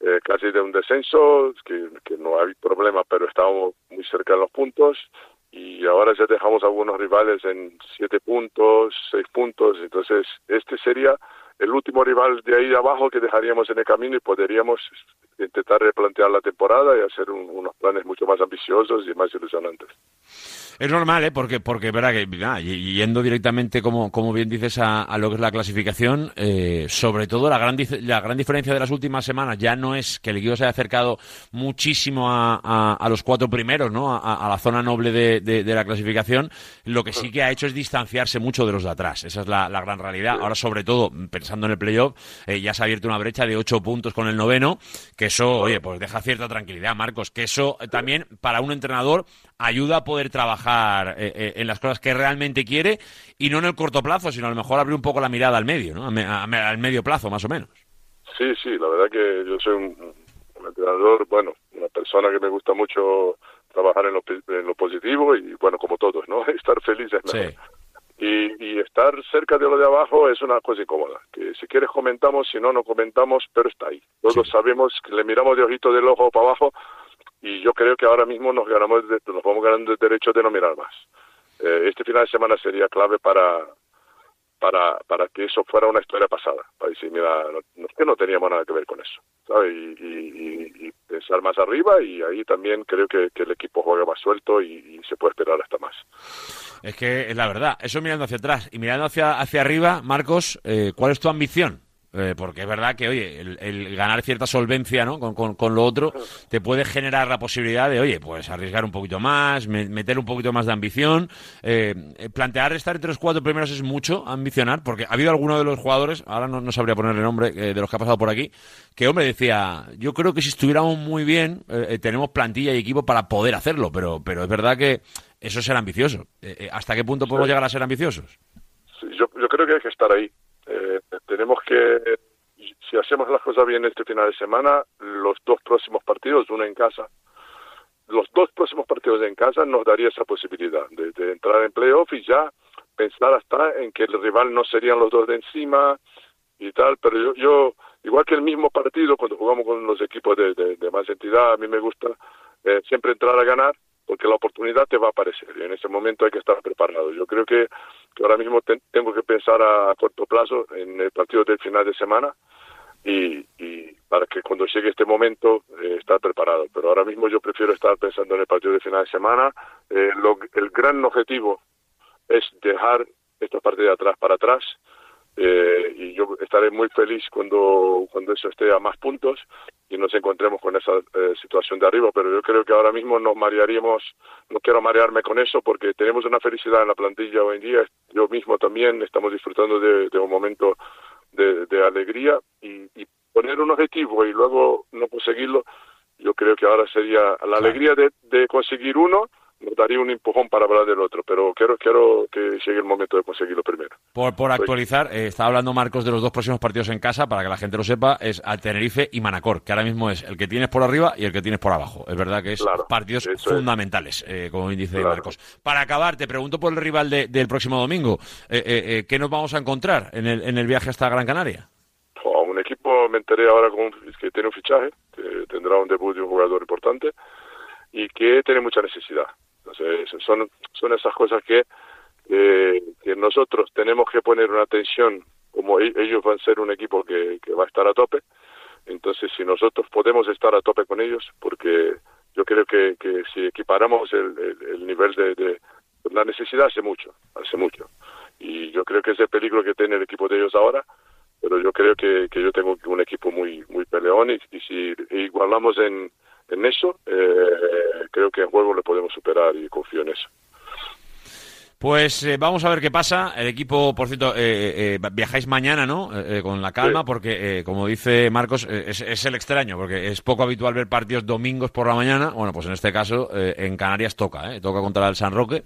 eh, casi de un descenso, que, que no hay problema, pero estábamos muy cerca de los puntos y ahora ya dejamos algunos rivales en siete puntos, seis puntos, entonces este sería el último rival de ahí abajo que dejaríamos en el camino y podríamos intentar replantear la temporada y hacer un- unos planes mucho más ambiciosos y más ilusionantes. Es normal, ¿eh? Porque, porque verdad que, yendo directamente, como, como bien dices, a, a lo que es la clasificación, eh, sobre todo la gran, la gran diferencia de las últimas semanas ya no es que el equipo se haya acercado muchísimo a, a- a los cuatro primeros, ¿no? A, a la zona noble de, de- de la clasificación. Lo que sí que ha hecho es distanciarse mucho de los de atrás. Esa es la, la gran realidad. Ahora, sobre todo, pensando en el playoff, eh, ya se ha abierto una brecha de ocho puntos con el noveno, que eso, oye, pues deja cierta tranquilidad, Marcos, que eso eh, también para un entrenador ayuda a poder trabajar eh, eh, en las cosas que realmente quiere y no en el corto plazo, sino a lo mejor abrir un poco la mirada al medio, ¿no? A me- a al medio plazo, más o menos. Sí, sí, la verdad que yo soy un, un entrenador, bueno, una persona que me gusta mucho trabajar en lo, en lo positivo y, bueno, como todos, ¿no? *laughs* Estar feliz es mejor. Y, y estar cerca de lo de abajo es una cosa incómoda, que si quieres comentamos, si no, no comentamos, pero está ahí. Todos sabemos que le miramos de ojito del ojo para abajo y yo creo que ahora mismo nos ganamos de- nos vamos ganando el derecho de no mirar más. Eh, este final de semana sería clave para para, para que eso fuera una historia pasada, para decir, mira, no, que no teníamos nada que ver con eso, ¿sabes? Y, y- y- pensar más arriba y ahí también creo que, el equipo juega más suelto y, y se puede esperar hasta más. Es que es la verdad, eso mirando hacia atrás y mirando hacia, hacia arriba, Marcos, eh, ¿cuál es tu ambición? Eh, porque es verdad que, oye, el, el ganar cierta solvencia ¿no? con, con- con lo otro te puede generar la posibilidad de, oye, pues arriesgar un poquito más, me- meter un poquito más de ambición. Eh, eh, plantear estar entre los cuatro primeros es mucho ambicionar, porque ha habido alguno de los jugadores, ahora no, no sabría ponerle nombre, eh, de los que ha pasado por aquí, que, hombre, decía, yo creo que si estuviéramos muy bien, eh, tenemos plantilla y equipo para poder hacerlo, pero, pero es verdad que eso es ser ambicioso. ¿Hasta qué punto podemos llegar a ser ambiciosos? Yo, yo creo que hay que estar ahí. Eh, tenemos que, si hacemos las cosas bien este final de semana, los dos próximos partidos, uno en casa, los dos próximos partidos en casa nos daría esa posibilidad de, entrar en playoff y ya pensar hasta en que el rival no serían los dos de encima y tal, pero yo, yo igual que el mismo partido, cuando jugamos con los equipos de más entidad, a mí me gusta eh, siempre entrar a ganar, porque la oportunidad te va a aparecer y en ese momento hay que estar preparado. Yo creo que, ahora mismo ten- tengo que pensar a, corto plazo en el partido del final de semana y, y para que cuando llegue este momento eh, estar preparado. Pero ahora mismo yo prefiero estar pensando en el partido de final de semana. Eh, el gran objetivo es dejar esta parte de atrás para atrás eh, y yo estaré muy feliz cuando, cuando eso esté a más puntos y nos encontremos con esa eh, situación de arriba, pero yo creo que ahora mismo nos marearíamos, no quiero marearme con eso porque tenemos una felicidad en la plantilla hoy en día, yo mismo también estamos disfrutando de, de un momento de, de alegría y, y poner un objetivo y luego no conseguirlo, yo creo que ahora sería la alegría de, de conseguir uno, nos daría un empujón para hablar del otro, pero quiero, quiero que llegue el momento de conseguirlo primero. Por, por actualizar, eh, estaba hablando Marcos de los dos próximos partidos en casa, para que la gente lo sepa, es al Tenerife y Manacor, que ahora mismo es el que tienes por arriba y el que tienes por abajo. Es verdad que es partidos fundamentales, eh, como bien dice Marcos. Para acabar, te pregunto por el rival de- del próximo domingo. Eh, eh, eh, ¿Qué nos vamos a encontrar en el, en el viaje hasta Gran Canaria? O un equipo, me enteré ahora con, que tiene un fichaje, que tendrá un debut de un jugador importante y que tiene mucha necesidad. Son, son esas cosas que, eh, que nosotros tenemos que poner una atención, como e- ellos van a ser un equipo que, que va a estar a tope, entonces si nosotros podemos estar a tope con ellos, porque yo creo que, que si equiparamos el, el- el nivel de, de- la necesidad hace mucho, hace mucho. Y yo creo que es el peligro que tiene el equipo de ellos ahora, pero yo creo que, que yo tengo un equipo muy muy peleón y, y si igualamos en, en eso, eh, creo que en juego le podemos superar y confío en eso. Pues eh, vamos a ver qué pasa. El equipo, por cierto, eh, eh, viajáis mañana, ¿no? Eh, eh, con la calma, porque, eh, como dice Marcos, eh, es, es el extraño, porque es poco habitual ver partidos domingos por la mañana. Bueno, pues en este caso, eh, en Canarias toca, ¿eh? Toca contra el San Roque.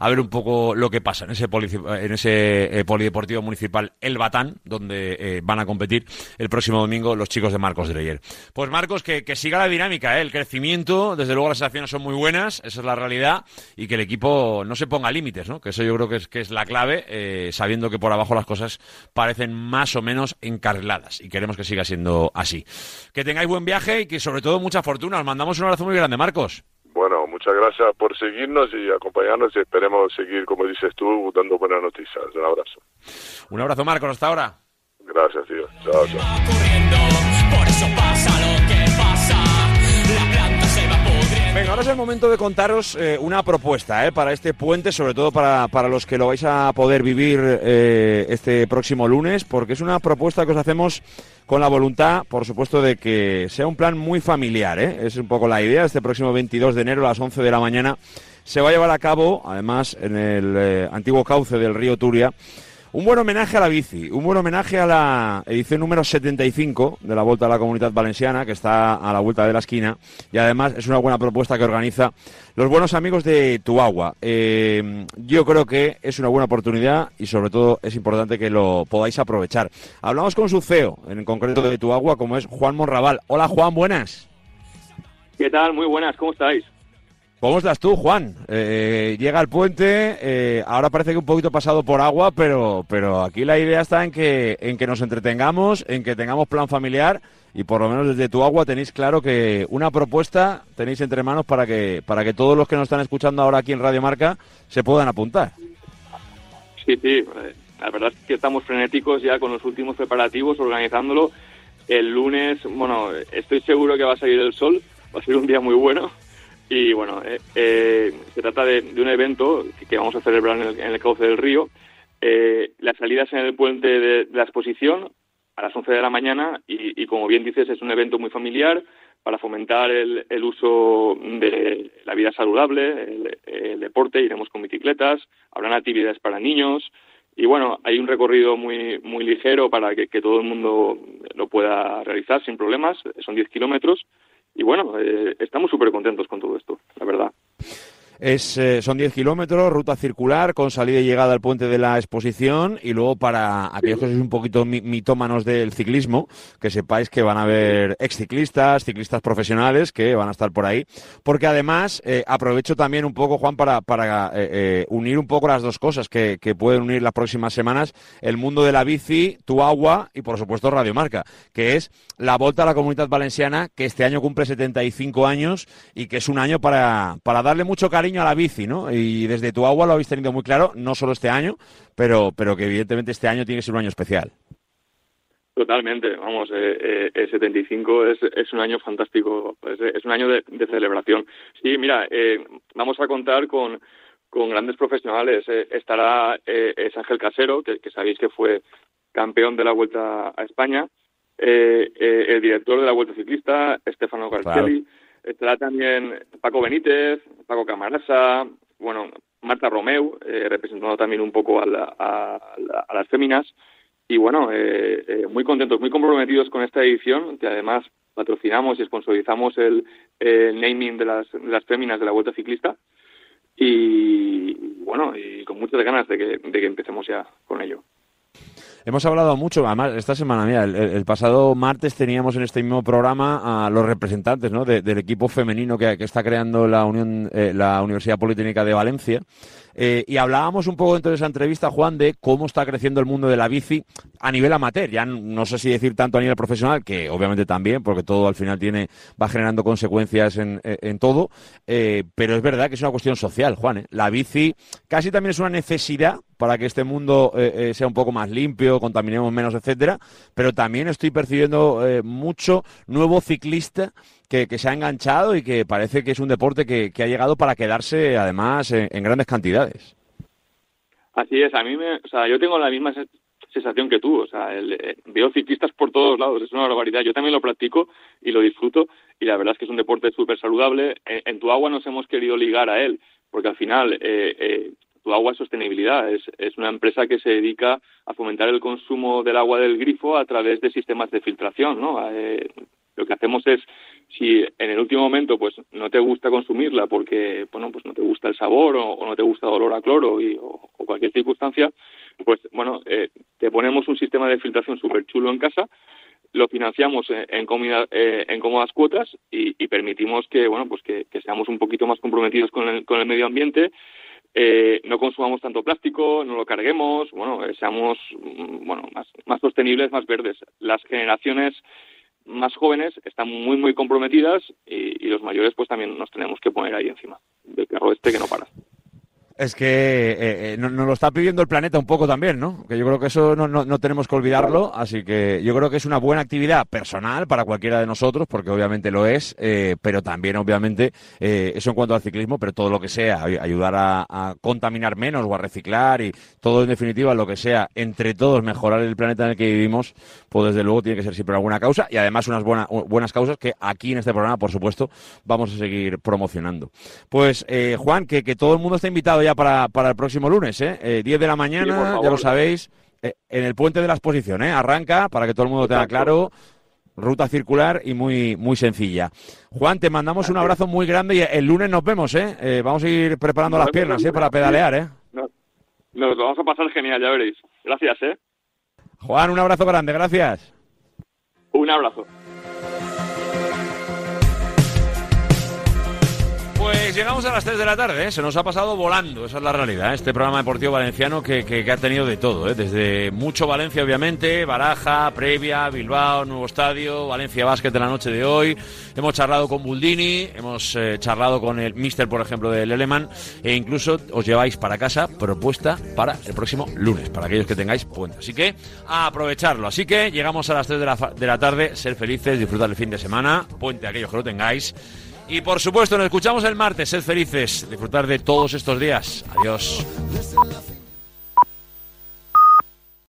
A ver un poco lo que pasa en ese, en ese eh, polideportivo municipal El Batán, donde eh, van a competir el próximo domingo los chicos de Marcos Dreyer. Pues Marcos, que, que siga la dinámica, ¿eh? El crecimiento, desde luego las sensaciones son muy buenas, esa es la realidad, y que el equipo no se ponga límites, ¿no? Que eso yo creo que es, que es la clave, eh, sabiendo que por abajo las cosas parecen más o menos encarriladas y queremos que siga siendo así. Que tengáis buen viaje y que sobre todo mucha fortuna. Os mandamos un abrazo muy grande, Marcos. Bueno, muchas gracias por seguirnos y acompañarnos y esperemos seguir, como dices tú, dando buenas noticias. Un abrazo. Un abrazo, Marcos, hasta ahora. Gracias, tío. Chao, chao. Venga, ahora es el momento de contaros eh, una propuesta eh, para este puente, sobre todo para, para los que lo vais a poder vivir eh, este próximo lunes, porque es una propuesta que os hacemos con la voluntad, por supuesto, de que sea un plan muy familiar. ¿eh? Es un poco la idea. Este próximo 22 de enero a las 11 de la mañana se va a llevar a cabo, además, en el antiguo cauce del río Turia, un buen homenaje a la bici, un buen homenaje a la edición número 75 de la Vuelta a la Comunidad Valenciana, que está a la vuelta de la esquina, y además es una buena propuesta que organiza los buenos amigos de Tuagua. Eh, yo creo que es una buena oportunidad y sobre todo es importante que lo podáis aprovechar. Hablamos con su CEO, en concreto de Tuagua, como es Juan Monraval. Hola Juan, buenas. ¿Qué tal? Muy buenas, ¿cómo estáis? ¿Cómo estás tú, Juan? Eh, llega el puente, eh, ahora parece que un poquito pasado por agua, pero, pero aquí la idea está en que, en que nos entretengamos, en que tengamos plan familiar y por lo menos desde tu agua tenéis claro que una propuesta tenéis entre manos para que, para que todos los que nos están escuchando ahora aquí en Radio Marca se puedan apuntar. Sí, sí. eh, la verdad es que estamos frenéticos ya con los últimos preparativos, organizándolo. El lunes, bueno, estoy seguro que va a salir el sol, va a ser un día muy bueno. Y bueno, eh, eh, se trata de, de un evento que, vamos a celebrar en el, en el cauce del río. Eh, la salida es en el puente de, la exposición a las 11 de la mañana y, como bien dices, es un evento muy familiar para fomentar el, el uso de la vida saludable, el, deporte, iremos con bicicletas, habrán actividades para niños y bueno, hay un recorrido muy, muy ligero para que, que todo el mundo lo pueda realizar sin problemas, son 10 kilómetros y bueno, eh, estamos súper contentos con todo esto, la verdad. Es, eh, son 10 kilómetros, ruta circular con salida y llegada al puente de la exposición y luego para aquellos que sois un poquito mi- mitómanos del ciclismo, que sepáis que van a haber exciclistas, ciclistas profesionales que van a estar por ahí, porque además eh, aprovecho también un poco, Juan, para, para eh, unir un poco las dos cosas que, que pueden unir las próximas semanas, el mundo de la bici, tu agua y por supuesto Radio Marca, que es la Volta a la Comunidad Valenciana, que este año cumple 75 años y que es un año para, para darle mucho cariño a la bici, ¿no? Y desde tu agua lo habéis tenido muy claro, no solo este año, pero, pero que evidentemente este año tiene que ser un año especial. Totalmente, vamos, eh, eh, el 75 es, es un año fantástico, es, es un año de, de celebración. Sí, mira, eh, vamos a contar con, con grandes profesionales. Eh, estará eh, es Ángel Casero, que, que sabéis que fue campeón de la Vuelta a España, eh, el director de la Vuelta Ciclista, Stefano Garcelli, estará también Paco Benítez, Paco Camarasa, bueno, Marta Romeu, eh, representando también un poco a, la- las féminas. Y bueno, eh, eh, muy contentos, muy comprometidos con esta edición, que además patrocinamos y sponsorizamos el, el naming de las, de las féminas de la Vuelta Ciclista. Y bueno, y con muchas ganas de que, de que empecemos ya con ello. Hemos hablado mucho, además, esta semana, mira, el, pasado martes teníamos en este mismo programa a los representantes ¿no? de- del equipo femenino que, que está creando la, Unión, eh, la Universidad Politécnica de Valencia. Eh, y hablábamos un poco dentro de esa entrevista, Juan, de cómo está creciendo el mundo de la bici a nivel amateur. Ya no sé si decir tanto a nivel profesional, que obviamente también, porque todo al final tiene va generando consecuencias en, en- todo. Eh, pero es verdad que es una cuestión social, Juan. ¿eh? La bici casi también es una necesidad para que este mundo eh, sea un poco más limpio, contaminemos menos, etcétera. Pero también estoy percibiendo mucho nuevo ciclista que, se ha enganchado y que parece que es un deporte que, que ha llegado para quedarse, además, en, grandes cantidades. Así es, a mí me, o sea, yo tengo la misma se- sensación que tú, o sea, el- eh, veo ciclistas por todos lados, es una barbaridad. Yo también lo practico y lo disfruto y la verdad es que es un deporte súper saludable. En, en tu agua nos hemos querido ligar a él, porque al final eh, eh, tu agua es sostenibilidad, es, es una empresa que se dedica a fomentar el consumo del agua del grifo a través de sistemas de filtración, ¿no? Eh, lo que hacemos es si en el último momento pues no te gusta consumirla porque bueno pues no te gusta el sabor o, no te gusta el olor a cloro y, o, cualquier circunstancia pues bueno eh, te ponemos un sistema de filtración súper chulo en casa lo financiamos en, comida- eh, en cómodas cuotas y, y permitimos que bueno pues que, que seamos un poquito más comprometidos con el, con el medio ambiente eh, no consumamos tanto plástico, no lo carguemos, bueno, eh, seamos mm, bueno más, más sostenibles, más verdes. Las generaciones más jóvenes están muy muy comprometidas y, y los mayores pues también nos tenemos que poner ahí encima del carro este que no para. Es que eh, eh, no- nos lo está pidiendo el planeta un poco también, ¿no? Que yo creo que eso no, no- no tenemos que olvidarlo, así que yo creo que es una buena actividad personal para cualquiera de nosotros, porque obviamente lo es, eh, pero también obviamente eso en cuanto al ciclismo, pero todo lo que sea, ay- ayudar a, contaminar menos o a reciclar y todo en definitiva lo que sea, entre todos mejorar el planeta en el que vivimos, pues desde luego tiene que ser siempre una buena causa y además unas buena- buenas causas que aquí en este programa, por supuesto, vamos a seguir promocionando. Pues Juan, que, que todo el mundo está invitado ya para, para el próximo lunes, ¿eh? Eh, 10 de la mañana, Sí, ya lo sabéis, eh, en el puente de la exposición, ¿eh? Arranca para que todo el mundo tenga claro. Ruta circular y muy, muy sencilla. Juan, te mandamos un abrazo muy grande y el lunes nos vemos, ¿eh? Eh, vamos a ir preparando las piernas, ¿eh? Para pedalear, ¿eh? Nos, nos lo vamos a pasar genial, ya veréis. Gracias, ¿eh? Juan, un abrazo grande, gracias. Un abrazo. Pues llegamos a las 3 de la tarde, ¿eh? se nos ha pasado volando, esa es la realidad. ¿eh? Este programa deportivo valenciano que, que- ha tenido de todo, ¿eh? desde mucho Valencia, obviamente, Baraja, Previa, Bilbao, nuevo estadio, Valencia Básquet de la noche de hoy. Hemos charlado con Buldini, hemos eh, charlado con el Mister, por ejemplo, del Eleman, e incluso os lleváis para casa propuesta para el próximo lunes, para aquellos que tengáis puente. Así que aprovecharlo. Así que llegamos a las 3 de la, de la tarde, ser felices, disfrutar el fin de semana, puente aquellos que lo tengáis. Y por supuesto, nos escuchamos el martes, sed felices, disfrutar de todos estos días. Adiós.